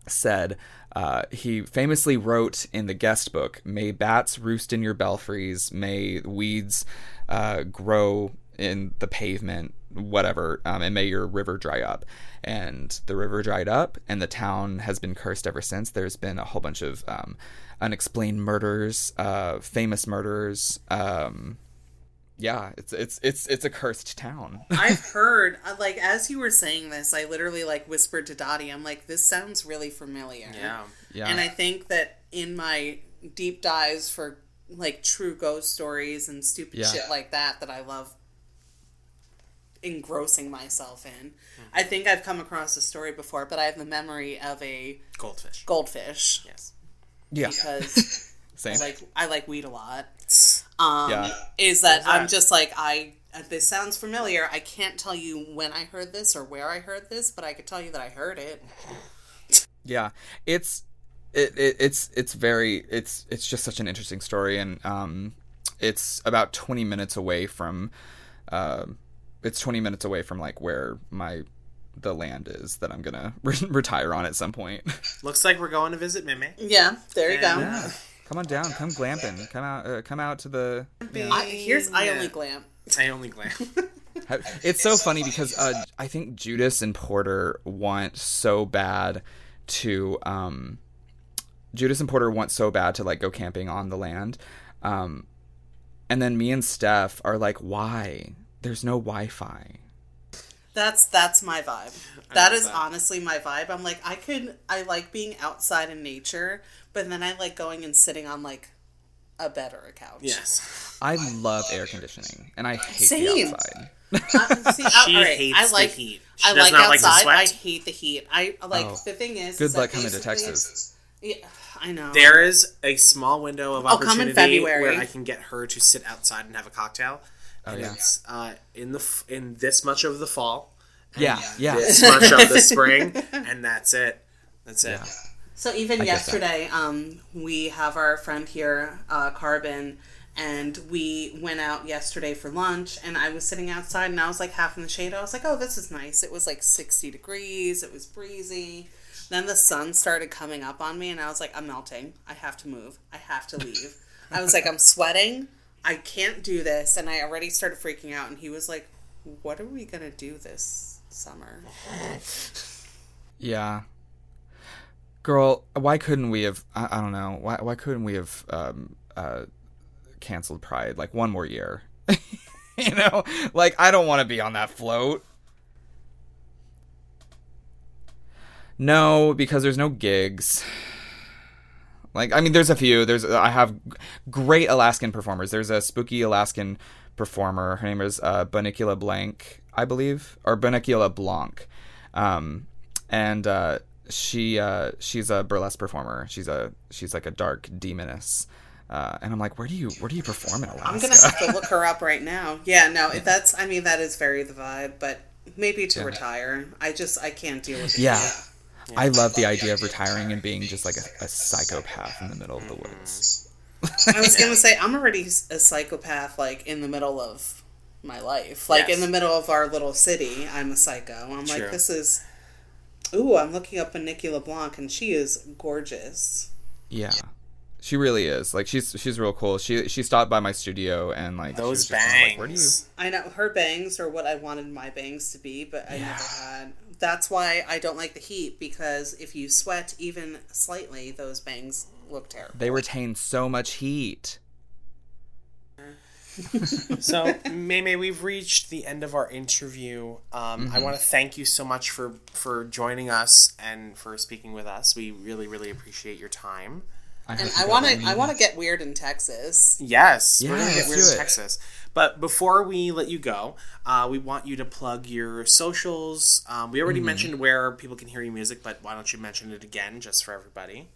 said uh, he famously wrote in the guest book, "May bats roost in your belfries, may weeds uh, grow in the pavement, whatever, um, and may your river dry up." And the river dried up, and the town has been cursed ever since. There's been a whole bunch of um, unexplained murders, uh, famous murders. Um, yeah, it's it's it's it's a cursed town. I've heard, uh, like, as you were saying this, I literally like whispered to Dottie, I'm like, this sounds really familiar. Yeah. yeah, And I think that in my deep dives for like true ghost stories and stupid Yeah. shit like that, that I love engrossing myself in, Hmm. I think I've come across a story before, but I have the memory of a Goldfish. goldfish Yes. yeah, because same. I like I like weed a lot. Um, Yeah. is that I'm just like I. uh, This sounds familiar. I can't tell you when I heard this or where I heard this, but I could tell you that I heard it. yeah it's it, it it's it's very it's it's just such an interesting story and um it's about 20 minutes away from uh it's 20 minutes away from like where my the land is that i'm gonna re- retire on at some point Looks like we're going to visit Mimi. Yeah, there you go. Yeah. come on down come glamping come out uh, come out to the I, here's I Yeah. only glam. I only glam. It's so funny because uh, I think Judas and Porter want so bad to um, Judas and Porter want so bad to like go camping on the land, um, and then me and Steph are like, why? There's no Wi-Fi. That's that's my vibe. That is that. honestly my vibe. I'm like I could I like being outside in nature, but then I like going and sitting on like a bed or a couch. yes. I love air conditioning, and I hate Same. the outside. Uh, see, I, She all right, hates I the like heat. She I does like not like to outside. sweat. I hate the heat. I like Oh. the thing is. Good is luck coming to basically- Texas. Yeah, I know. There is a small window of I'll come in opportunity February. where I can get her to sit outside and have a cocktail. And yeah. it's uh, in the f- in this much of the fall, Yeah, yeah. this much of the spring, and that's it. That's it. Yeah. So even get that. yesterday, um, we have our friend here, uh, Carbon, and we went out yesterday for lunch. And I was sitting outside, and I was like half in the shade. I was like, "Oh, this is nice." It was like sixty degrees. It was breezy. Then the sun started coming up on me, and I was like, "I'm melting. I have to move. I have to leave." I was like, "I'm sweating. I can't do this." And I already started freaking out. And he was like, "What are we gonna do this summer?" Yeah. Girl, why couldn't we have? I, I don't know. Why why couldn't we have um, uh, canceled Pride like one more year? you know, like I don't want to be on that float. No, because there's no gigs. Like I mean, there's a few. There's I have great Alaskan performers. There's a spooky Alaskan performer. Her name is uh, Bonicula Blank, I believe, or Bonicula Blanc, um, and uh, she uh, she's a burlesque performer. She's a she's like a dark demoness. Uh, and I'm like, where do you where do you perform in Alaska? I'm gonna have to look her up right now. Yeah, no, that's. I mean, that is very the vibe, but maybe to retire. I just I can't deal with it. Yeah. I love the idea of retiring and being just like a, a psychopath in the middle of the mm-hmm. woods. I was gonna say I'm already a psychopath, like in the middle of my life, like Yes. in the middle of our little city. I'm a psycho. I'm True. like, this is. Ooh, I'm looking up a Nikki LeBlanc, and she is gorgeous. Yeah. She really is. Like she's she's real cool. She she stopped by my studio and like Those was just kinda bangs. like, Where do you I know her bangs are what I wanted my bangs to be, but I never had. That's why I don't like the heat because if you sweat even slightly, those bangs look terrible. They retain so much heat. So, Maymay, we've reached the end of our interview. Um, I want to thank you so much for for joining us and for speaking with us. We really, really appreciate your time. I And I want to. I want to get weird in Texas. Yes, we're gonna get weird do in it. Texas. But before we let you go, uh, we want you to plug your socials. Um, we Mm-hmm. already mentioned where people can hear your music, but why don't you mention it again, just for everybody?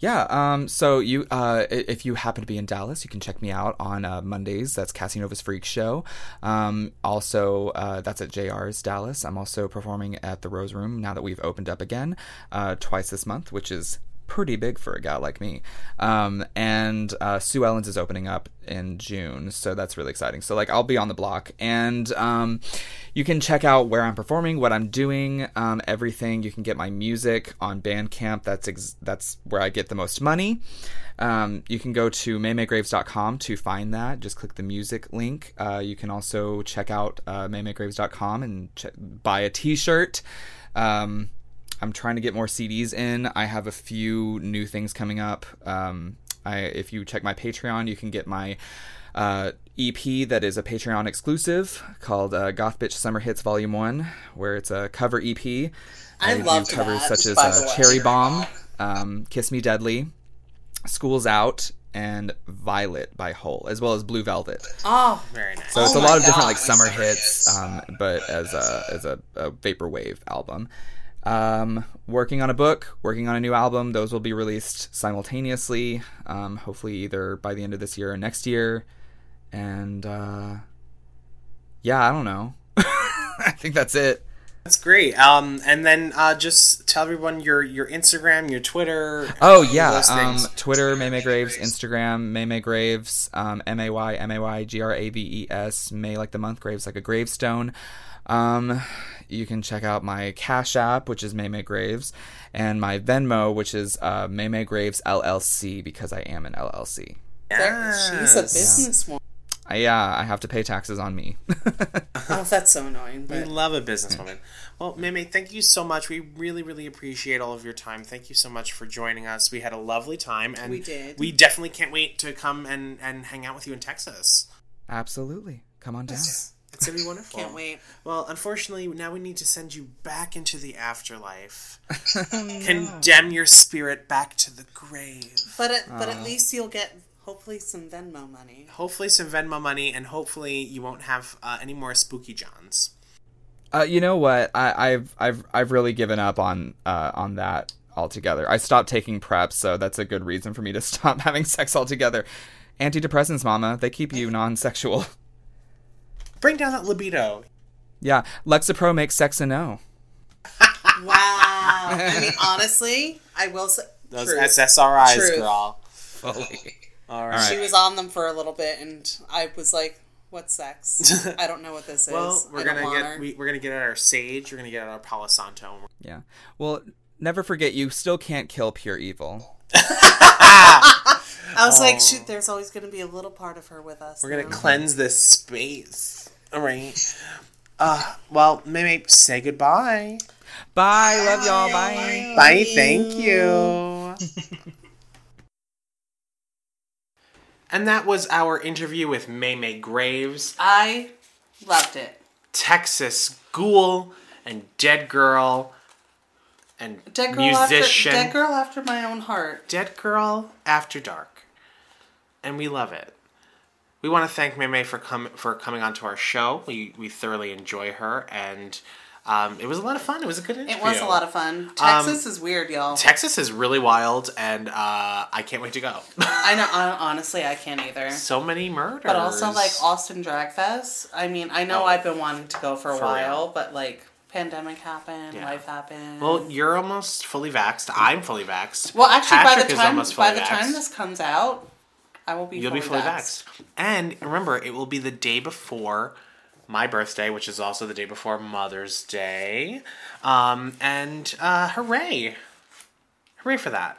Yeah. Um. So you, uh, if you happen to be in Dallas, you can check me out on uh, Mondays. That's Casinova's Freak Show. Um. Also, uh, that's at JR's Dallas. I'm also performing at the Rose Room now that we've opened up again, uh, twice this month, which is pretty big for a gal like me. Um. And uh, Sue Ellen's is opening up in June, so that's really exciting. So like, I'll be on the block, and um, you can check out where I'm performing, what I'm doing, um, everything. You can get my music on Bandcamp. That's ex- that's where I get the most money. Um, you can go to maymaygraves.com to find that. Just click the music link. Uh, you can also check out uh, maymaygraves.com and ch- buy a T-shirt. Um, I'm trying to get more CDs in. I have a few new things coming up. Um, I, if you check my Patreon, you can get my uh, EP that is a Patreon exclusive called uh, Goth Bitch Summer Hits Volume One, where it's a cover EP. I do loved covers that, such as uh. Cherry Bomb, um, Kiss Me Deadly, School's Out, and Violet by Hole, as well as Blue Velvet. Oh, Very nice. So it's Oh a lot of different like summer hits, um, but as a as a, a vaporwave album. Um, working on a book, working on a new album. Those will be released simultaneously. Um, hopefully either by the end of this year or next year. And uh, yeah, I don't know. I think that's it. That's great. Um, and then uh, just tell everyone your your Instagram, your Twitter. Oh yeah, um. Twitter Maymay Graves, Instagram Maymay Graves, um, M A Y M A Y G R A V E S May like the month, Graves like a gravestone. Um, you can check out my Cash App, which is Maymay Graves, and my Venmo, which is uh, Maymay Graves LLC, because I am an LLC. there- she's a businesswoman. I, yeah, I have to pay taxes on me. Oh, that's so annoying. We love a businesswoman. Well, Meme, thank you so much. We really, really appreciate all of your time. Thank you so much for joining us. We had a lovely time, and We did. We definitely can't wait to come and and hang out with you in Texas. Absolutely, come on down. It's gonna be wonderful. can't wait. Well, unfortunately, now we need to send you back into the afterlife. Condemn your spirit back to the grave. But at, but at least you'll get hopefully some Venmo money. Hopefully, some Venmo money, and hopefully, you won't have uh, any more spooky Johns. Uh, you know what? I, I've I've I've really given up on uh, on that altogether. I stopped taking PrEPs, so that's a good reason for me to stop having sex altogether. Antidepressants, mama, they keep you non-sexual. Bring down that libido. Yeah, Lexapro makes sex a no. Wow. I mean, honestly, I will say. Those truth. SSRIs, Truth. girl. Fully. All right. She was on them for a little bit, and I was like, "What sex? I don't know what this is. Well, we're I don't gonna want get her." we, we're gonna get at our sage. We're gonna get at our Palo Santo. and we're- Yeah. Well, never forget you still can't kill pure evil. I was like, "Shoot, there's always going to be a little part of her with us." We're gonna cleanse this space. All right. Uh, well, Mimi, say goodbye. Bye. Love y'all. Bye. Bye. Thank you. And that was our interview with May May Graves, I loved it. Texas ghoul and dead girl and Dead girl musician. after dead girl after my own heart. Dead Girl After Dark. And we love it. We want to thank May May for com- for coming onto our show. We we thoroughly enjoy her and um, it was a lot of fun. It was a good interview. It was a lot of fun. Texas is weird, y'all. Texas is really wild and uh, I can't wait to go. I know. hon- Honestly, I can't either. so many murders. But also like Austin Drag Fest. I mean, I know Oh. I've been wanting to go for a For while, real. but like pandemic happened, Yeah. life happened. Well, you're almost fully vaxxed. I'm fully vaxxed. Well, actually, Patrick by the time almost by the time this comes out, I will be. You'll fully be fully vaxxed. vaxxed. And remember, it will be the day before my birthday, which is also the day before Mother's Day. Um, and uh, hooray! Hooray for that.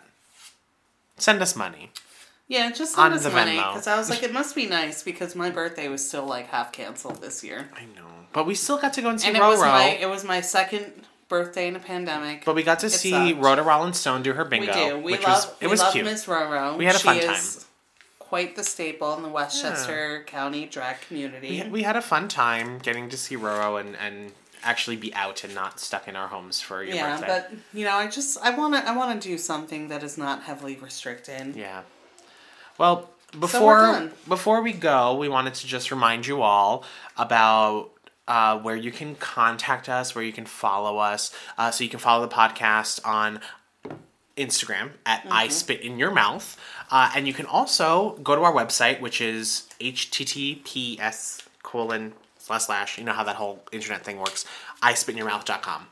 Send us money. Yeah, just On send us the money Venmo. because I was like, it must be nice because my birthday was still like half canceled this year, I know. But we still got to go and see and it Roro. was my it was my second birthday in a pandemic. but we got to see sucked. Rhoda Rollins Stone do her bingo. we do. We which love was, it we was love cute. Miss Roro. We had a fun is Quite the staple in the Westchester County drag community. We, we had a fun time getting to see Roro and, and actually be out and not stuck in our homes for your yeah, birthday. but you know, I just I want to I want to do something that is not heavily restricted. Yeah. Well, before done. before we go, we wanted to just remind you all about uh, where you can contact us, where you can follow us. Uh, so you can follow the podcast on Instagram at I Spit in Your Mouth, uh, and you can also go to our website, which is https colon slash slash. You know how that whole internet thing works. i spit in ispitinyourmouth.com.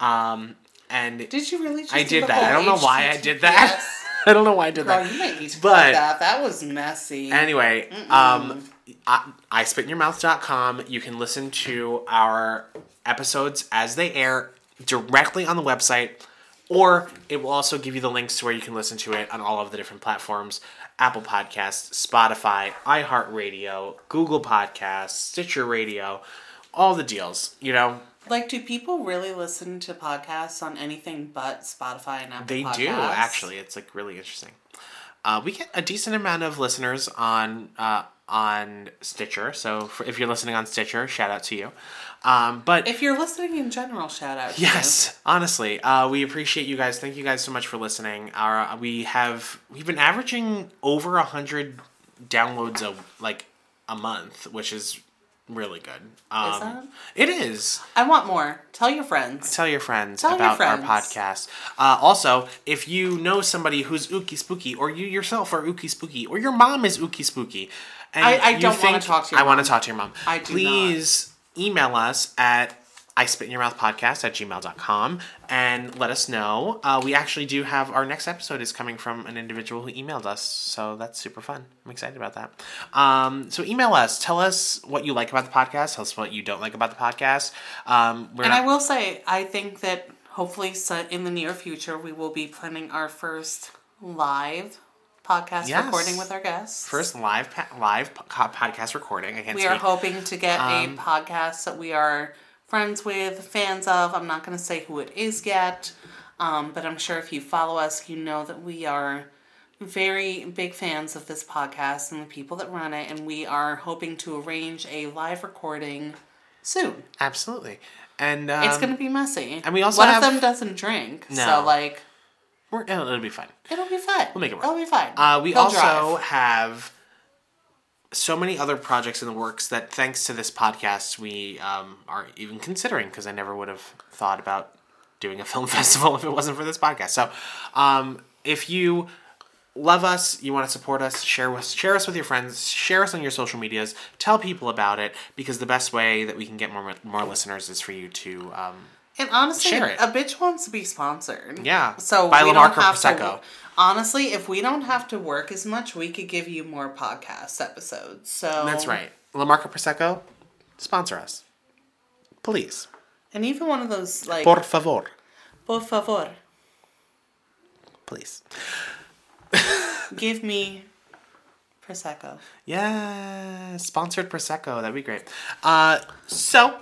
Um, and Did you really? Just I did that. I don't know why I did that. I don't know why I did that. you might need to But- that. That was messy. Anyway, um, I, ispitinyourmouth.com. You can listen to our episodes as they air directly on the website, or it will also give you the links to where you can listen to it on all of the different platforms Apple Podcasts, Spotify, iHeartRadio, Google Podcasts, Stitcher Radio, all the deals. You know, like, do people really listen to podcasts on anything but Spotify and Apple? They Podcasts? do actually. It's like really interesting. Uh, we get a decent amount of listeners on uh, on Stitcher. So for, if you're listening on Stitcher, shout out to you. Um, but If you're listening in general, shout out. to yes, honestly, uh, we appreciate you guys. Thank you guys so much for listening. Our we have we've been averaging over a hundred downloads a like a month, which is really good. Um, that? It is. I want more. Tell your friends. Tell your friends Tell your about our podcast. Uh, also, if you know somebody who's ookie spooky, or you yourself are ookie spooky, or your mom is ookie spooky, and I- I you don't wanna talk to your I want to talk to your mom. I do Please email us at I spit in your mouth podcast at gmail.com and let us know. Uh, we actually do have our next episode is coming from an individual who emailed us, so that's super fun. I'm excited about that. Um, so email us, tell us what you like about the podcast, tell us what you don't like about the podcast. Um, we're And not- I will say, I think that hopefully in the near future, we will be planning our first live podcast Yes. recording with our guests. First live pa- live po- podcast recording. I can't we are hoping to get Um, a podcast that we are friends with, fans of. I'm not going to say who it is yet, um, but I'm sure if you follow us, you know that we are very big fans of this podcast and the people that run it, and we are hoping to arrange a live recording soon. Absolutely, and um, It's going to be messy. and we also one have- of them doesn't drink, No. so like we're, it'll, it'll be fine. it'll be fine. We'll make it work. It'll be fine. Uh, we He'll also drive. have so many other projects in the works that, thanks to this podcast, we um, are even considering because I never would have thought about doing a film festival if it wasn't for this podcast. So, um, if you love us, you want to support us, share us, share us with your friends, share us on your social medias, tell people about it because the best way that we can get more more listeners is for you to um, And honestly, a bitch wants to be sponsored. Yeah. So By we don't have Prosecco. to. Honestly, if we don't have to work as much, we could give you more podcast episodes. So That's right. La Marca Prosecco, sponsor us. Please. And even one of those like Por favor. por favor, Please. give me prosecco. Yeah, sponsored Prosecco. That'd be great. Uh, so,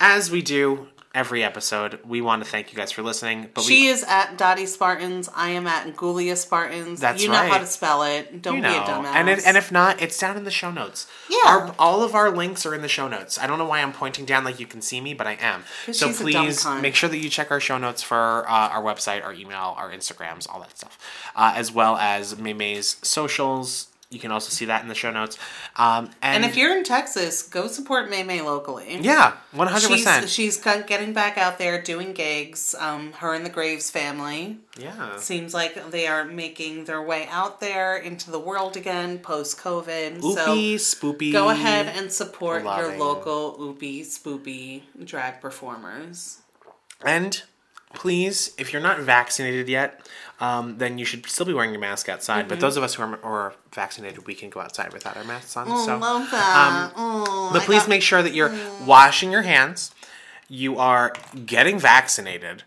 as we do every episode. We want to thank you guys for listening. But She we, is at Dottie Spartans. I am at Gulia Spartans. That's you know how to spell it. Don't you be a dumbass. and it, and if not, it's down in the show notes. Yeah. Our, all of our links are in the show notes. I don't know why I'm pointing down like you can see me, but I am. So she's a dumb please make sure that you check our show notes for uh, our website, our email, our Instagrams, all that stuff, uh, as well as Maymay's socials. You can also see that in the show notes. Um, and, and if you're in Texas, go support May May locally. yeah, one hundred She's, percent. she's getting back out there doing gigs. Um, her and the Graves family Yeah, seems like they are making their way out there into the world again post COVID. oopy So spoopy. go ahead and support your local oopy spoopy drag performers. And please, if you're not vaccinated yet, um, then you should still be wearing your mask outside. Mm-hmm. But those of us who are, are vaccinated, we can go outside without our masks on. Oh, so, love that. oh, but I please got- make sure that you're washing your hands. You are getting vaccinated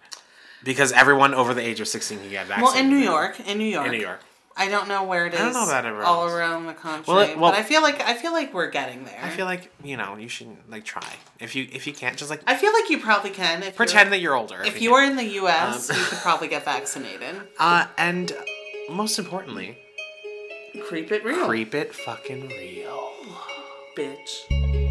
because everyone over the age of 16 can get vaccinated. Well, in New York, in New York, In New York. I don't know where it is. I don't know about everywhere all else. around the country. Well, it- well- but I feel like I feel like we're getting there. I feel like you know you should like try. If you if you can't, just like I feel like you probably can. If pretend that you're older. if you are in the U.S., you could probably get vaccinated. Uh, and most importantly, Creep it real, creep it fucking real. bitch.